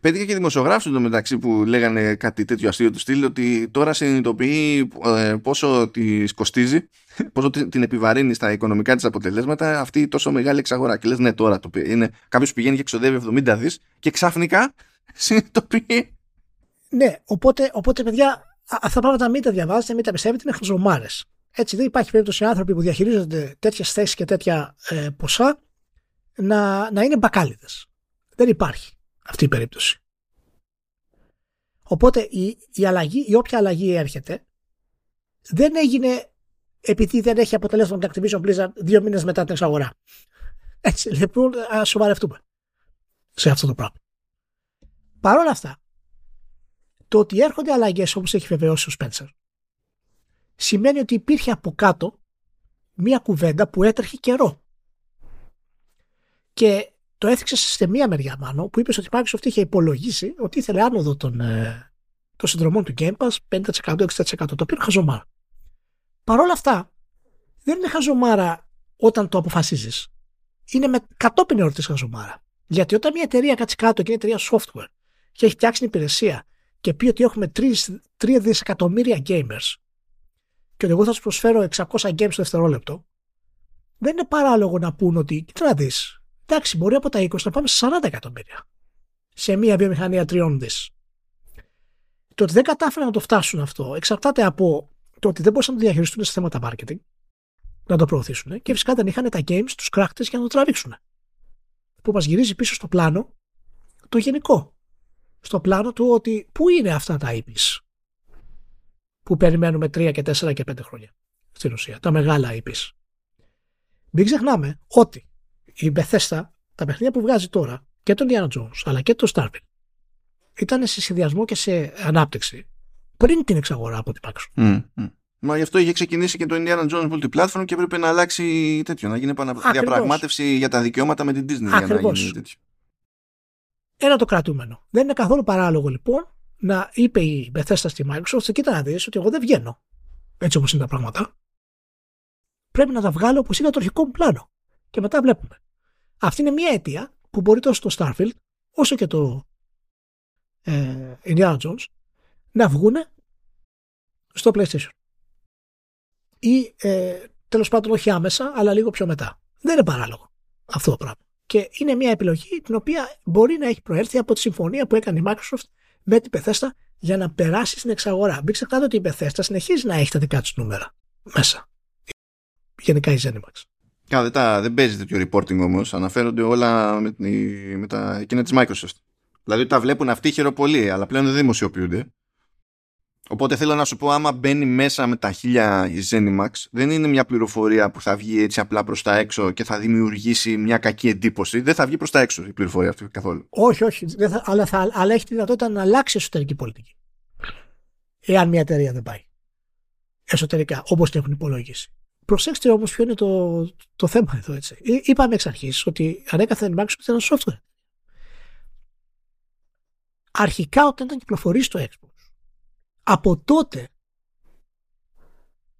Πέτυχε και δημοσιογράφου εδώ μεταξύ που λέγανε κάτι τέτοιο αστείο του στυλ ότι τώρα συνειδητοποιεί ε, πόσο της κοστίζει, <laughs> πόσο την επιβαρύνει στα οικονομικά της αποτελέσματα αυτή η τόσο μεγάλη εξαγορά. Και λες, ναι, τώρα το είναι κάποιος πηγαίνει και ξοδεύει 70 δις και ξαφνικά <laughs> συνειδητοποιεί. Ναι, οπότε, οπότε παιδιά, αυτά τα πράγματα μην τα διαβάζετε, μην τα πιστεύετε, είναι χαζομάρε. Έτσι δεν υπάρχει περίπτωση άνθρωποι που διαχειρίζονται τέτοιες θέσεις και τέτοια ε, ποσά να, να είναι μπακάλιδες. Δεν υπάρχει αυτή η περίπτωση. Οπότε η, η, αλλαγή, η όποια αλλαγή έρχεται δεν έγινε επειδή δεν έχει αποτελέσμα την Activision Blizzard δύο μήνες μετά την εξαγορά. Έτσι, λοιπόν, ας σοβαρευτούμε σε αυτό το πράγμα. Παρ' όλα αυτά, το ότι έρχονται αλλαγές όπως έχει βεβαιώσει ο Spencer σημαίνει ότι υπήρχε από κάτω μία κουβέντα που έτρεχε καιρό. Και το έθιξε σε μία μεριά μάλλον που είπες ότι η Microsoft είχε υπολογίσει ότι ήθελε άνοδο των, ε, των συνδρομών του Game Pass 50%-60%. Το οποίο είναι χαζομάρα. Παρ' όλα αυτά, δεν είναι χαζομάρα όταν το αποφασίζεις. Είναι με κατόπιν εορτή χαζομάρα. Γιατί όταν μια εταιρεία κάτσει κάτω και είναι εταιρεία software και έχει φτιάξει την υπηρεσία και πει ότι έχουμε 3, 3 δισεκατομμύρια gamers και ότι εγώ θα του προσφέρω 600 games το δευτερόλεπτο, δεν είναι παράλογο να πούν ότι, κοίτα να δεις, εντάξει, μπορεί από τα 20 να πάμε σε 40 εκατομμύρια σε μια βιομηχανία τριών δις. Το ότι δεν κατάφεραν να το φτάσουν αυτό εξαρτάται από το ότι δεν μπορούσαν να το διαχειριστούν σε θέματα marketing, να το προωθήσουν και φυσικά δεν είχαν τα games, τους κράκτες για να το τραβήξουν. Που μας γυρίζει πίσω στο πλάνο το γενικό. Στο πλάνο του ότι πού είναι αυτά τα IPs που περιμένουμε 3 και 4 και 5 χρόνια στην ουσία. Τα μεγάλα IPs. Μην ξεχνάμε ότι η Bethesda, τα παιχνίδια που βγάζει τώρα και τον Diana Jones αλλά και το Starfield ήταν σε συνδυασμό και σε ανάπτυξη πριν την εξαγορά από την Microsoft. Mm, mm. Μα γι' αυτό είχε ξεκινήσει και το Indiana Jones Multiplatform και έπρεπε να αλλάξει τέτοιο, να γίνει διαπραγμάτευση για τα δικαιώματα με την Disney. Ακριβώς. Για να γίνει τέτοιο. Ένα το κρατούμενο. Δεν είναι καθόλου παράλογο λοιπόν να είπε η Bethesda στη Microsoft, κοίτα να δεις ότι εγώ δεν βγαίνω έτσι όπως είναι τα πράγματα. Πρέπει να τα βγάλω όπως είναι το αρχικό μου πλάνο. Και μετά βλέπουμε. Αυτή είναι μια αιτία που μπορεί τόσο το Starfield όσο και το ε, Indiana Jones να βγουν στο PlayStation. Ή ε, τέλος πάντων όχι άμεσα, αλλά λίγο πιο μετά. Δεν είναι παράλογο αυτό το πράγμα. Και είναι μια επιλογή την οποία μπορεί να έχει προέρθει από τη συμφωνία που έκανε η Microsoft με την Bethesda για να περάσει στην εξαγορά. Μην ξεχνάτε ότι η Bethesda συνεχίζει να έχει τα δικά της νούμερα μέσα. Γενικά η Zenimax. Κα, δεν, τα, δεν παίζει τέτοιο reporting όμως. Αναφέρονται όλα με, με τα εκείνα της Microsoft. Δηλαδή τα βλέπουν αυτοί χειροπολί, αλλά πλέον δεν δημοσιοποιούνται. Οπότε θέλω να σου πω, άμα μπαίνει μέσα με τα χίλια η Zenimax, δεν είναι μια πληροφορία που θα βγει έτσι απλά προς τα έξω και θα δημιουργήσει μια κακή εντύπωση. Δεν θα βγει προς τα έξω η πληροφορία αυτή καθόλου. Όχι, όχι. Δεν θα, αλλά, θα, αλλά έχει τη δυνατότητα να αλλάξει εσωτερική πολιτική. Εάν μια εταιρεία δεν πάει. Εσωτερικά, όπως την έχουν υπολογίσει. Προσέξτε όμως ποιο είναι το, το θέμα εδώ, έτσι. Είπαμε εξ αρχής ότι ανέκαθεν η Microsoft ήταν software. Αρχικά, όταν ήταν κυκλοφορήσει το Xbox, από τότε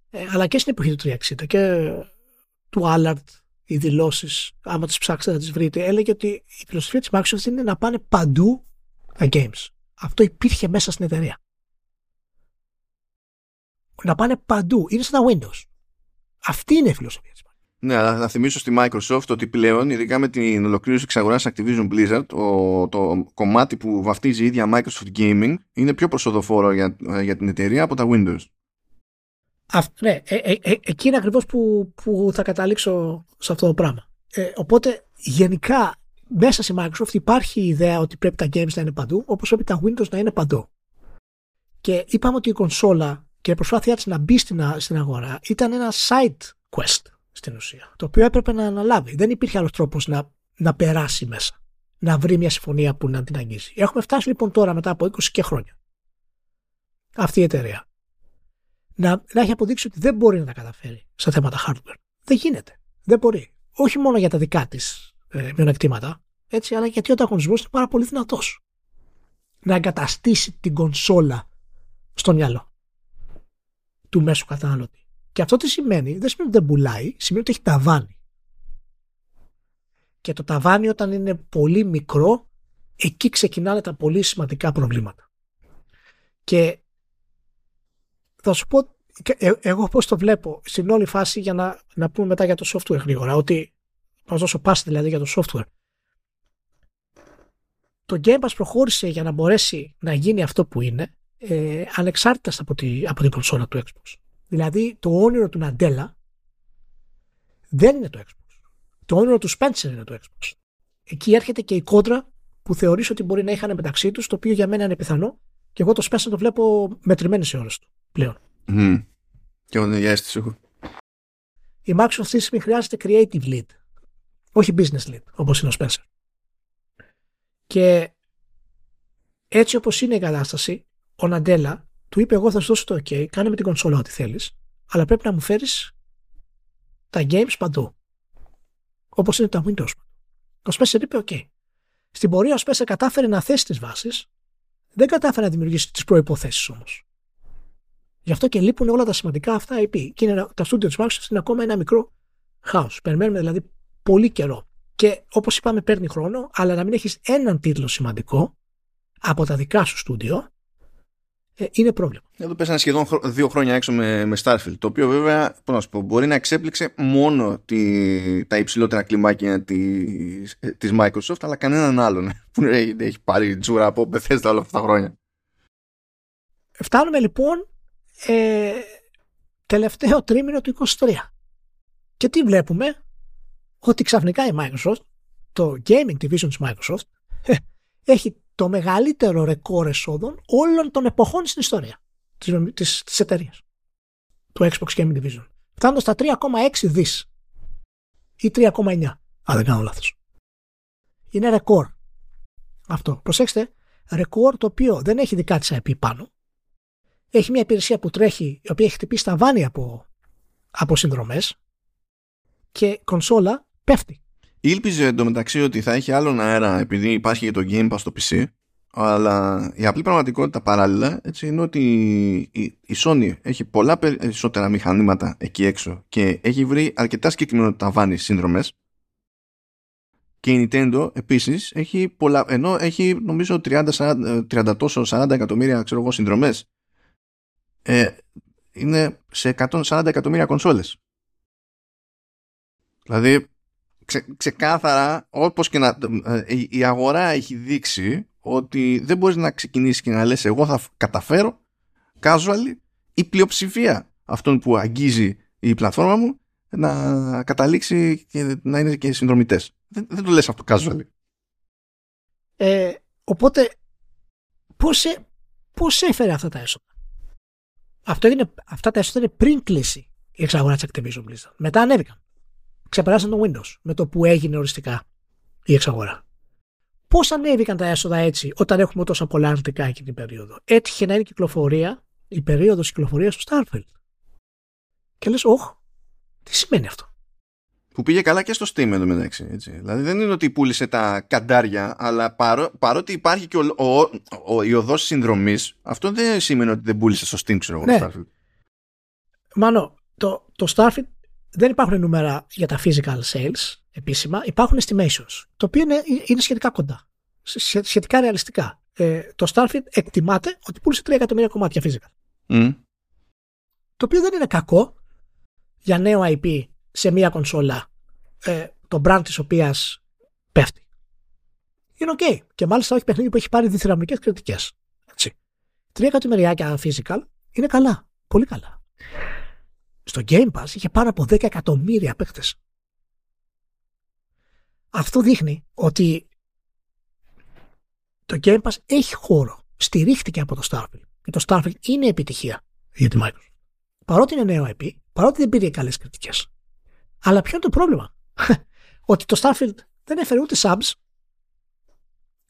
ε, αλλά και στην εποχή του 360 και του Allard οι δηλώσεις, άμα τις ψάξετε να τις βρείτε, έλεγε ότι η φιλοσοφία της Microsoft είναι να πάνε παντού τα games. Αυτό υπήρχε μέσα στην εταιρεία. Να πάνε παντού. Είναι σαν τα Windows. Αυτή είναι η φιλοσοφία της ναι, αλλά θα θυμίσω στη Microsoft ότι πλέον, ειδικά με την ολοκλήρωση εξαγορά Activision Blizzard, ο, το κομμάτι που βαφτίζει η ίδια Microsoft Gaming είναι πιο προσοδοφόρο για, για την εταιρεία από τα Windows. Α, ναι, ε, ε, ε, εκεί είναι ακριβώς που, που θα καταλήξω σε αυτό το πράγμα. Ε, οπότε, γενικά, μέσα στη Microsoft υπάρχει η ιδέα ότι πρέπει τα games να είναι παντού, όπως πρέπει τα Windows να είναι παντού. Και είπαμε ότι η κονσόλα και η προσπάθειά της να μπει στην, στην αγορά ήταν ένα side quest στην ουσία. Το οποίο έπρεπε να αναλάβει. Δεν υπήρχε άλλος τρόπος να, να περάσει μέσα. Να βρει μια συμφωνία που να την αγγίσει. Έχουμε φτάσει λοιπόν τώρα μετά από 20 και χρόνια. Αυτή η εταιρεία. Να, να έχει αποδείξει ότι δεν μπορεί να τα καταφέρει σε θέματα hardware. Δεν γίνεται. Δεν μπορεί. Όχι μόνο για τα δικά της ε, μειονεκτήματα, έτσι, αλλά γιατί ο ανταγωνισμός είναι πάρα πολύ δυνατός. να εγκαταστήσει την κονσόλα στο μυαλό του μέσου καταναλωτή. Και αυτό τι σημαίνει, δεν σημαίνει ότι δεν πουλάει, σημαίνει ότι έχει ταβάνι. Και το ταβάνι όταν είναι πολύ μικρό, εκεί ξεκινάνε τα πολύ σημαντικά προβλήματα. Και θα σου πω, ε, εγώ πώς το βλέπω στην όλη φάση για να, να πούμε μετά για το software γρήγορα, ότι θα δώσω πάση δηλαδή για το software. Το Game Pass προχώρησε για να μπορέσει να γίνει αυτό που είναι ε, ανεξάρτητας από, τη, από την κονσόλα του Xbox. Δηλαδή το όνειρο του Ναντέλα δεν είναι το Xbox. Το όνειρο του Spencer είναι το Xbox. Εκεί έρχεται και η κόντρα που θεωρείς ότι μπορεί να είχαν μεταξύ τους, το οποίο για μένα είναι πιθανό και εγώ το Spencer το βλέπω μετρημένες σε ώρες του πλέον. Mm. Και εγώ την αίσθηση έχω. Η Microsoft αυτή τη στιγμή χρειάζεται creative lead, όχι business lead, όπως είναι ο Spencer. Και έτσι όπως είναι η κατάσταση, ο Ναντέλα του είπε εγώ θα σου δώσω το ok, κάνε με την κονσόλα ό,τι θέλεις, αλλά πρέπει να μου φέρεις τα games παντού. Όπως είναι τα Windows. Ο Spencer είπε ok. Στην πορεία ο Spencer κατάφερε να θέσει τις βάσεις, δεν κατάφερε να δημιουργήσει τις προϋποθέσεις όμως. Γι' αυτό και λείπουν όλα τα σημαντικά αυτά IP. Και είναι, τα studio της Microsoft είναι ακόμα ένα μικρό χάος. Περιμένουμε δηλαδή πολύ καιρό. Και όπως είπαμε παίρνει χρόνο, αλλά να μην έχεις έναν τίτλο σημαντικό από τα δικά σου στούντιο, ε, είναι πρόβλημα. Εδώ πέσανε σχεδόν δύο χρόνια έξω με, με Starfield, το οποίο βέβαια πώς να σου πω, μπορεί να εξέπληξε μόνο τη, τα υψηλότερα κλιμάκια της, ε, της Microsoft, αλλά κανέναν άλλον <laughs> που έχει, έχει πάρει τζούρα από Bethesda όλα αυτά τα χρόνια. Φτάνουμε λοιπόν ε, τελευταίο τρίμηνο του 23. Και τι βλέπουμε, ότι ξαφνικά η Microsoft, το gaming division της Microsoft, ε, έχει το μεγαλύτερο ρεκόρ εσόδων όλων των εποχών στην ιστορία της, της, της εταιρείας του Xbox Gaming Division. Φτάνοντας στα 3,6 δις ή 3,9 αν δεν κάνω λάθος. Είναι ρεκόρ. Αυτό. Προσέξτε, ρεκόρ το οποίο δεν έχει δικά της IP πάνω. Έχει μια υπηρεσία που τρέχει, η οποία έχει χτυπήσει τα βάνη από, από συνδρομές και κονσόλα πέφτει. Ήλπιζε εντωμεταξύ ότι θα έχει άλλον αέρα επειδή υπάρχει και το Game Pass στο PC αλλά η απλή πραγματικότητα παράλληλα έτσι, είναι ότι η, Sony έχει πολλά περισσότερα μηχανήματα εκεί έξω και έχει βρει αρκετά συγκεκριμένο ταβάνι σύνδρομες και η Nintendo επίσης έχει πολλά, ενώ έχει νομίζω 30, 40, 30 τόσο 40 εκατομμύρια ξέρω εγώ συνδρομές ε, είναι σε 140 εκατομμύρια κονσόλες. Δηλαδή ξε, ξεκάθαρα όπως και να ε, η αγορά έχει δείξει ότι δεν μπορείς να ξεκινήσεις και να λες εγώ θα καταφέρω casual η πλειοψηφία αυτών που αγγίζει η πλατφόρμα μου να καταλήξει και να είναι και συνδρομητές. Δεν, δεν το λες αυτό casual. Ε, οπότε πώς, ε, πώς έφερε αυτά τα έσοδα; Αυτό είναι, αυτά τα έσοδα είναι πριν κλείσει η εξαγορά της Activision Blizzard. Μετά ανέβηκαν ξεπεράσαν το Windows με το που έγινε οριστικά η εξαγορά. Πώς ανέβηκαν τα έσοδα έτσι όταν έχουμε τόσα πολλά αρνητικά εκείνη την περίοδο; Έτυχε να είναι κυκλοφορία, η περίοδος κυκλοφορίας του Starfield. Και λες, Ωχ, τι σημαίνει αυτό; Που πήγε καλά και στο Steam εδώ μεταξύ. Έτσι. Δηλαδή δεν είναι ότι πούλησε τα καντάρια, αλλά παρό, παρότι υπάρχει και ο, ο, ο, η οδό συνδρομής, αυτό δεν σημαίνει ότι δεν πούλησε στο Steam, ξέρω εγώ, ναι. Starfield. Μάνο, το, το Starfield δεν υπάρχουν νούμερα για τα physical sales επίσημα, υπάρχουν estimations, το οποίο είναι, είναι σχετικά κοντά, σχετικά ρεαλιστικά. Ε, το Starfield εκτιμάται ότι πούλησε 3 εκατομμύρια κομμάτια physical. Mm. Το οποίο δεν είναι κακό για νέο IP σε μια κονσόλα ε, το brand της οποίας πέφτει. Είναι ok. Και μάλιστα όχι παιχνίδι που έχει πάρει διθυραμικές κριτικές. Έτσι. 3 εκατομμυριάκια physical είναι καλά. Πολύ καλά στο Game Pass είχε πάνω από 10 εκατομμύρια παίκτες. Αυτό δείχνει ότι το Game Pass έχει χώρο. Στηρίχτηκε από το Starfield. Και το Starfield είναι επιτυχία για τη Microsoft. Παρότι είναι νέο IP, παρότι δεν πήρε καλές κριτικές. Αλλά ποιο είναι το πρόβλημα; <laughs> ότι το Starfield δεν έφερε ούτε subs,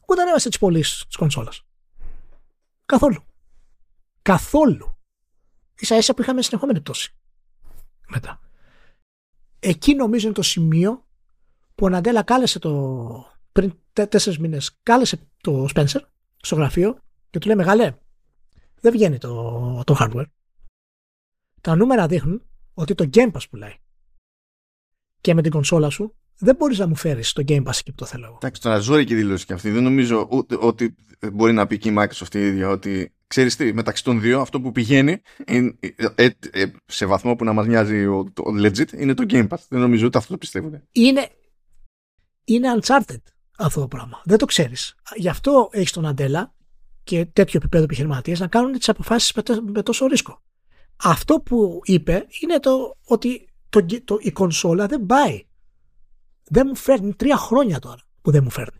ούτε ανέβασε τις πωλήσεις της κονσόλας. Καθόλου. Καθόλου. Ίσα ίσα που είχαμε συνεχόμενη πτώση μετά. Εκεί νομίζω είναι το σημείο που ο Ναντέλα κάλεσε το, πριν τέσσερις μήνες, κάλεσε το Spencer στο γραφείο και του λέει Μεγάλε, δεν βγαίνει το, το hardware. Τα νούμερα δείχνουν ότι το Game Pass πουλάει. Και με την κονσόλα σου δεν μπορείς να μου φέρεις το Game Pass εκεί που το θέλω. Εντάξει, τώρα ζώρη και δήλωση και αυτή. Δεν νομίζω ούτε, ότι μπορεί να πει και η Microsoft η ίδια ότι ξέρεις τι, μεταξύ των δύο αυτό που πηγαίνει είναι, ε, ε, σε βαθμό που να μας νοιάζει το legit είναι το Game Pass. Δεν νομίζω ούτε αυτό το πιστεύουν. Είναι, είναι uncharted αυτό το πράγμα. Δεν το ξέρεις. Γι' αυτό έχεις τον Αντέλα και τέτοιο επίπεδο επιχειρηματίες να κάνουν τις αποφάσεις με, με, τόσο ρίσκο. Αυτό που είπε είναι το ότι το, το, η κονσόλα δεν πάει. Δεν μου φέρνει τρία χρόνια τώρα που δεν μου φέρνει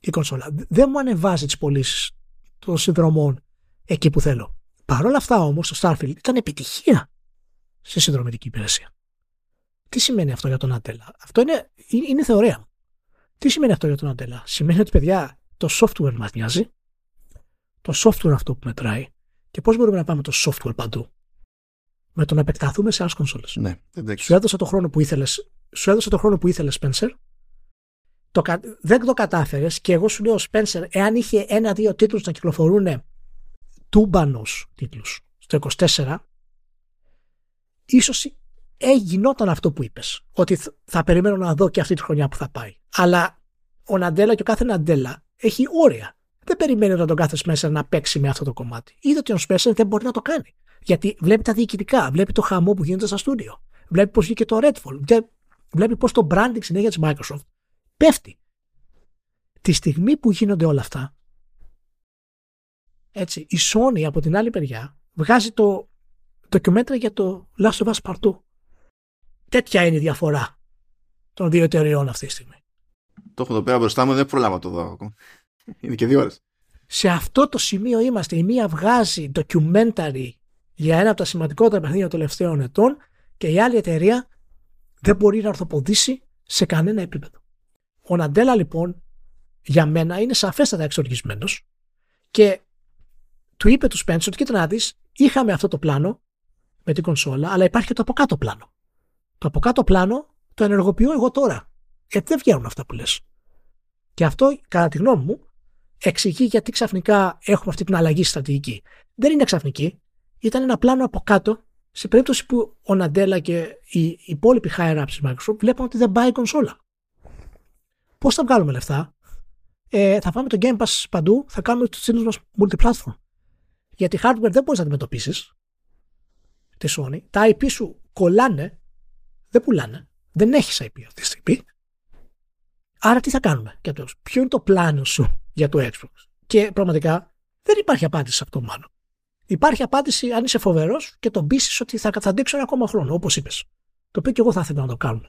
η κονσόλα. Δεν μου ανεβάζει τις πωλήσεις των συνδρομών εκεί που θέλω. Παρ' όλα αυτά όμως το Starfield ήταν επιτυχία σε συνδρομητική υπηρεσία. Τι σημαίνει αυτό για τον Αντέλα. Αυτό είναι, είναι θεωρία μου. Τι σημαίνει αυτό για τον Αντέλα. Σημαίνει ότι παιδιά το software μας νοιάζει, το software αυτό που μετράει και πώς μπορούμε να πάμε το software παντού; Με το να επεκταθούμε σε άλλες κονσόλες. Ναι, σου έδωσα το χρόνο που ήθελες, σου έδωσα το χρόνο που ήθελες, Spencer. Το, δεν το κατάφερες και εγώ σου λέω, Spencer, εάν είχε ένα-δύο τίτλους να κυκλοφορούν τούμπανος τίτλου στο 24, ίσως γινόταν αυτό που είπες. Ότι θα περιμένω να δω και αυτή τη χρονιά που θα πάει. Αλλά ο Ναντέλα και ο κάθε Ναντέλα έχει όρια. Δεν περιμένει να τον κάθε Spencer να παίξει με αυτό το κομμάτι. Είδε ότι ο Spencer δεν μπορεί να το κάνει. Γιατί βλέπει τα διοικητικά, βλέπει το χαμό που γίνεται στα στούντιο. Βλέπει πώς βγήκε το Redfall. Βλέπει πώς το branding συνέχεια της Microsoft πέφτει. Τη στιγμή που γίνονται όλα αυτά, έτσι, η Sony από την άλλη μεριά βγάζει το ντοκιμέντρα για το Last of Us Part 2. Τέτοια είναι η διαφορά των δύο εταιρεών αυτή τη στιγμή. Το έχω εδώ πέρα μπροστά μου, δεν προλάβα το δω ακόμα. Είναι και δύο ώρες. Σε αυτό το σημείο είμαστε. Η μία βγάζει documentary για ένα από τα σημαντικότερα παιχνίδια των τελευταίων ετών και η άλλη εταιρεία δεν μπορεί να ορθοποδήσει σε κανένα επίπεδο. Ο Ναντέλα λοιπόν για μένα είναι σαφέστατα εξοργισμένος και του είπε του Spencer ότι κοίτα να δεις είχαμε αυτό το πλάνο με την κονσόλα αλλά υπάρχει και το από κάτω πλάνο. Το από κάτω πλάνο το ενεργοποιώ εγώ τώρα γιατί δεν βγαίνουν αυτά που λες. Και αυτό κατά τη γνώμη μου εξηγεί γιατί ξαφνικά έχουμε αυτή την αλλαγή στρατηγική. Δεν είναι ξαφνική ήταν ένα πλάνο από κάτω σε περίπτωση που ο Ναντέλα και οι υπόλοιποι higher ups της Microsoft βλέπουν ότι δεν πάει η κονσόλα. Πώς θα βγάλουμε λεφτά, ε, θα πάμε το Game Pass παντού, θα κάνουμε τους φίλους μας multiplatform. Γιατί hardware δεν μπορείς να αντιμετωπίσεις τη Sony. Τα IP σου κολλάνε, δεν πουλάνε. Δεν έχεις IP αυτή τη στιγμή. Άρα τι θα κάνουμε για το Ποιο είναι το πλάνο σου για το Xbox; Και πραγματικά δεν υπάρχει απάντηση σε αυτό μάλλον. Υπάρχει απάντηση αν είσαι φοβερός και τον πείσεις ότι θα, θα αντέξω ένα ακόμα χρόνο, όπως είπες. Το οποίο και εγώ θα ήθελα να το κάνουν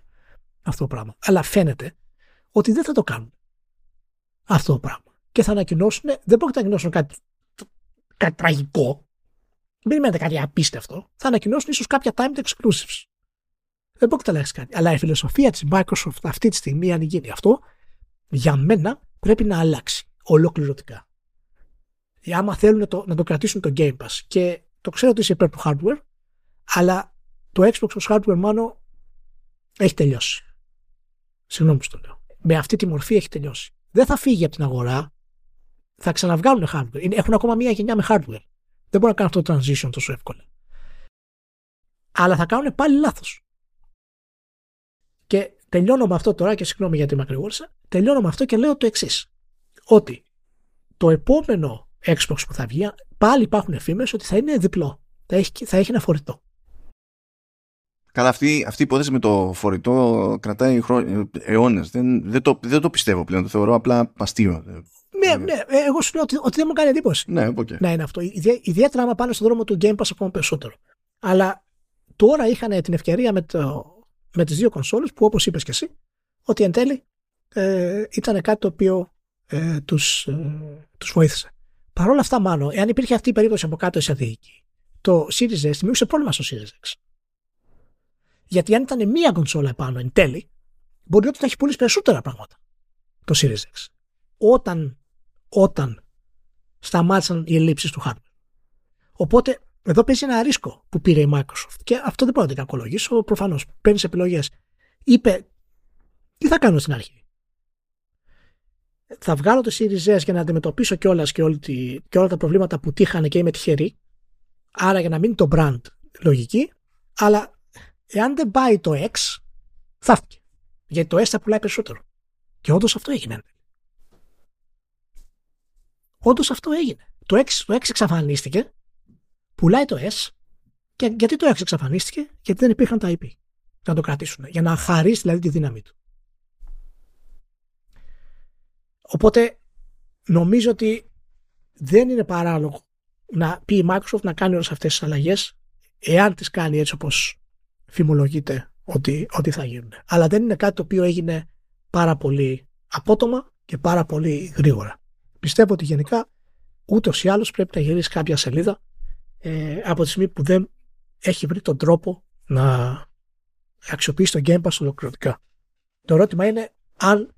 αυτό το πράγμα. Αλλά φαίνεται ότι δεν θα το κάνουν αυτό το πράγμα. Και θα ανακοινώσουν, δεν πρόκειται να ανακοινώσουν κάτι, κάτι τραγικό. Δεν περιμένετε κάτι απίστευτο. Θα ανακοινώσουν ίσως κάποια timed exclusives. Δεν πρόκειται να αλλάξει κάτι. Αλλά η φιλοσοφία της Microsoft αυτή τη στιγμή, αν γίνει αυτό, για μένα πρέπει να αλλάξει ολοκληρωτικά άμα θέλουν να το, να το κρατήσουν το Game Pass. Και το ξέρω ότι είσαι υπέρ του hardware, αλλά το Xbox ως hardware μόνο έχει τελειώσει. Συγγνώμη που το λέω. Με αυτή τη μορφή έχει τελειώσει. Δεν θα φύγει από την αγορά. Θα ξαναβγάλουν hardware. Έχουν ακόμα μία γενιά με hardware. Δεν μπορούν να κάνουν αυτό το transition τόσο εύκολα. Αλλά θα κάνουν πάλι λάθος. Και τελειώνω με αυτό τώρα και συγγνώμη γιατί μακρηγόρησα. Τελειώνω με αυτό και λέω το εξής. Ότι το επόμενο Xbox που θα βγει, πάλι υπάρχουν εφήμερες ότι θα είναι διπλό. Θα έχει, θα έχει ένα φορητό. Καλά, αυτή, αυτή η υπόθεση με το φορητό κρατάει αιώνες. Δεν, δεν, το, δεν το πιστεύω πλέον. Το θεωρώ απλά αστείο. Ναι, ναι. Ε, εγώ σου λέω ότι, ότι δεν μου κάνει εντύπωση. Ναι, okay. Να είναι αυτό. Ιδιαίτερα άμα πάνε στον δρόμο του Game Pass ακόμα περισσότερο. Αλλά τώρα είχαν την ευκαιρία με, το, με τις δύο κονσόλες που όπως είπες και εσύ ότι εν τέλει ε, ήταν κάτι το οποίο ε, τους, ε, τους βοήθησε. Παρ' όλα αυτά, μάλλον, εάν υπήρχε αυτή η περίπτωση από κάτω σε αδίκη, το Series S δημιούργησε πρόβλημα στο Series X. Γιατί αν ήταν μία κονσόλα επάνω εν τέλει, μπορεί ότι θα έχει πουλήσει περισσότερα πράγματα το Series X. Όταν, όταν σταμάτησαν οι ελλείψεις του hardware. Οπότε εδώ παίζει ένα ρίσκο που πήρε η Microsoft. Και αυτό δεν μπορώ να την κακολογήσω. Προφανώς παίρνεις επιλογές. Είπε, τι θα κάνω στην αρχή; θα βγάλω το Series S για να αντιμετωπίσω κιόλας και, και όλα τα προβλήματα που τύχανε και είμαι τυχερή. Άρα για να μείνει το brand λογική. Αλλά εάν δεν πάει το X, θαύτηκε. Γιατί το S θα πουλάει περισσότερο. Και όντως αυτό έγινε. Όντως αυτό έγινε. Το X, το X εξαφανίστηκε, πουλάει το S. Και γιατί το X εξαφανίστηκε, γιατί δεν υπήρχαν τα IP να το κρατήσουν. Για να χαρίσει δηλαδή τη δύναμη του. Οπότε νομίζω ότι δεν είναι παράλογο να πει η Microsoft να κάνει όλες αυτές τις αλλαγές εάν τις κάνει έτσι όπως φημολογείται ότι, ότι θα γίνουν. Αλλά δεν είναι κάτι το οποίο έγινε πάρα πολύ απότομα και πάρα πολύ γρήγορα. Πιστεύω ότι γενικά ούτως ή άλλως πρέπει να γυρίσει κάποια σελίδα ε, από τη στιγμή που δεν έχει βρει τον τρόπο να αξιοποιήσει τον Game Pass ολοκληρωτικά. Το ερώτημα είναι αν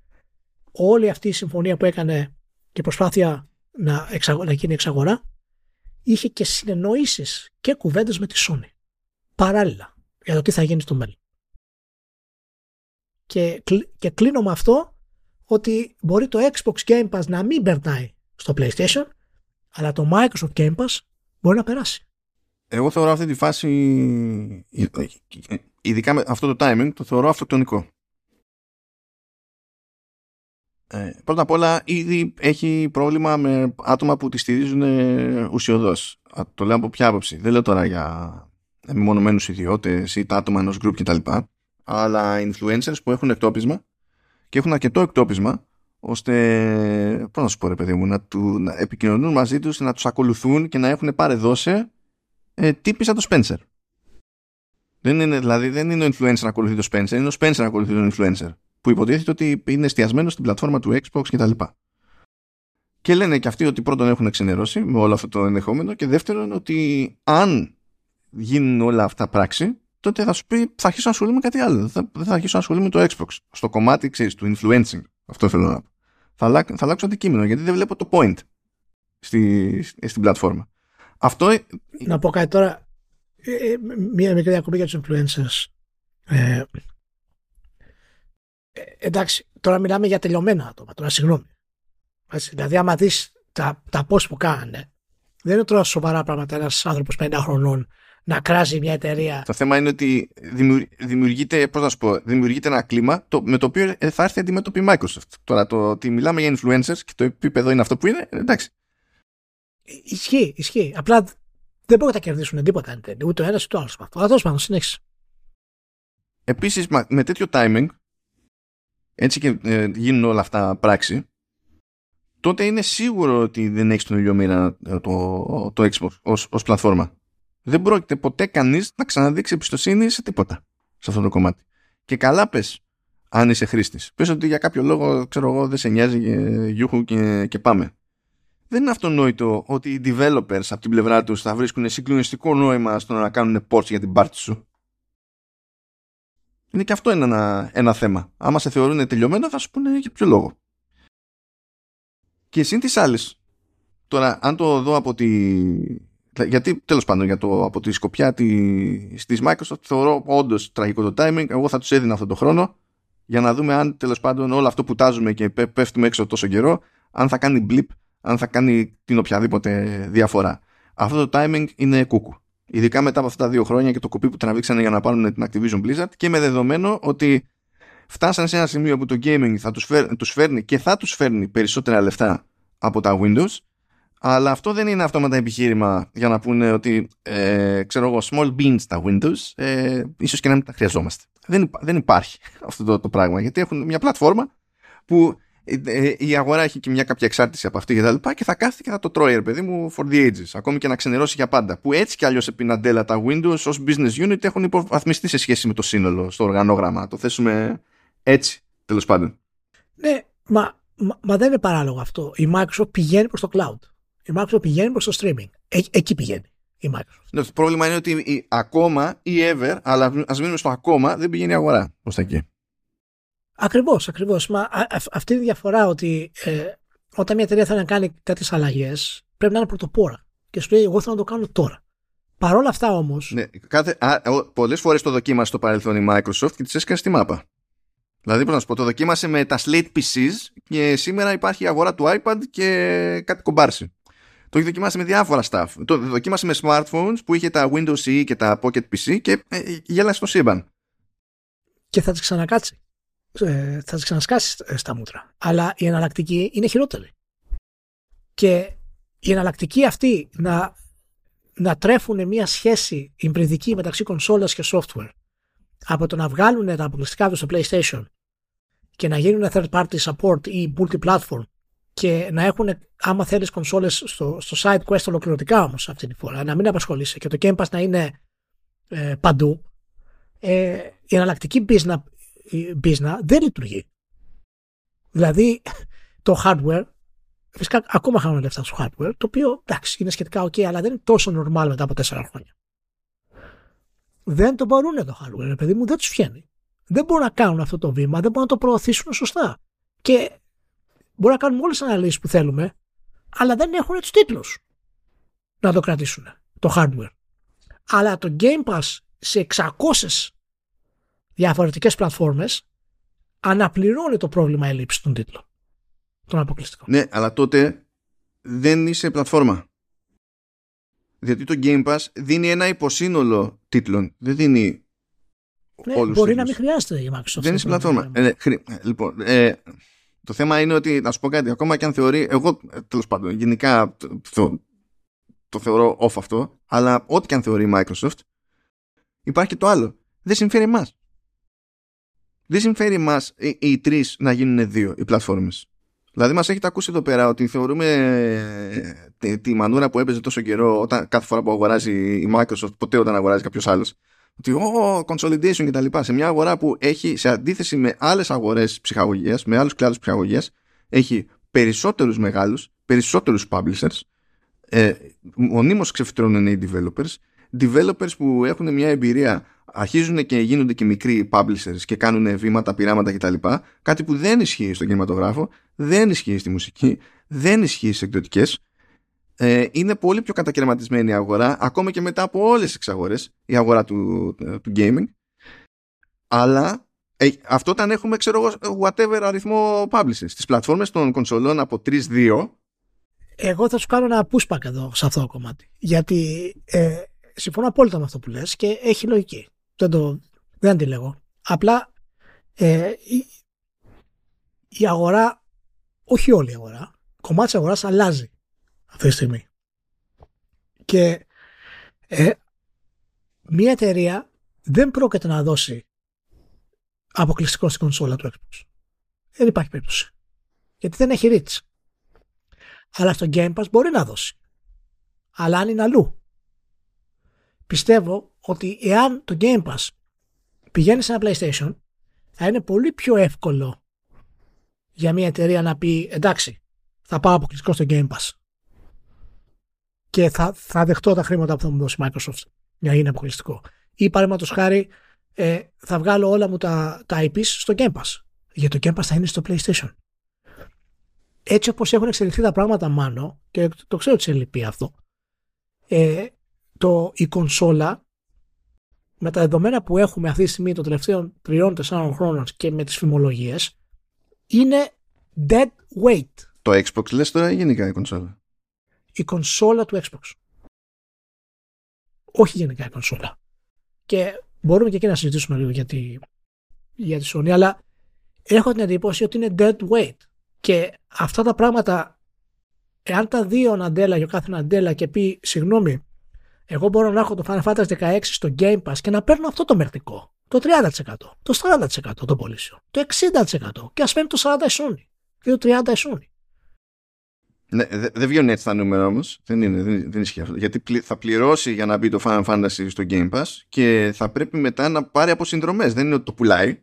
όλη αυτή η συμφωνία που έκανε και προσπάθεια να, εξαγο... να γίνει εξαγορά είχε και συνεννοήσεις και κουβέντες με τη Sony παράλληλα για το τι θα γίνει στο μέλλον. Και, και κλείνω με αυτό ότι μπορεί το Xbox Game Pass να μην περνάει στο PlayStation αλλά το Microsoft Game Pass μπορεί να περάσει. Εγώ θεωρώ αυτή τη φάση ειδικά με αυτό το timing το θεωρώ αυτοκτονικό. Ε, πρώτα απ' όλα ήδη έχει πρόβλημα με άτομα που τη στηρίζουν ουσιοδός. Το λέω από ποια άποψη. Δεν λέω τώρα για μεμονωμένους ιδιώτες ή τα άτομα ενός group κτλ. Αλλά influencers που έχουν εκτόπισμα και έχουν αρκετό εκτόπισμα ώστε, πώς να σου πω ρε παιδί μου, να, του, να επικοινωνούν μαζί τους, να τους ακολουθούν και να έχουν παρεδώσει ε, τύπη σαν το Spencer. Δεν είναι, δηλαδή δεν είναι ο influencer να ακολουθεί το Spencer, είναι ο Spencer να ακολουθεί τον influencer που υποτίθεται ότι είναι εστιασμένος στην πλατφόρμα του Xbox κτλ. Και, και λένε και αυτοί ότι πρώτον έχουν εξενερώσει με όλο αυτό το ενδεχόμενο και δεύτερον ότι αν γίνουν όλα αυτά πράξη τότε θα σου πει θα αρχίσω να ασχολούμαι με κάτι άλλο. Θα, δεν θα αρχίσω να ασχολούμαι με το Xbox. Στο κομμάτι ξέρεις, του influencing. Αυτό θέλω να πω. Θα, θα αλλάξω αντικείμενο γιατί δεν βλέπω το point στη, στην πλατφόρμα. Αυτό... Να πω κάτι τώρα. Ε, ε, μία μικρή διακοπή για τους influencers. Ε, ε, εντάξει, τώρα μιλάμε για τελειωμένα άτομα. Τώρα συγγνώμη. δηλαδή, άμα δεις τα, τα πώ που κάνανε, δεν είναι τώρα σοβαρά πράγματα ένας άνθρωπος 50 χρονών να κράζει μια εταιρεία. Το θέμα είναι ότι δημιουργείται, πώς να σου πω, δημιουργείται ένα κλίμα το, με το οποίο θα έρθει αντιμέτωπη η Microsoft. Τώρα το ότι μιλάμε για influencers και το επίπεδο είναι αυτό που είναι, εντάξει. Ισχύει, ισχύει. Απλά δεν μπορούν να κερδίσουν τίποτα. Ούτε ο ένας ούτε ο άλλος. Αλλά τέλος πάντων, συνέχισε. Επίσης, με τέτοιο timing, έτσι και ε, γίνουν όλα αυτά πράξη, τότε είναι σίγουρο ότι δεν έχεις τον ίδιο μοίρα ε, το, το Xbox ως, ως πλατφόρμα. Δεν πρόκειται ποτέ κανείς να ξαναδείξει εμπιστοσύνη σε τίποτα σε αυτό το κομμάτι. Και καλά πες αν είσαι χρήστης. Πες ότι για κάποιο λόγο, ξέρω εγώ, δεν σε νοιάζει γιούχου και, και πάμε. Δεν είναι αυτονόητο ότι οι developers από την πλευρά τους θα βρίσκουν συγκλονιστικό νόημα στο να κάνουν ports για την πάρτι σου. Είναι και αυτό ένα, ένα θέμα. Άμα σε θεωρούν τελειωμένο θα σου πούνε για ποιο λόγο. Και σύν τις άλλες, τώρα αν το δω από τη... Γιατί τέλος πάντων για το, από τη σκοπιά τη, της Microsoft θεωρώ όντως τραγικό το timing. Εγώ θα τους έδινα αυτό το χρόνο για να δούμε αν τέλος πάντων όλο αυτό που τάζουμε και πέφτουμε έξω τόσο καιρό αν θα κάνει blip, αν θα κάνει την οποιαδήποτε διαφορά. Αυτό το timing είναι κούκου. Ειδικά μετά από αυτά τα δύο χρόνια και το κοπί που τραβήξανε για να πάρουν την Activision Blizzard και με δεδομένο ότι φτάσαν σε ένα σημείο που το gaming θα τους, φέρ, τους φέρνει και θα τους φέρνει περισσότερα λεφτά από τα Windows αλλά αυτό δεν είναι αυτόματα επιχείρημα για να πούνε ότι ε, ξέρω εγώ small beans τα Windows ε, ίσως και να μην τα χρειαζόμαστε. Δεν, δεν υπάρχει <laughs> αυτό το, το πράγμα γιατί έχουν μια πλατφόρμα που ε, ε, η αγορά έχει και μια κάποια εξάρτηση από αυτή και τα λοιπά και θα κάθεται και θα το τρώει, ρε παιδί μου, for the ages. Ακόμη και να ξενερώσει για πάντα. Που έτσι κι αλλιώς επί Ναντέλα τα Windows ως business unit έχουν υποβαθμιστεί σε σχέση με το σύνολο, στο οργανόγραμμα. Το θέσουμε έτσι, τέλος πάντων. Ναι, μα, μα, μα, δεν είναι παράλογο αυτό. Η Microsoft πηγαίνει προς το cloud. Η Microsoft πηγαίνει προς το streaming. Ε, εκεί πηγαίνει η Microsoft. Ναι, το πρόβλημα είναι ότι η, ακόμα ή ever, αλλά ας μείνουμε στο ακόμα, δεν πηγαίνει η αγορά προς τα εκεί. Ακριβώς, ακριβώς. αυτή η διαφορά ότι ε, όταν μια εταιρεία θέλει να κάνει κάποιε αλλαγές, πρέπει να είναι πρωτοπόρα. Και σου λέει, Εγώ θέλω να το κάνω τώρα. Παρ' όλα αυτά όμως. Ναι, Πολλές φορές το δοκίμασε στο παρελθόν η Microsoft και της έσκασε στη μάπα. Δηλαδή, πώς να σου πω, το δοκίμασε με τα Slate PCs και σήμερα υπάρχει η αγορά του iPad και κάτι κομπάρσει. Το έχει δοκιμάσει με διάφορα stuff. Το δοκίμασε με smartphones που είχε τα Windows CE και τα Pocket PC και ε, γέλασε στο σύμπαν. Και θα της ξανακάτσει. Ε, θα της ξανασκάσει ε, στα μούτρα. Αλλά η εναλλακτική είναι χειρότερη. Και η εναλλακτική αυτή να, να τρέφουν μια σχέση υμπριδική μεταξύ κονσόλας και software από το να βγάλουν τα αποκλειστικά τους στο PlayStation και να γίνουν third party support ή multi-platform και να έχουν, άμα θέλεις, κονσόλες στο, στο side quest ολοκληρωτικά όμως αυτή τη φορά, να μην απασχολείσαι και το Game Pass να είναι ε, παντού, ε, η εναλλακτική business, business δεν λειτουργεί. Δηλαδή, το hardware, φυσικά ακόμα χάνουν λεφτά στο hardware, το οποίο εντάξει είναι σχετικά ok, αλλά δεν είναι τόσο normal μετά από τέσσερα χρόνια. Δεν το μπορούν το hardware, παιδί μου, δεν τους βγαίνει. Δεν μπορούν να κάνουν αυτό το βήμα, δεν μπορούν να το προωθήσουν σωστά. Και Μπορεί να κάνουμε όλες τις αναλύσεις που θέλουμε, αλλά δεν έχουν τους τίτλους να το κρατήσουν το hardware. Αλλά το Game Pass σε 600 διαφορετικές πλατφόρμες αναπληρώνει το πρόβλημα έλλειψη των τίτλων. Των αποκλειστικών. Ναι, αλλά τότε δεν είσαι πλατφόρμα. Γιατί το Game Pass δίνει ένα υποσύνολο τίτλων. Δεν δίνει ναι, όλους Μπορεί να μην χρειάζεται η Microsoft. Δεν είσαι πλατφόρμα. Ε, χρη... Λοιπόν, ε, το θέμα είναι ότι, να σου πω κάτι, ακόμα και αν θεωρεί, εγώ τέλος πάντων, γενικά το, το θεωρώ off αυτό, αλλά ό,τι και αν θεωρεί η Microsoft, υπάρχει και το άλλο. Δεν συμφέρει εμάς. Δεν συμφέρει εμάς οι, οι τρεις να γίνουν δύο οι πλατφόρμες. Δηλαδή μας έχετε ακούσει εδώ πέρα ότι θεωρούμε ε, τη, τη μανούρα που έπαιζε τόσο καιρό όταν, κάθε φορά που αγοράζει η Microsoft, ποτέ όταν αγοράζει κάποιος άλλος, ότι ο consolidation και τα λοιπά σε μια αγορά που έχει σε αντίθεση με άλλες αγορές ψυχαγωγίας, με άλλους κλάδους ψυχαγωγίας, έχει περισσότερους μεγάλους, περισσότερους publishers, ε, μονίμως ξεφυτρώνουν οι developers, developers που έχουν μια εμπειρία αρχίζουν και γίνονται και μικροί publishers και κάνουν βήματα, πειράματα κτλ. Κάτι που δεν ισχύει στον κινηματογράφο, δεν ισχύει στη μουσική, δεν ισχύει στις εκδοτικές ε, είναι πολύ πιο κατακαιρματισμένη η αγορά, ακόμα και μετά από όλες τις εξαγορές, η αγορά του, του gaming. Αλλά ε, αυτό όταν έχουμε, ξέρω εγώ, whatever αριθμό publishers. Στις πλατφόρμες των κονσολών από 3-2. Εγώ θα σου κάνω ένα pushback εδώ σε αυτό το κομμάτι. Γιατί ε, συμφωνώ απόλυτα με αυτό που λες και έχει λογική. Δεν, το, δεν αντιλέγω. Απλά ε, η, η αγορά, όχι όλη η αγορά, κομμάτι της αγοράς αλλάζει αυτή τη στιγμή. Και ε, μια εταιρεία δεν πρόκειται να δώσει αποκλειστικό στην κονσόλα του Xbox. Δεν υπάρχει περίπτωση. Γιατί δεν έχει reach. Αλλά στο Game Pass μπορεί να δώσει. Αλλά αν είναι αλλού. Πιστεύω ότι εάν το Game Pass πηγαίνει σε ένα PlayStation θα είναι πολύ πιο εύκολο για μια εταιρεία να πει εντάξει θα πάω αποκλειστικό στο Game Pass και θα, θα δεχτώ τα χρήματα που θα μου δώσει η Microsoft για να είναι αποκλειστικό. Ή παραδείγματος χάρη, ε, θα βγάλω όλα μου τα, τα IPs στο Game Pass. Γιατί το Game Pass θα είναι στο PlayStation. Έτσι όπως έχουν εξελιχθεί τα πράγματα μάνο, και το ξέρω ότι σε λυπεί αυτό, ε, το, η κονσόλα με τα δεδομένα που έχουμε αυτή τη στιγμή των τελευταίων τριών, τεσσάρων χρόνων και με τις φημολογίες είναι dead weight. Το Xbox λες τώρα γενικά η κονσόλα; Η κονσόλα του Xbox. Όχι γενικά η κονσόλα. Και μπορούμε και εκεί να συζητήσουμε λίγο για τη, για τη Sony, αλλά έχω την εντύπωση ότι είναι dead weight. Και αυτά τα πράγματα, εάν τα δύο Ναντέλα για κάθε Ναντέλα και πει, συγγνώμη, εγώ μπορώ να έχω το Final Fantasy 16 στο Game Pass και να παίρνω αυτό το μερτικό. Το 30%, το 40% το πωλήσιο, το 60% και ας παίρνει το 40% η Sony και το 30% η Sony. Ναι, δεν δε βγαίνουν έτσι τα νούμερα όμως. Δεν, είναι, δεν, δεν ισχύει αυτό. Γιατί θα πληρώσει για να μπει το Final Fantasy στο Game Pass και θα πρέπει μετά να πάρει αποσυνδρομές. Δεν είναι ότι το πουλάει.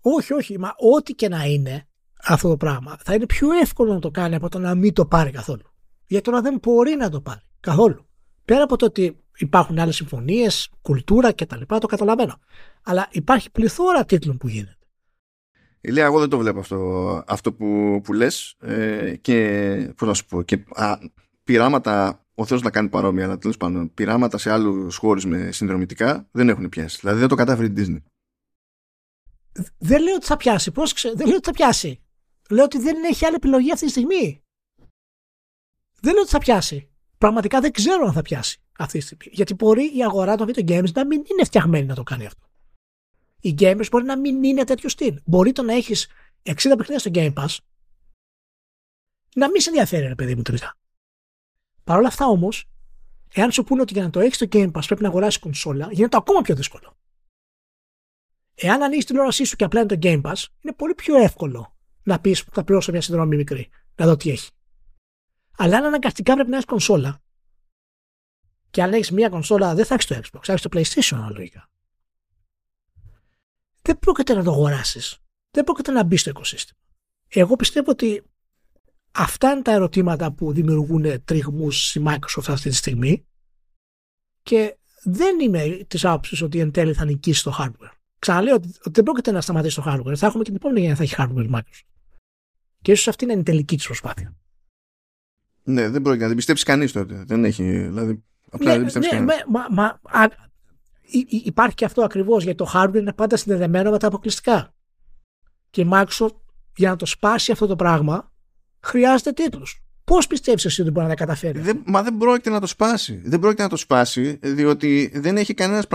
Όχι, όχι. Μα ό,τι και να είναι αυτό το πράγμα θα είναι πιο εύκολο να το κάνει από το να μην το πάρει καθόλου. Γιατί τώρα δεν μπορεί να το πάρει καθόλου. Πέρα από το ότι υπάρχουν άλλες συμφωνίες, κουλτούρα κτλ. Το καταλαβαίνω. Αλλά υπάρχει πληθώρα τίτλων που γίνεται. Ηλία, εγώ δεν το βλέπω αυτό, αυτό που, που λες ε, και πώς να σου πω και α, πειράματα ο Θεός να κάνει παρόμοια αλλά τέλος πάντων πειράματα σε άλλους χώρους με συνδρομητικά δεν έχουν πιάσει δηλαδή δεν το κατάφερε η Disney δεν λέω ότι θα πιάσει πρόσεξε δεν λέω ότι θα πιάσει Λέω ότι δεν έχει άλλη επιλογή αυτή τη στιγμή. Δεν λέω ότι θα πιάσει. Πραγματικά δεν ξέρω αν θα πιάσει αυτή τη στιγμή. Γιατί μπορεί η αγορά των video games να μην είναι φτιαγμένη να το κάνει αυτό. Οι gamers μπορεί να μην είναι τέτοιο στυλ. Μπορεί το να έχεις 60 παιχνίδια στο Game Pass να μην σε ενδιαφέρει, ρε παιδί μου, τελικά. Παρ' όλα αυτά όμως, εάν σου πούνε ότι για να το έχεις στο Game Pass πρέπει να αγοράσεις κονσόλα, γίνεται ακόμα πιο δύσκολο. Εάν ανοίξει την όρασή σου και απλά είναι το Game Pass, είναι πολύ πιο εύκολο να πεις θα πληρώσω μια συνδρομή μικρή, να δω τι έχει. Αλλά αν αναγκαστικά πρέπει να έχεις κονσόλα, και αν έχεις μια κονσόλα, δεν θα έχεις το Xbox, θα έχεις το PlayStation αναλογικά. Δεν πρόκειται να το αγοράσεις. Δεν πρόκειται να μπει στο οικοσύστημα. Εγώ πιστεύω ότι αυτά είναι τα ερωτήματα που δημιουργούν τριγμούς η Microsoft αυτή τη στιγμή και δεν είμαι της άποψης ότι εν τέλει θα νικήσει το hardware. Ξαναλέω ότι δεν πρόκειται να σταματήσει το hardware. Θα έχουμε και την επόμενη γενιά θα έχει hardware Microsoft. Και ίσως αυτή είναι η τελική της προσπάθεια. Ναι, δεν πρόκειται να την πιστέψει κανείς τότε. Δεν έχει. Δηλαδή, απλά ναι, δεν πιστέψει ναι, κανεί. μα, μα, α, υπάρχει και αυτό ακριβώς γιατί το hardware είναι πάντα συνδεδεμένο με τα αποκλειστικά. Και η Microsoft για να το σπάσει αυτό το πράγμα χρειάζεται τίτλους. Πώς πιστεύεις εσύ ότι μπορεί να τα καταφέρει; Δεν, μα δεν πρόκειται να το σπάσει. Δεν πρόκειται να το σπάσει, διότι δεν έχει κανένας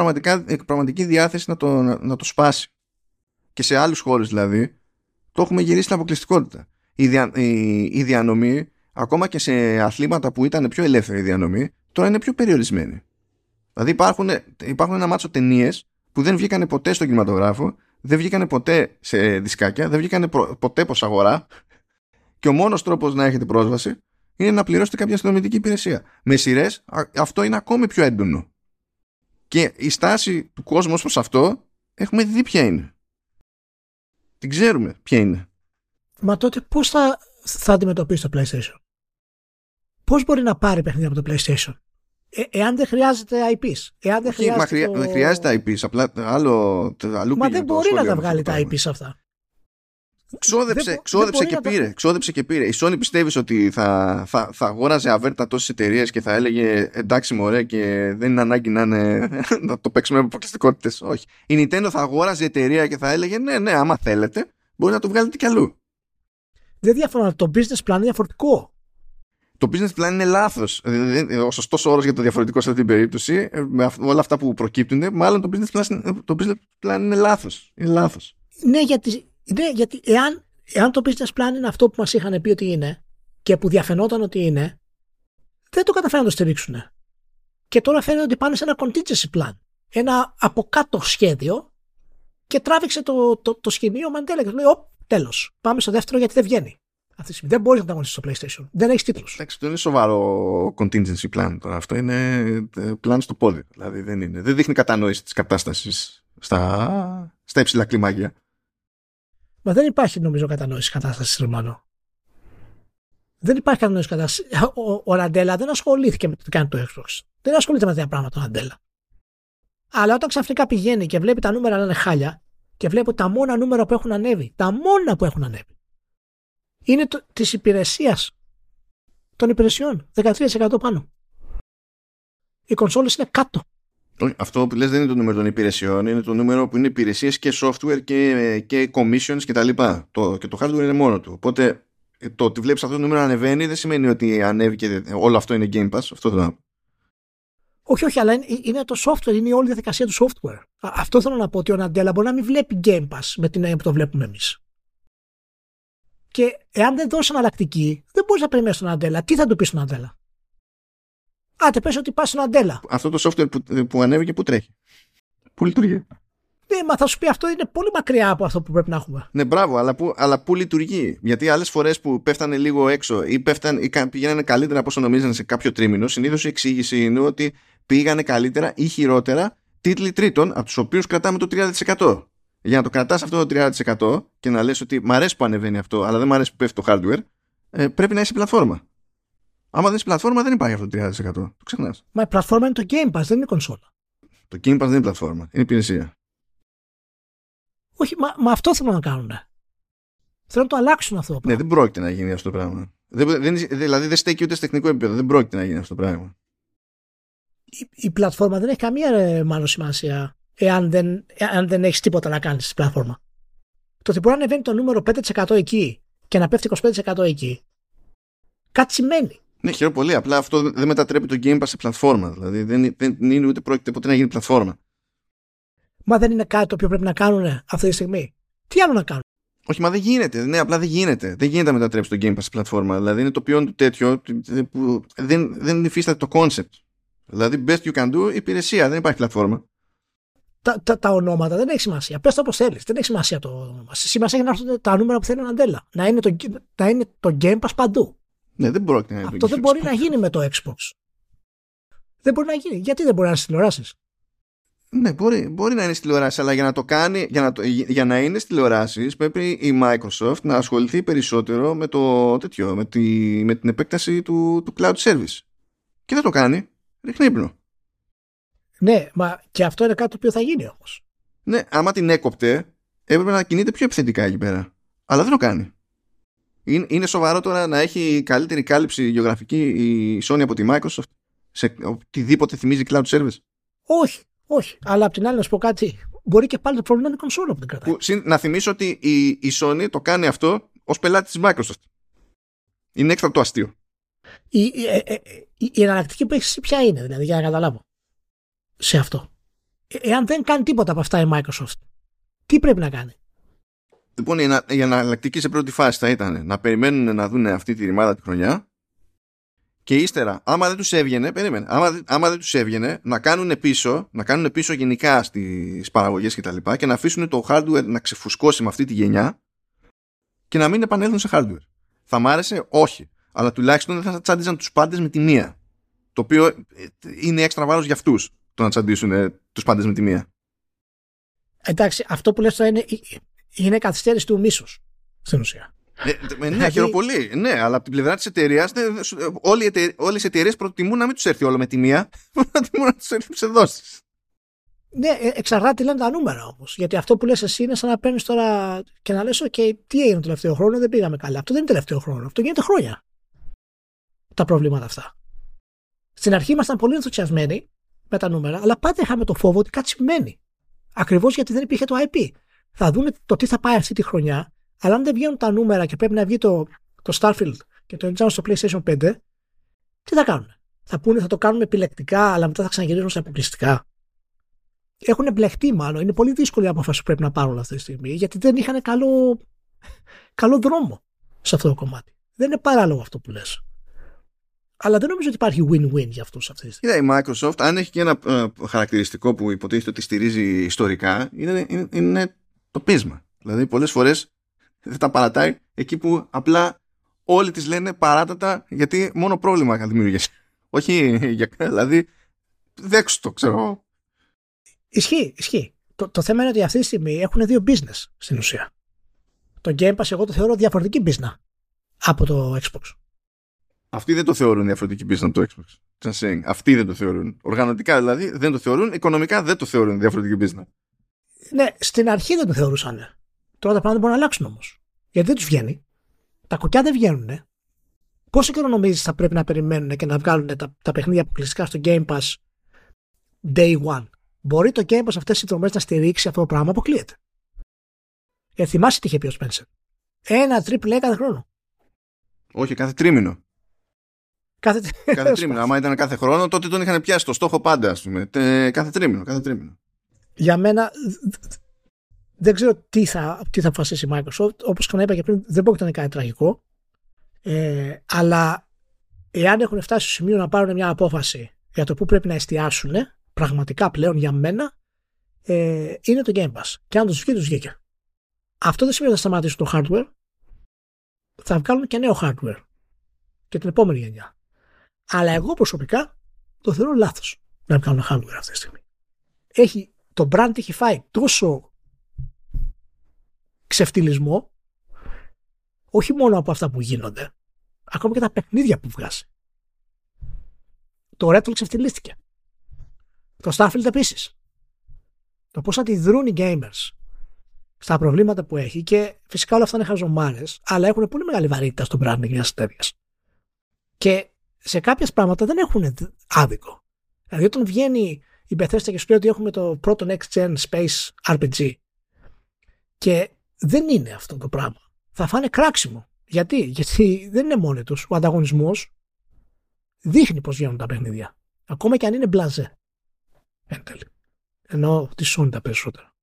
πραγματική διάθεση να το, να, να το σπάσει. Και σε άλλους χώρου δηλαδή, το έχουμε γυρίσει στην αποκλειστικότητα. Η, δια, η, η διανομή, ακόμα και σε αθλήματα που ήταν πιο ελεύθερη η διανομή, τώρα είναι πιο περιορισμένη. Δηλαδή υπάρχουν, υπάρχουν ένα μάτσο ταινίες που δεν βγήκανε ποτέ στον κινηματογράφο, δεν βγήκανε ποτέ σε δισκάκια, δεν βγήκανε ποτέ προς αγορά και ο μόνος τρόπος να έχετε πρόσβαση είναι να πληρώσετε κάποια αστυνομική υπηρεσία. Με σειρές αυτό είναι ακόμη πιο έντονο. Και η στάση του κόσμου προς αυτό έχουμε δει ποια είναι. Την ξέρουμε ποια είναι. Μα τότε πώς θα, θα αντιμετωπίσει το PlayStation; Πώς μπορεί να πάρει παιχνίδια από το PlayStation; Ε, εάν δεν χρειάζεται IPs. Εάν δεν χρειάζεται, μα χρειά, το... χρειάζεται IPs, απλά άλλο, αλλού Μα δεν μπορεί να τα βγάλει το τα IPs αυτά. Ξόδεψε, Δεν- ξόδεψε δεν και μπορεί να πήρε. Ξόδεψε και πήρε. Η Sony πιστεύεις ότι θα, θα, θα αγόραζε αβέρτα τόσες εταιρείες και θα έλεγε εντάξει μωρέ και δεν είναι ανάγκη να, είναι, <laughs> να το παίξουμε με αποκλειστικότητες. Όχι. Η Nintendo θα αγόραζε εταιρεία και θα έλεγε ναι, ναι, άμα θέλετε, μπορεί να το βγάλετε κι αλλού. Δεν διαφωνώ. Το business plan είναι διαφορετικό. Το business plan είναι λάθος. Ο σωστός όρος για το διαφορετικό σε αυτή την περίπτωση, ε, με αυ- όλα αυτά που προκύπτουν, μάλλον το business plan, το business plan είναι λάθος. Είναι λάθος. Ναι, γιατί, ναι, γιατί εάν, εάν το business plan είναι αυτό που μας είχαν πει ότι είναι και που διαφαινόταν ότι είναι, δεν το καταφέραν να το στηρίξουν. Και τώρα φαίνεται ότι πάνε σε ένα contingency plan. Ένα από κάτω σχέδιο και τράβηξε το, το, το σκηνείο Μαντέλα και του λέει: Ωπ, τέλος. Πάμε στο δεύτερο γιατί δεν βγαίνει. Αυτή τη στιγμή δεν μπορείς να ανταγωνίσει στο PlayStation. Δεν έχεις τίτλους. Εντάξει, το είναι σοβαρό contingency plan τώρα. Αυτό είναι ε, plan στο πόδι. Δηλαδή δεν, είναι. δεν δείχνει κατανόηση της κατάστασης στα, στα υψηλά κλιμάκια. Μα δεν υπάρχει νομίζω κατανόηση κατάστασης, Ρωμανό. Δεν υπάρχει κατανόηση κατάστασης. Ο, ο Ραντέλα δεν ασχολήθηκε με το τι κάνει το Xbox. Δεν ασχολείται με τέτοια πράγματα ο Ραντέλα. Αλλά όταν ξαφνικά πηγαίνει και βλέπει τα νούμερα να είναι χάλια και βλέπει ότι τα μόνα νούμερα που έχουν ανέβει, τα μόνα που έχουν ανέβει, είναι της υπηρεσίας των υπηρεσιών. 13% πάνω. Οι κονσόλες είναι κάτω. Όχι, Αυτό που λες δεν είναι το νούμερο των υπηρεσιών, είναι το νούμερο που είναι υπηρεσίες και software και, και commissions και τα λοιπά. Το, και το hardware είναι μόνο του. Οπότε ε, το ότι βλέπεις αυτό το νούμερο να ανεβαίνει δεν σημαίνει ότι ανέβηκε όλο αυτό είναι Game Pass. Αυτό θέλω να πω. Όχι, όχι, αλλά είναι, είναι το software, είναι η όλη διαδικασία του software. Α, αυτό θέλω να πω ότι ο Ναντέλα μπορεί να μην βλέπει Game Pass με την έννοια που το βλέπουμε εμείς. Και εάν δεν δώσει εναλλακτική, δεν μπορείς να περιμένεις τον Αντέλα. Τι θα του πεις στον Αντέλα; Άντε, πες ότι πας στον Αντέλα. Αυτό το software που, που ανέβηκε που τρέχει; Πού λειτουργεί; Ναι, μα θα σου πει αυτό είναι πολύ μακριά από αυτό που πρέπει να έχουμε. Ναι, μπράβο, αλλά που, αλλά που λειτουργεί; Γιατί άλλες φορές που πέφτανε λίγο έξω ή, πέφταν, ή κα- πηγαίνανε καλύτερα από όσο νομίζανε σε κάποιο τρίμηνο, συνήθως η εξήγηση είναι ότι πήγανε καλύτερα ή χειρότερα τίτλοι τρίτων, από τους οποίους κρατάμε το 30%. Για να το κρατάς αυτό το 30% και να λες ότι μ' αρέσει που ανεβαίνει αυτό, αλλά δεν μ' αρέσει που πέφτει το hardware, ε, πρέπει να είσαι πλατφόρμα. Άμα δεν είσαι πλατφόρμα, δεν υπάρχει αυτό το 30%. Το ξεχνάς. Μα η πλατφόρμα είναι το Game Pass, δεν είναι κονσόλα. Το Game Pass δεν είναι πλατφόρμα, είναι υπηρεσία. Όχι, μα, μα αυτό θέλουν να κάνουν. Θέλουν να το αλλάξουν αυτό. Ναι, δεν πρόκειται να γίνει αυτό το πράγμα. Δεν, δεν, δηλαδή δεν στέκει ούτε σε τεχνικό επίπεδο. Δεν πρόκειται να γίνει αυτό το πράγμα. η, η πλατφόρμα δεν έχει καμία ρε, μάλλον σημασία εάν δεν, εάν δεν έχεις τίποτα να κάνεις στην πλατφόρμα. Το ότι μπορεί να ανεβαίνει το νούμερο 5% εκεί και να πέφτει 25% εκεί, κάτι σημαίνει. Ναι, χαίρομαι πολύ. Απλά αυτό δεν μετατρέπει το Game Pass σε πλατφόρμα. Δηλαδή δεν, δεν είναι ούτε πρόκειται ποτέ να γίνει πλατφόρμα. Μα δεν είναι κάτι το οποίο πρέπει να κάνουν αυτή τη στιγμή. Τι άλλο να κάνουν. Όχι, μα δεν γίνεται. Ναι, απλά δεν γίνεται. Δεν γίνεται να μετατρέψει το Game Pass σε πλατφόρμα. Δηλαδή είναι το ποιόν του τέτοιο που δεν, δεν υφίσταται το concept. Δηλαδή, best you can do, υπηρεσία. Δεν υπάρχει πλατφόρμα. Τα, τα, τα ονόματα δεν έχει σημασία. Πες το όπως θέλεις. Δεν έχει σημασία το όνομα. Σημασία έχει να έρθουν τα νούμερα που θέλει ο Αντέλα. Να είναι το, να είναι το Game Pass παντού. Ναι, δεν πρόκειται να είναι Αυτό δεν μπορεί να γίνει με το Xbox. Δεν μπορεί να γίνει. Γιατί δεν μπορεί να είναι στις τηλεοράσεις; Ναι, μπορεί, μπορεί να είναι στη τηλεοράση, αλλά για να το κάνει, για να, το, για να είναι στη τηλεοράση, πρέπει η Microsoft να ασχοληθεί περισσότερο με το τέτοιο, με, τη, με την επέκταση του, του cloud service. Και δεν το κάνει. Ρίχνει ύπνο. Ναι, μα και αυτό είναι κάτι το οποίο θα γίνει όμως. Ναι, άμα την έκοπτε, έπρεπε να κινείται πιο επιθετικά εκεί πέρα. Αλλά δεν το κάνει. Είναι, είναι σοβαρό τώρα να έχει καλύτερη κάλυψη γεωγραφική η Sony από τη Microsoft σε οτιδήποτε θυμίζει cloud service. Όχι, όχι. Αλλά απ' την άλλη να σου πω κάτι. Μπορεί και πάλι το πρόβλημα είναι η κονσόλα που την κρατάει. Που, να θυμίσω ότι η, η Sony το κάνει αυτό ως πελάτη της Microsoft. Είναι έξτρα το αστείο. Η, η, ε, ε, η, η εναλλακτική που έχεις ποια είναι, δηλαδή, για να καταλάβω. Σε αυτό. Ε, εάν δεν κάνει τίποτα από αυτά η Microsoft, τι πρέπει να κάνει; Λοιπόν, η εναλλακτική σε πρώτη φάση θα ήταν να περιμένουν να δουν αυτή τη ρημάδα τη χρονιά και ύστερα, άμα δεν τους έβγαινε, περίμενε, άμα, άμα δεν τους έβγαινε, να κάνουν πίσω, να κάνουν πίσω γενικά στις παραγωγές και τα λοιπά και να αφήσουν το hardware να ξεφουσκώσει με αυτή τη γενιά και να μην επανέλθουν σε hardware. Θα μ' άρεσε, όχι. Αλλά τουλάχιστον δεν θα τσάντιζαν τους πάντες με τη μία. Το οποίο ε, είναι έξτρα βάρος για αυτούς το να τσαντίσουν ε, τους πάντες με τη μία. Εντάξει, αυτό που λες τώρα είναι, είναι καθυστέρηση του μίσους στην ουσία. Ε, ναι, δηλαδή... πολύ. Ναι, αλλά από την πλευρά της εταιρείας, όλες οι εταιρείες προτιμούν να μην τους έρθει όλο με τη μία, <laughs> προτιμούν να τους έρθει σε δώσει. Ναι, ε, εξαρτάται τι λένε τα νούμερα όμως. Γιατί αυτό που λες εσύ είναι σαν να παίρνεις τώρα και να λες: OK, τι έγινε το τελευταίο χρόνο, δεν πήγαμε καλά. Αυτό δεν είναι τελευταίο χρόνο. Αυτό γίνεται χρόνια. Τα προβλήματα αυτά. Στην αρχή ήμασταν πολύ ενθουσιασμένοι με τα νούμερα, αλλά πάντα είχαμε το φόβο ότι κάτι σημαίνει. Ακριβώς γιατί δεν υπήρχε το IP. Θα δουν το τι θα πάει αυτή τη χρονιά αλλά αν δεν βγαίνουν τα νούμερα και πρέπει να βγει το, το Starfield και το Engine στο PlayStation 5, τι θα κάνουν. Θα πούνε θα το κάνουμε επιλεκτικά, αλλά μετά θα ξαναγυρίσουν στα αποκλειστικά. Έχουν μπλεχτεί μάλλον. Είναι πολύ δύσκολη η απόφαση που πρέπει να πάρουν αυτή τη στιγμή, γιατί δεν είχαν καλό, καλό δρόμο σε αυτό το κομμάτι. Δεν είναι παράλογο αυτό που λες. Αλλά δεν νομίζω ότι υπάρχει win-win για αυτούς αυτή τη στιγμή. η Microsoft, αν έχει και ένα ε, χαρακτηριστικό που υποτίθεται ότι στηρίζει ιστορικά, είναι, είναι, είναι το πείσμα. Δηλαδή, πολλές φορές δεν τα παρατάει εκεί που απλά όλοι τις λένε παράτατα γιατί μόνο πρόβλημα θα δημιουργήσει. <laughs> Όχι για δηλαδή δέξου το ξέρω. Ισχύει, ισχύει. Το, το θέμα είναι ότι αυτή τη στιγμή έχουν δύο business στην ουσία. Το Game Pass εγώ το θεωρώ διαφορετική business από το Xbox. Αυτοί δεν το θεωρούν διαφορετική business από το Xbox. Just Αυτοί δεν το θεωρούν. Οργανωτικά δηλαδή δεν το θεωρούν, οικονομικά δεν το θεωρούν διαφορετική business. Ναι, στην αρχή δεν το θεωρούσαν. Τώρα τα πράγματα μπορούν να αλλάξουν όμως. Γιατί δεν τους βγαίνει. Τα κοκκιά δεν βγαίνουν. Πόσο καιρό νομίζεις θα πρέπει να περιμένουν και να βγάλουν τα, τα παιχνίδια αποκλειστικά στο Game Pass day one; Μπορεί το Game Pass αυτές τι συνδρομέ να στηρίξει αυτό το πράγμα, αποκλείεται. Γιατί θυμάσαι τι είχε πει ο Spencer. Ένα triple κάθε χρόνο. Όχι, κάθε τρίμηνο. Κάθε, κάθε τρίμηνο. Άμα ήταν κάθε χρόνο, τότε τον είχαν πιάσει το στόχο πάντα, ας πούμε. Κάθε τρίμηνο, κάθε τρίμηνο. Για μένα δεν ξέρω τι θα, τι θα αποφασίσει η Microsoft. Όπως είπα και πριν, δεν μπορεί να είναι κάτι τραγικό. Ε, αλλά εάν έχουν φτάσει στο σημείο να πάρουν μια απόφαση για το πού πρέπει να εστιάσουν, πραγματικά πλέον για μένα, ε, είναι το Game Pass. Και αν τους βγει, τους βγήκε. Αυτό δεν σημαίνει ότι θα σταματήσουν το hardware. Θα βγάλουν και νέο hardware. Και την επόμενη γενιά. Αλλά εγώ προσωπικά το θεωρώ λάθος να βγάλουν hardware αυτή τη στιγμή. Έχει, το brand έχει φάει τόσο ξεφτυλισμό όχι μόνο από αυτά που γίνονται, ακόμα και τα παιχνίδια που βγάζει. Το Retro ξεφτυλίστηκε. Το Starfield επίσης. Το πώς αντιδρούν οι gamers στα προβλήματα που έχει και φυσικά όλα αυτά είναι χαζομάρες, αλλά έχουν πολύ μεγάλη βαρύτητα στο branding μιας τέτοιας. Και σε κάποια πράγματα δεν έχουν άδικο. Δηλαδή, όταν βγαίνει η Bethesda και σου λέει ότι έχουμε το πρώτο next gen space RPG και δεν είναι αυτό το πράγμα. Θα φάνε κράξιμο Γιατί, γιατί δεν είναι μόνοι τους. Ο ανταγωνισμός δείχνει πώς βγαίνουν τα παιχνίδια. Ακόμα και αν είναι μπλαζέ. Εν τέλει. Ενώ τη Sony τα περισσότερα.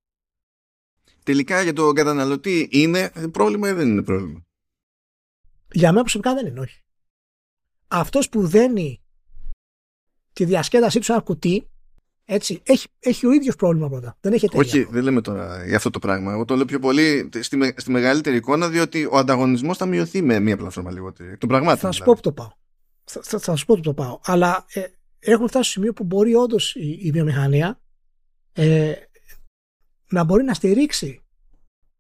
Τελικά για τον καταναλωτή είναι πρόβλημα ή δεν είναι πρόβλημα; Για μένα προσωπικά δεν είναι, όχι. Αυτός που δένει τη διασκέδασή του σε ένα κουτί, έτσι, έχει, έχει ο ίδιος πρόβλημα πρώτα. Δεν έχει εταιρεία. Όχι, δεν λέμε τώρα για αυτό το πράγμα. Εγώ το λέω πιο πολύ στη, στη μεγαλύτερη εικόνα, διότι ο ανταγωνισμός θα μειωθεί με μία πλατφόρμα λιγότερη. Το πραγμάτων. Θα σου πω δηλαδή. που το πάω. Θα, θα, θα σου πω που το πάω. Αλλά ε, έχουμε φτάσει στο σημείο που μπορεί όντως η, η βιομηχανία ε, να μπορεί να στηρίξει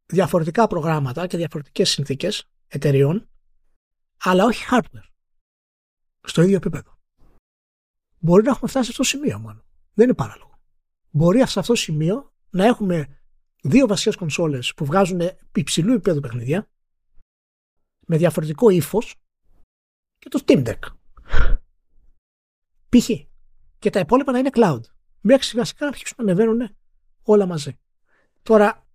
διαφορετικά προγράμματα και διαφορετικές συνθήκες εταιριών, αλλά όχι hardware. Στο ίδιο επίπεδο. Μπορεί να έχουμε φτάσει σε αυτό το σημείο μόνο. Δεν είναι παράλογο. Μπορεί σε αυτό το σημείο να έχουμε δύο βασικές κονσόλες που βγάζουν υψηλού επίπεδου παιχνίδια με διαφορετικό ύφος και το Steam Deck. Π.χ. Και τα υπόλοιπα να είναι cloud. Μέχρι σιγά σιγά να αρχίσουν να ανεβαίνουν όλα μαζί. Τώρα,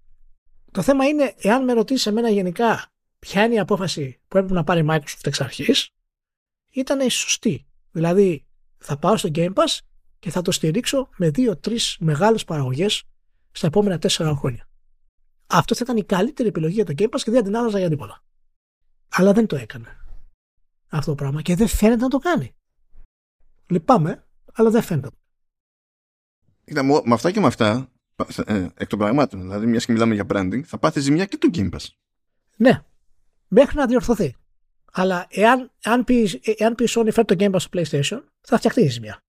το θέμα είναι, εάν με ρωτήσεις εμένα γενικά ποια είναι η απόφαση που έπρεπε να πάρει η Microsoft εξ αρχής, ήταν η σωστή. Δηλαδή, θα πάω στο Game Pass και θα το στηρίξω με δύο-τρει μεγάλες παραγωγές στα επόμενα τέσσερα χρόνια. Αυτό θα ήταν η καλύτερη επιλογή για το Game Pass και δεν την άλλαζα για τίποτα. Αλλά δεν το έκανε αυτό το πράγμα και δεν φαίνεται να το κάνει. Λυπάμαι, αλλά δεν φαίνεται. Κοίτα, με αυτά και με αυτά, ε, εκ των πραγμάτων, δηλαδή μιας και μιλάμε για branding, θα πάθει ζημιά και το Game Pass. Ναι, μέχρι να διορθωθεί. Αλλά εάν, εάν, πεις, εάν πεις Sony φέρει το Game Pass στο PlayStation, θα φτιαχτείς η ζημιά.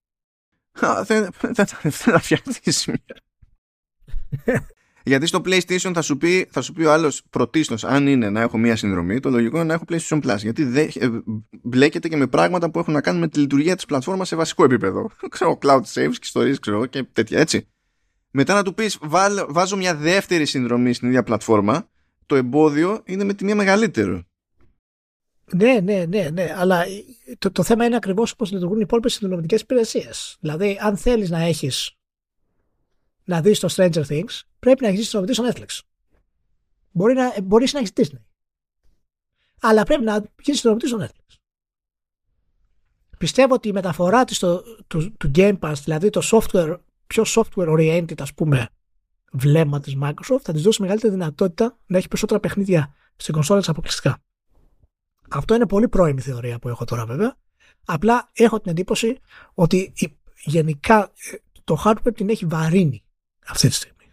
δεν θα φτιαχτείς η ζημιά. Γιατί στο PlayStation θα σου πει, θα σου πει ο άλλος πρωτίστως, αν είναι να έχω μία συνδρομή, το λογικό είναι να έχω PlayStation Plus. Γιατί δε, ε, μπλέκεται και με πράγματα που έχουν να κάνουν με τη λειτουργία της πλατφόρμας σε βασικό επίπεδο. <laughs> ξέρω, cloud saves και ιστορίε, ξέρω και τέτοια έτσι. Μετά να του πεις, βάζω μια δεύτερη συνδρομή στην ίδια πλατφόρμα, το εμπόδιο είναι με τη μία μεγαλύτερο. Ναι, ναι, ναι, ναι. Αλλά το, το θέμα είναι ακριβώς πώς λειτουργούν οι υπόλοιπες συνδρομητικές υπηρεσίες. Δηλαδή, αν θέλεις να έχεις να δεις το Stranger Things, πρέπει να έχεις συνδρομητή στο Netflix. Μπορεί να, μπορείς να έχεις Disney. Αλλά πρέπει να γίνεις συνδρομητή στο Netflix. Πιστεύω ότι η μεταφορά της του, του Game Pass, δηλαδή το software, πιο software oriented ας πούμε βλέμμα της Microsoft, θα της δώσει μεγαλύτερη δυνατότητα να έχει περισσότερα παιχνίδια στην κονσόλα της αποκλειστικά. Αυτό είναι πολύ πρώιμη θεωρία που έχω τώρα βέβαια. Απλά έχω την εντύπωση ότι γενικά ε, το hardware την έχει βαρύνει αυτή τη στιγμή.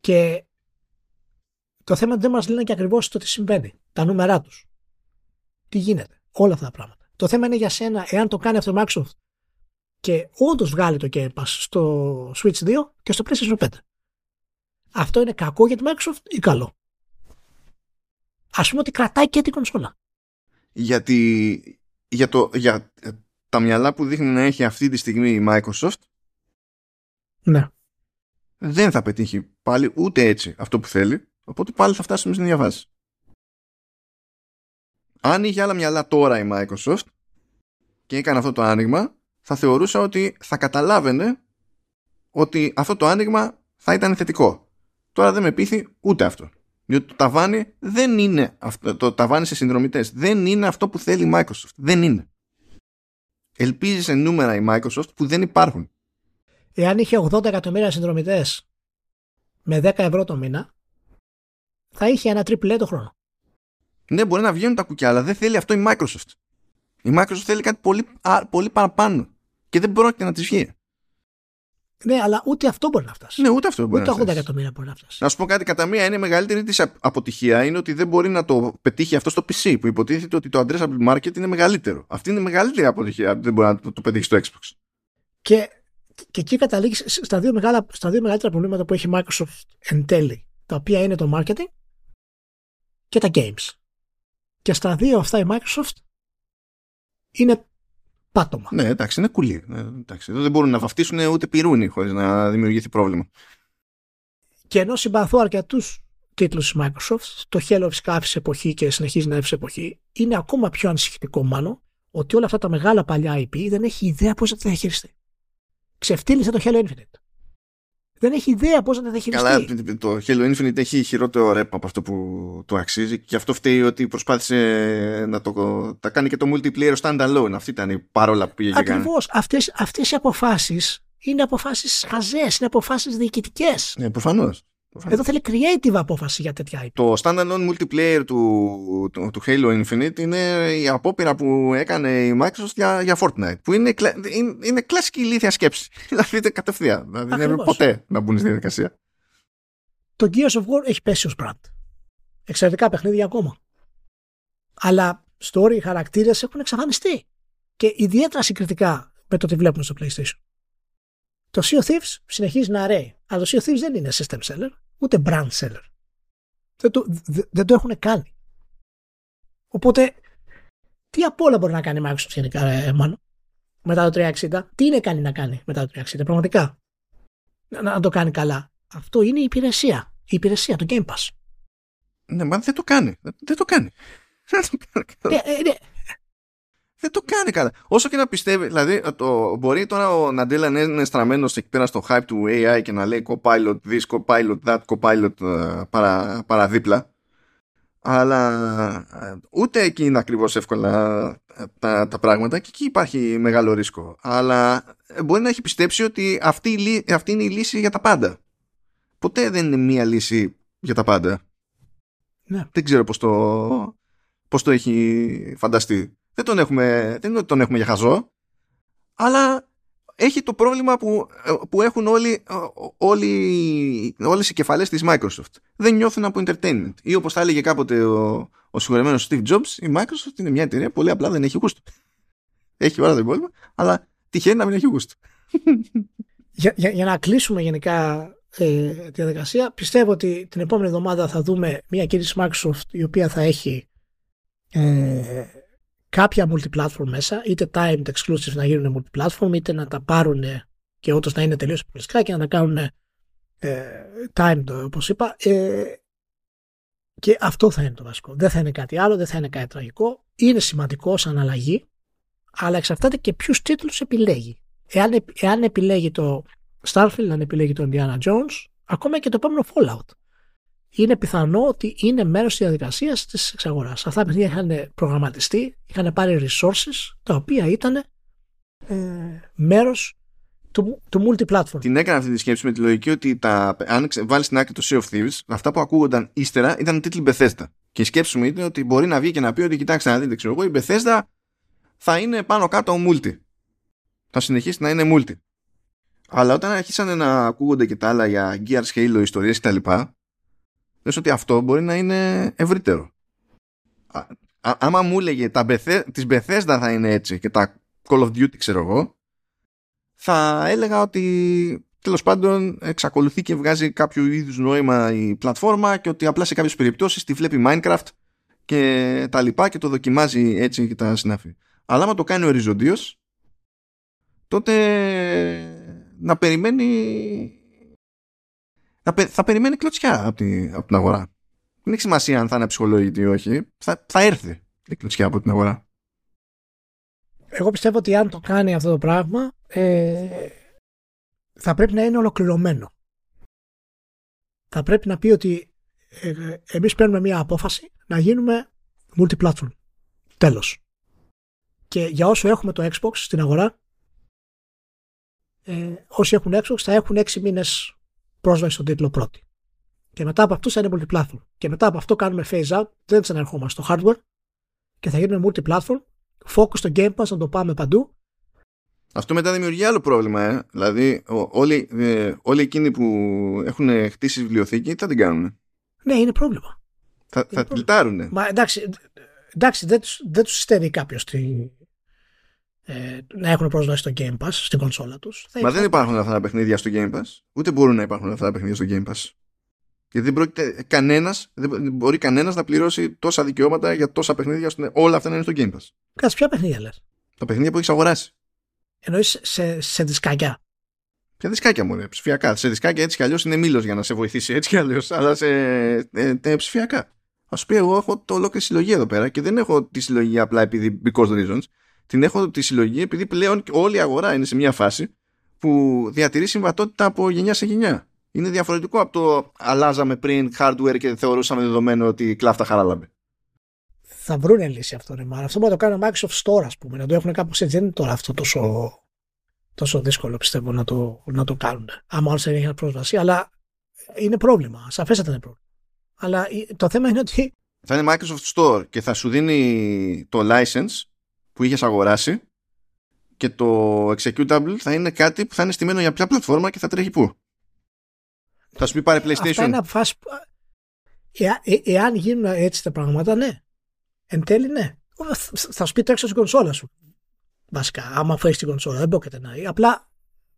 Και το θέμα δεν μας λένε και ακριβώς το τι συμβαίνει. Τα νούμερά τους. Τι γίνεται. Όλα αυτά τα πράγματα. Το θέμα είναι για σένα εάν το κάνει αυτό το Microsoft και όντως βγάλει το Game Pass στο Switch 2 και στο PlayStation 5. Αυτό είναι κακό για τη Microsoft ή καλό; Ας πούμε ότι κρατάει και την κονσόλα. Γιατί για, το, για τα μυαλά που δείχνει να έχει αυτή τη στιγμή η Microsoft ναι. δεν θα πετύχει πάλι ούτε έτσι αυτό που θέλει οπότε πάλι θα φτάσουμε στην ίδια Αν είχε άλλα μυαλά τώρα η Microsoft και έκανε αυτό το άνοιγμα θα θεωρούσα ότι θα καταλάβαινε ότι αυτό το άνοιγμα θα ήταν θετικό. Τώρα δεν με πείθει ούτε αυτό. Διότι το ταβάνι δεν είναι αυτό, το ταβάνι σε συνδρομητές δεν είναι αυτό που θέλει η Microsoft. Δεν είναι. Ελπίζεις σε νούμερα η Microsoft που δεν υπάρχουν. Εάν είχε 80 εκατομμύρια συνδρομητές με 10 ευρώ το μήνα, θα είχε ένα τριπλέ το χρόνο. Ναι, μπορεί να βγαίνουν τα κουκιά, αλλά δεν θέλει αυτό η Microsoft. Η Microsoft θέλει κάτι πολύ, πολύ παραπάνω και δεν πρόκειται να της βγει. Ναι, αλλά ούτε αυτό μπορεί να φτάσει. Ναι, ούτε αυτό μπορεί ούτε να φτάσει. Ούτε 80 εκατομμύρια μπορεί να φτάσει. Να σου πω κάτι, κατά μία είναι η μεγαλύτερη της αποτυχία είναι ότι δεν μπορεί να το πετύχει αυτό στο PC, που υποτίθεται ότι το addressable market είναι μεγαλύτερο. Αυτή είναι η μεγαλύτερη αποτυχία, δεν μπορεί να το, το πετύχεις στο Xbox. Και, και εκεί καταλήγεις στα δύο, μεγάλα, στα δύο μεγαλύτερα προβλήματα που έχει η Microsoft εν τέλει, τα οποία είναι το marketing και τα games. Και στα δύο αυτά η Microsoft είναι πάτωμα. Ναι, εντάξει, είναι κουλή. Ε, εντάξει, δεν μπορούν να βαφτίσουν ούτε πυρούνι χωρίς να δημιουργηθεί πρόβλημα. Και ενώ συμπαθώ αρκετούς τίτλους της Microsoft, το Halo φυσικά άφησε εποχή και συνεχίζει να άφησε εποχή, είναι ακόμα πιο ανησυχητικό μάλλον ότι όλα αυτά τα μεγάλα παλιά IP δεν έχει ιδέα πώς θα τα διαχειριστεί. Ξεφτύλισε το Halo Infinite. Δεν έχει ιδέα πώς να τα διαχειριστεί. Καλά, το Halo Infinite έχει χειρότερο ρεπ από αυτό που το αξίζει και αυτό φταίει ότι προσπάθησε να το τα κάνει και το multiplayer standalone. Αυτή ήταν η παρόλα που πήγε Ακριβώς. Αυτές οι αποφάσεις είναι αποφάσεις χαζές, είναι αποφάσεις διοικητικές. Ναι, προφανώς. Εδώ θέλει creative απόφαση για τέτοια IP. Το standalone multiplayer του, του, του, Halo Infinite είναι η απόπειρα που έκανε η Microsoft για, για Fortnite. Που είναι, είναι, είναι κλασική ηλίθια σκέψη. <laughs> δηλαδή κατευθείαν. Δηλαδή δεν έπρεπε ποτέ να μπουν στη διαδικασία. Το Gears of War έχει πέσει ως brand. Εξαιρετικά παιχνίδια ακόμα. Αλλά story, χαρακτήρες έχουν εξαφανιστεί. Και ιδιαίτερα συγκριτικά με το τι βλέπουμε στο PlayStation. Το Sea of Thieves συνεχίζει να ρέει. Αλλά το Sea of Thieves δεν είναι system seller, ούτε brand seller. Δεν το, δεν το έχουν κάνει. Οπότε, τι απ' όλα μπορεί να κάνει η Microsoft γενικά, ε, μάλλον, μετά το 360. Τι είναι κάνει να κάνει μετά το 360, πραγματικά; Να, να το κάνει καλά. Αυτό είναι η υπηρεσία. Η υπηρεσία, το Game Pass. Ναι, μα δεν το κάνει. Δεν το κάνει. <laughs> Δεν το κάνει. Ε, ε, ναι δεν το κάνει καλά. Όσο και να πιστεύει, δηλαδή το, μπορεί τώρα ο Ναντέλα να είναι στραμμένος εκεί πέρα στο hype του AI και να λέει copilot this, copilot that, copilot uh, παρα, παραδίπλα. Αλλά uh, ούτε εκεί είναι ακριβώς εύκολα ε, τα, τα πράγματα και εκεί υπάρχει μεγάλο ρίσκο. Αλλά μπορεί να έχει πιστέψει ότι αυτή, αυτή είναι η λύση για τα πάντα. Ποτέ δεν είναι μία λύση για τα πάντα. Ναι. Δεν ξέρω πώς το, πώς το έχει φανταστεί. Δεν τον έχουμε, δεν είναι ότι τον έχουμε για χαζό, αλλά έχει το πρόβλημα που, που έχουν όλοι, όλοι, όλες οι κεφαλές της Microsoft. Δεν νιώθουν από entertainment. Ή όπως θα έλεγε κάποτε ο, ο συγχωρεμένος Steve Jobs, η Microsoft είναι μια εταιρεία πολύ απλά δεν έχει γούστο. Έχει όλα τα υπόλοιπα, αλλά τυχαίνει να μην έχει γούστο. Για, για, για να κλείσουμε γενικά ε, τη διαδικασία, πιστεύω ότι την επόμενη εβδομάδα θα δούμε μια κίνηση Microsoft η οποία θα έχει ε, κάποια multiplatform μέσα, είτε timed exclusive να γίνουν multiplatform, είτε να τα πάρουν και όντως να είναι τελείως αποκλειστικά και να τα κάνουν ε, timed, όπως είπα. Ε, και αυτό θα είναι το βασικό. Δεν θα είναι κάτι άλλο, δεν θα είναι κάτι τραγικό. Είναι σημαντικό σαν αλλαγή, αλλά εξαρτάται και ποιους τίτλους επιλέγει. Εάν, εάν επιλέγει το Starfield, αν επιλέγει το Indiana Jones, ακόμα και το επόμενο Fallout είναι πιθανό ότι είναι μέρος της διαδικασίας της εξαγοράς. Αυτά τα παιδιά είχαν προγραμματιστεί, είχαν πάρει resources τα οποία ήταν ε, μέρος του, του multiplatform. Την έκανα αυτή τη σκέψη με τη λογική ότι τα, αν βάλεις στην άκρη το Sea of Thieves, αυτά που ακούγονταν ύστερα ήταν τίτλοι Bethesda. Και η σκέψη μου ήταν ότι μπορεί να βγει και να πει ότι κοιτάξτε να δείτε, ξέρω εγώ, η Bethesda θα είναι πάνω κάτω multi. Θα συνεχίσει να είναι multi. Αλλά όταν αρχίσανε να ακούγονται και τα άλλα για Gears Halo ιστορίες κτλ λες ότι αυτό μπορεί να είναι ευρύτερο. Α, άμα μου έλεγε τα Bethesda, τις Bethesda θα είναι έτσι και τα Call of Duty ξέρω εγώ, θα έλεγα ότι τέλος πάντων εξακολουθεί και βγάζει κάποιο είδους νόημα η πλατφόρμα και ότι απλά σε κάποιες περιπτώσεις τη βλέπει Minecraft και τα λοιπά και το δοκιμάζει έτσι και τα συνάφη. Αλλά άμα το κάνει οριζοντίως τότε να περιμένει θα, θα περιμένει κλωτσιά από, από την αγορά. Δεν έχει σημασία αν θα είναι ψυχολογική ή όχι. Θα, θα έρθει η κλωτσιά από την αγορά. Εγώ πιστεύω ότι αν το κάνει αυτό το πράγμα ε, θα πρέπει να είναι ολοκληρωμένο. Θα πρέπει να πει ότι ε, εμείς παίρνουμε μια απόφαση να γίνουμε multi-platform. Τέλος. Και για όσο έχουμε το Xbox στην αγορά, ε, όσοι έχουν Xbox θα έχουν 6 μήνες πρόσβαση στον τίτλο πρώτη. Και μετά από αυτό θα είναι multiplatform. Και μετά από αυτό κάνουμε phase out, δεν ξαναρχόμαστε στο hardware και θα γίνουμε multiplatform. Focus στο Game Pass να το πάμε παντού. Αυτό μετά δημιουργεί άλλο πρόβλημα, ε. Δηλαδή, όλοι, ε, όλοι εκείνοι που έχουν χτίσει βιβλιοθήκη, θα την κάνουν. Ναι, είναι πρόβλημα. Θα, θα τυλτάρουν. Μα εντάξει, εντάξει δεν, τους, δεν τους στέλνει κάποιος τη, ε, να έχουν πρόσβαση στο Game Pass στην κονσόλα τους. Μα δεν υπάρχουν αυτά τα παιχνίδια στο Game Pass. Ούτε μπορούν να υπάρχουν αυτά τα παιχνίδια στο Game Pass. Γιατί δεν πρόκειται κανένας, δεν μπορεί κανένας να πληρώσει τόσα δικαιώματα για τόσα παιχνίδια. Όλα αυτά να είναι στο Game Pass. Κάτσε, ποια παιχνίδια λες; Τα παιχνίδια που έχεις αγοράσει. Εννοείς σε, σε δισκάκια; Ποια δισκάκια μου, ρε, ψηφιακά. Σε δισκάκια έτσι κι αλλιώς είναι μήλος για να σε βοηθήσει έτσι κι αλλιώς. Αλλά σε ε, ε, ψηφιακά. Α σου πει, εγώ έχω το ολόκληρη συλλογή εδώ πέρα και δεν έχω τη συλλογή απλά επειδή because reasons την έχω τη συλλογή επειδή πλέον όλη η αγορά είναι σε μια φάση που διατηρεί συμβατότητα από γενιά σε γενιά. Είναι διαφορετικό από το αλλάζαμε πριν hardware και θεωρούσαμε δεδομένο ότι κλάφτα χαράλαμπε. Θα βρουν λύση αυτό, ρε Αυτό μπορεί να το κάνει ο Microsoft Store, ας πούμε. Να το έχουν κάπως έτσι. Δεν είναι τώρα αυτό τόσο, τόσο δύσκολο, πιστεύω, να το, να το κάνουν. Άμα όλο δεν έχει πρόσβαση. Αλλά είναι πρόβλημα. Σαφέστατα είναι πρόβλημα. Αλλά το θέμα είναι ότι. Θα είναι Microsoft Store και θα σου δίνει το license που είχες αγοράσει και το executable θα είναι κάτι που θα είναι στημένο για ποια πλατφόρμα και θα τρέχει πού. Θα σου πει πάρε PlayStation. Αυτά είναι φάση... Ε, εάν γίνουν έτσι τα πράγματα, ναι. Εν τέλει, ναι. Θα σου πει τρέξω στην κονσόλα σου. Βασικά, άμα φέρεις την κονσόλα, δεν πρόκειται να είναι. Απλά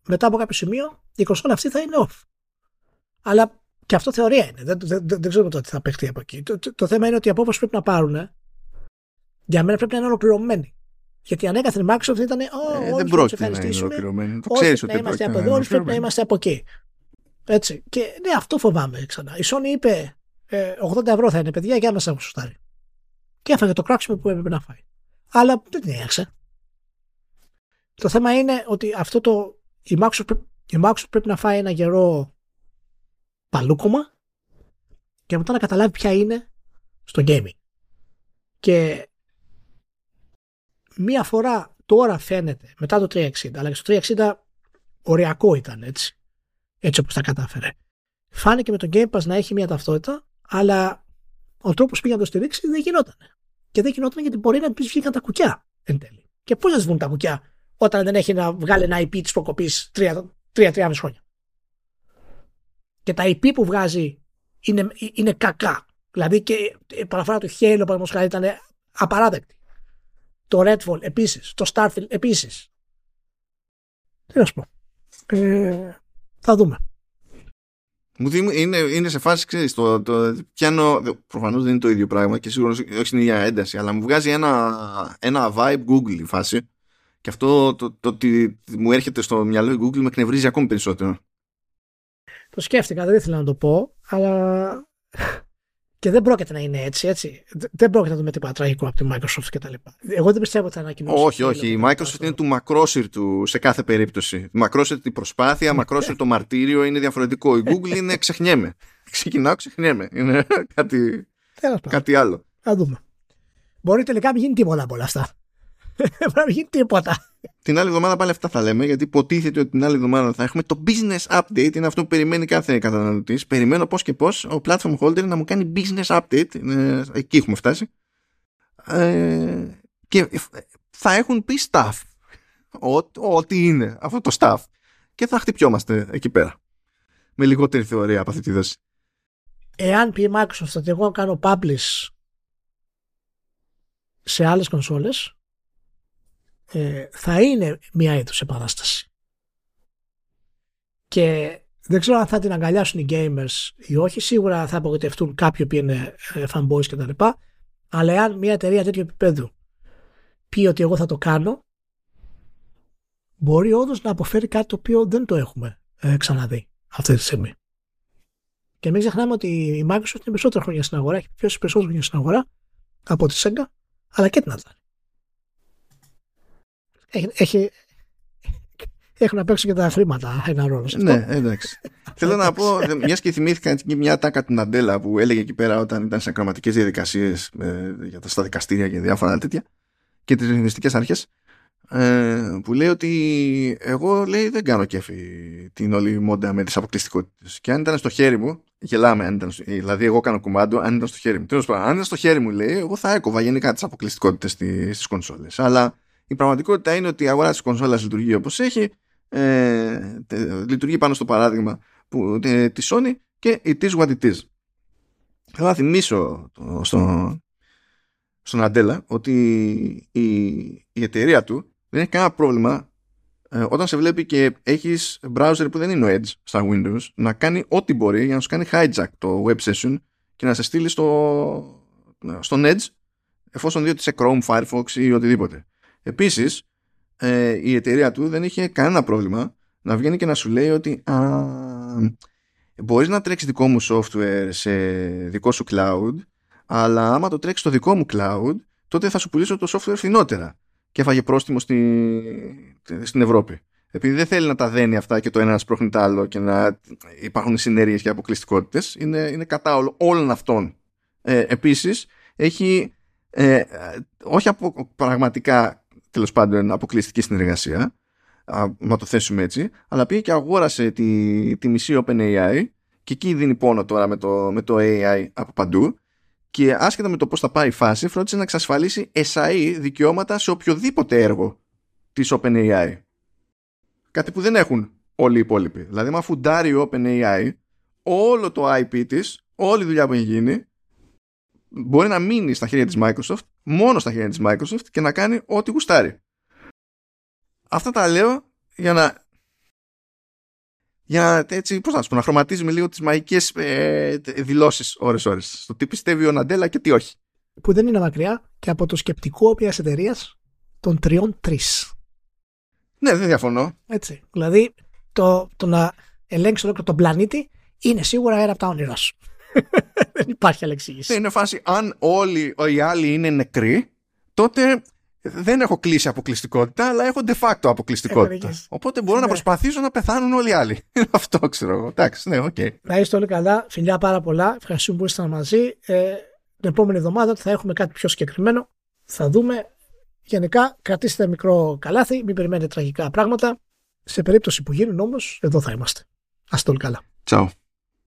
μετά από κάποιο σημείο η κονσόλα αυτή θα είναι off. Αλλά και αυτό θεωρία είναι. Δεν, δεν, δεν, δεν ξέρουμε τι θα παιχτεί από εκεί. Το, το, το, θέμα είναι ότι η απόφαση πρέπει να πάρουν για μένα πρέπει να είναι ολοκληρωμένη. Γιατί ανέκαθεν η Microsoft ήταν. Oh, ε, δεν πρόκειται να είναι ολοκληρωμένη. Το ξέρεις ότι να είμαστε από εδώ, πρέπει να είμαστε από εκεί. Έτσι. Και ναι, αυτό φοβάμαι ξανά. Η Sony είπε ε, 80 ευρώ θα είναι παιδιά για να μα έχουν σωστάρει. Και έφαγε το κράξιμο που έπρεπε να φάει. Αλλά δεν την έξε. Το θέμα είναι ότι αυτό το. Η Microsoft, η Microsoft πρέπει να φάει ένα γερό παλούκομα και μετά να καταλάβει ποια είναι στο gaming. Και μία φορά τώρα φαίνεται μετά το 360, αλλά και στο 360 οριακό ήταν έτσι, έτσι όπως τα κατάφερε. Φάνηκε με τον Game Pass να έχει μια ταυτότητα, αλλά ο τρόπος πήγε να το στηρίξει δεν γινόταν. Και δεν γινόταν γιατί μπορεί να πει βγήκαν τα κουκιά εν τέλει. Και πώς να βγουν τα κουκιά όταν δεν έχει να βγάλει ένα IP της προκοπής 3-3,5 χρόνια. Και τα IP που βγάζει είναι, είναι κακά. Δηλαδή και η παραφορά του Halo, παραδείγματος χάρη, ήταν απαράδεκτη. Το Redfall επίσης. Το Starfield επίσης. Τι να σου πω. Ε, θα δούμε. Μου δίνει, είναι, είναι σε φάση, ξέρεις, το, το πιάνω, προφανώς δεν είναι το ίδιο πράγμα και σίγουρα όχι στην ίδια ένταση, αλλά μου βγάζει ένα, ένα vibe Google η φάση και αυτό το, το, ότι μου έρχεται στο μυαλό η Google με εκνευρίζει ακόμη περισσότερο. Το σκέφτηκα, δεν ήθελα να το πω, αλλά και δεν πρόκειται να είναι έτσι, έτσι. Δεν πρόκειται να δούμε τίποτα τραγικό από τη Microsoft κτλ. Εγώ δεν πιστεύω ότι θα ανακοινώσει. Όχι, όχι. Η Microsoft είναι του μακρόσυρ του σε κάθε περίπτωση. Μακρόσυρ την προσπάθεια, ναι. μακρόσυρ το μαρτύριο είναι διαφορετικό. Η Google είναι ξεχνιέμαι. <laughs> Ξεκινάω, ξεχνιέμαι. Είναι κάτι, κάτι άλλο. Θα δούμε. Μπορεί τελικά να μην γίνει τίποτα από όλα αυτά. Δεν πρέπει να γίνει τίποτα. Την άλλη εβδομάδα πάλι αυτά θα λέμε, γιατί υποτίθεται ότι την άλλη εβδομάδα θα έχουμε το business update. Είναι αυτό που περιμένει κάθε καταναλωτής. Περιμένω πώς και πώς ο platform holder να μου κάνει business update. εκεί έχουμε φτάσει. Ε, και θα έχουν πει staff. Ό,τι είναι αυτό το staff. Και θα χτυπιόμαστε εκεί πέρα. Με λιγότερη θεωρία από αυτή τη δόση. Εάν πει η Microsoft ότι εγώ κάνω publish σε άλλες κονσόλες ε, θα είναι μια είδους επανάσταση. Και δεν ξέρω αν θα την αγκαλιάσουν οι gamers ή όχι. Σίγουρα θα απογοητευτούν κάποιοι που είναι ε, fanboys κτλ. Αλλά εάν μια εταιρεία τέτοιου επίπεδου πει ότι εγώ θα το κάνω, μπορεί όντως να αποφέρει κάτι το οποίο δεν το έχουμε ε, ξαναδεί αυτή τη στιγμή. Και μην ξεχνάμε ότι η Microsoft είναι περισσότερα χρόνια στην αγορά, έχει πιο περισσότερα χρόνια στην αγορά από τη Sega, αλλά και την Atari έχει, έχουν να παίξουν και τα χρήματα ένα ρόλο. Ναι, εντάξει. Θέλω να πω, μιας και θυμήθηκα μια τάκα του Ναντέλα που έλεγε εκεί πέρα όταν ήταν σε ακροματικές διαδικασίες ε, για τα στα δικαστήρια και διάφορα τέτοια και τις ρυθμιστικές αρχές. Ε, που λέει ότι εγώ λέει δεν κάνω κέφι την όλη μόντα με τις αποκλειστικότητες. Και αν ήταν στο χέρι μου, γελάμε, αν ήταν στο, δηλαδή εγώ κάνω κουμάντο, αν ήταν στο χέρι μου. Τέλος πάντων, αν ήταν στο χέρι μου, λέει, εγώ θα έκοβα γενικά τις αποκλειστικότητες στις κονσόλες. Αλλά η πραγματικότητα είναι ότι η αγορά της κονσόλας λειτουργεί όπως έχει, ε, λειτουργεί πάνω στο παράδειγμα που, ε, της Sony και it is what it is. Θα να θυμίσω στο, στον Αντέλα ότι η, η εταιρεία του δεν έχει κανένα πρόβλημα ε, όταν σε βλέπει και έχεις browser που δεν είναι ο Edge στα Windows να κάνει ό,τι μπορεί για να σου κάνει hijack το web session και να σε στείλει στο, στον Edge εφόσον δει ότι σε Chrome, Firefox ή οτιδήποτε. Επίσης, ε, η εταιρεία του δεν είχε κανένα πρόβλημα να βγαίνει και να σου λέει ότι α, μπορείς να τρέξεις δικό μου software σε δικό σου cloud αλλά άμα το τρέξεις στο δικό μου cloud τότε θα σου πουλήσω το software φθηνότερα και έφαγε πρόστιμο στη, στην Ευρώπη. επειδή δεν θέλει να τα δένει αυτά και το ένα να σπρώχνει το άλλο και να υπάρχουν συνέργειες και αποκλειστικότητες, είναι, είναι κατά όλο, όλων αυτών. Ε, επίσης, έχει ε, όχι από, πραγματικά τέλος πάντων αποκλειστική συνεργασία, να το θέσουμε έτσι, αλλά πήγε και αγόρασε τη, τη μισή OpenAI και εκεί δίνει πόνο τώρα με το, με το AI από παντού και άσχετα με το πώς θα πάει η φάση φρόντισε να εξασφαλίσει SAE δικαιώματα σε οποιοδήποτε έργο της OpenAI. Κάτι που δεν έχουν όλοι οι υπόλοιποι. Δηλαδή, μα φουντάρει η OpenAI όλο το IP της, όλη η δουλειά που έχει γίνει, μπορεί να μείνει στα χέρια της Microsoft, μόνο στα χέρια της Microsoft και να κάνει ό,τι γουστάρει. Αυτά τα λέω για να για έτσι, πώς να σου πω, να χρωματίζουμε λίγο τις μαγικές ε, δηλώσεις ώρες-ώρες. Στο τι πιστεύει ο Ναντέλα και τι όχι. Που δεν είναι μακριά και από το σκεπτικό μια εταιρείας των τριών τρεις. Ναι, δεν διαφωνώ. Έτσι. Δηλαδή, το, το να ελέγξεις ολόκληρο τον πλανήτη είναι σίγουρα ένα από τα όνειρά σου. <laughs> δεν υπάρχει άλλη εξήγηση. Ναι, είναι φάση, αν όλοι οι άλλοι είναι νεκροί, τότε δεν έχω κλείσει αποκλειστικότητα, αλλά έχω de facto αποκλειστικότητα. Οπότε μπορώ να ναι. προσπαθήσω να πεθάνουν όλοι οι άλλοι. <laughs> Αυτό ξέρω εγώ. Εντάξει, ναι, OK. Okay. Να είστε όλοι καλά. Φιλιά πάρα πολλά. Ευχαριστούμε που ήσασταν μαζί. Ε, την επόμενη εβδομάδα θα έχουμε κάτι πιο συγκεκριμένο. Θα δούμε. Γενικά, κρατήστε μικρό καλάθι, μην περιμένετε τραγικά πράγματα. Σε περίπτωση που γίνουν όμως, εδώ θα είμαστε. Α το όλοι καλά. Ciao.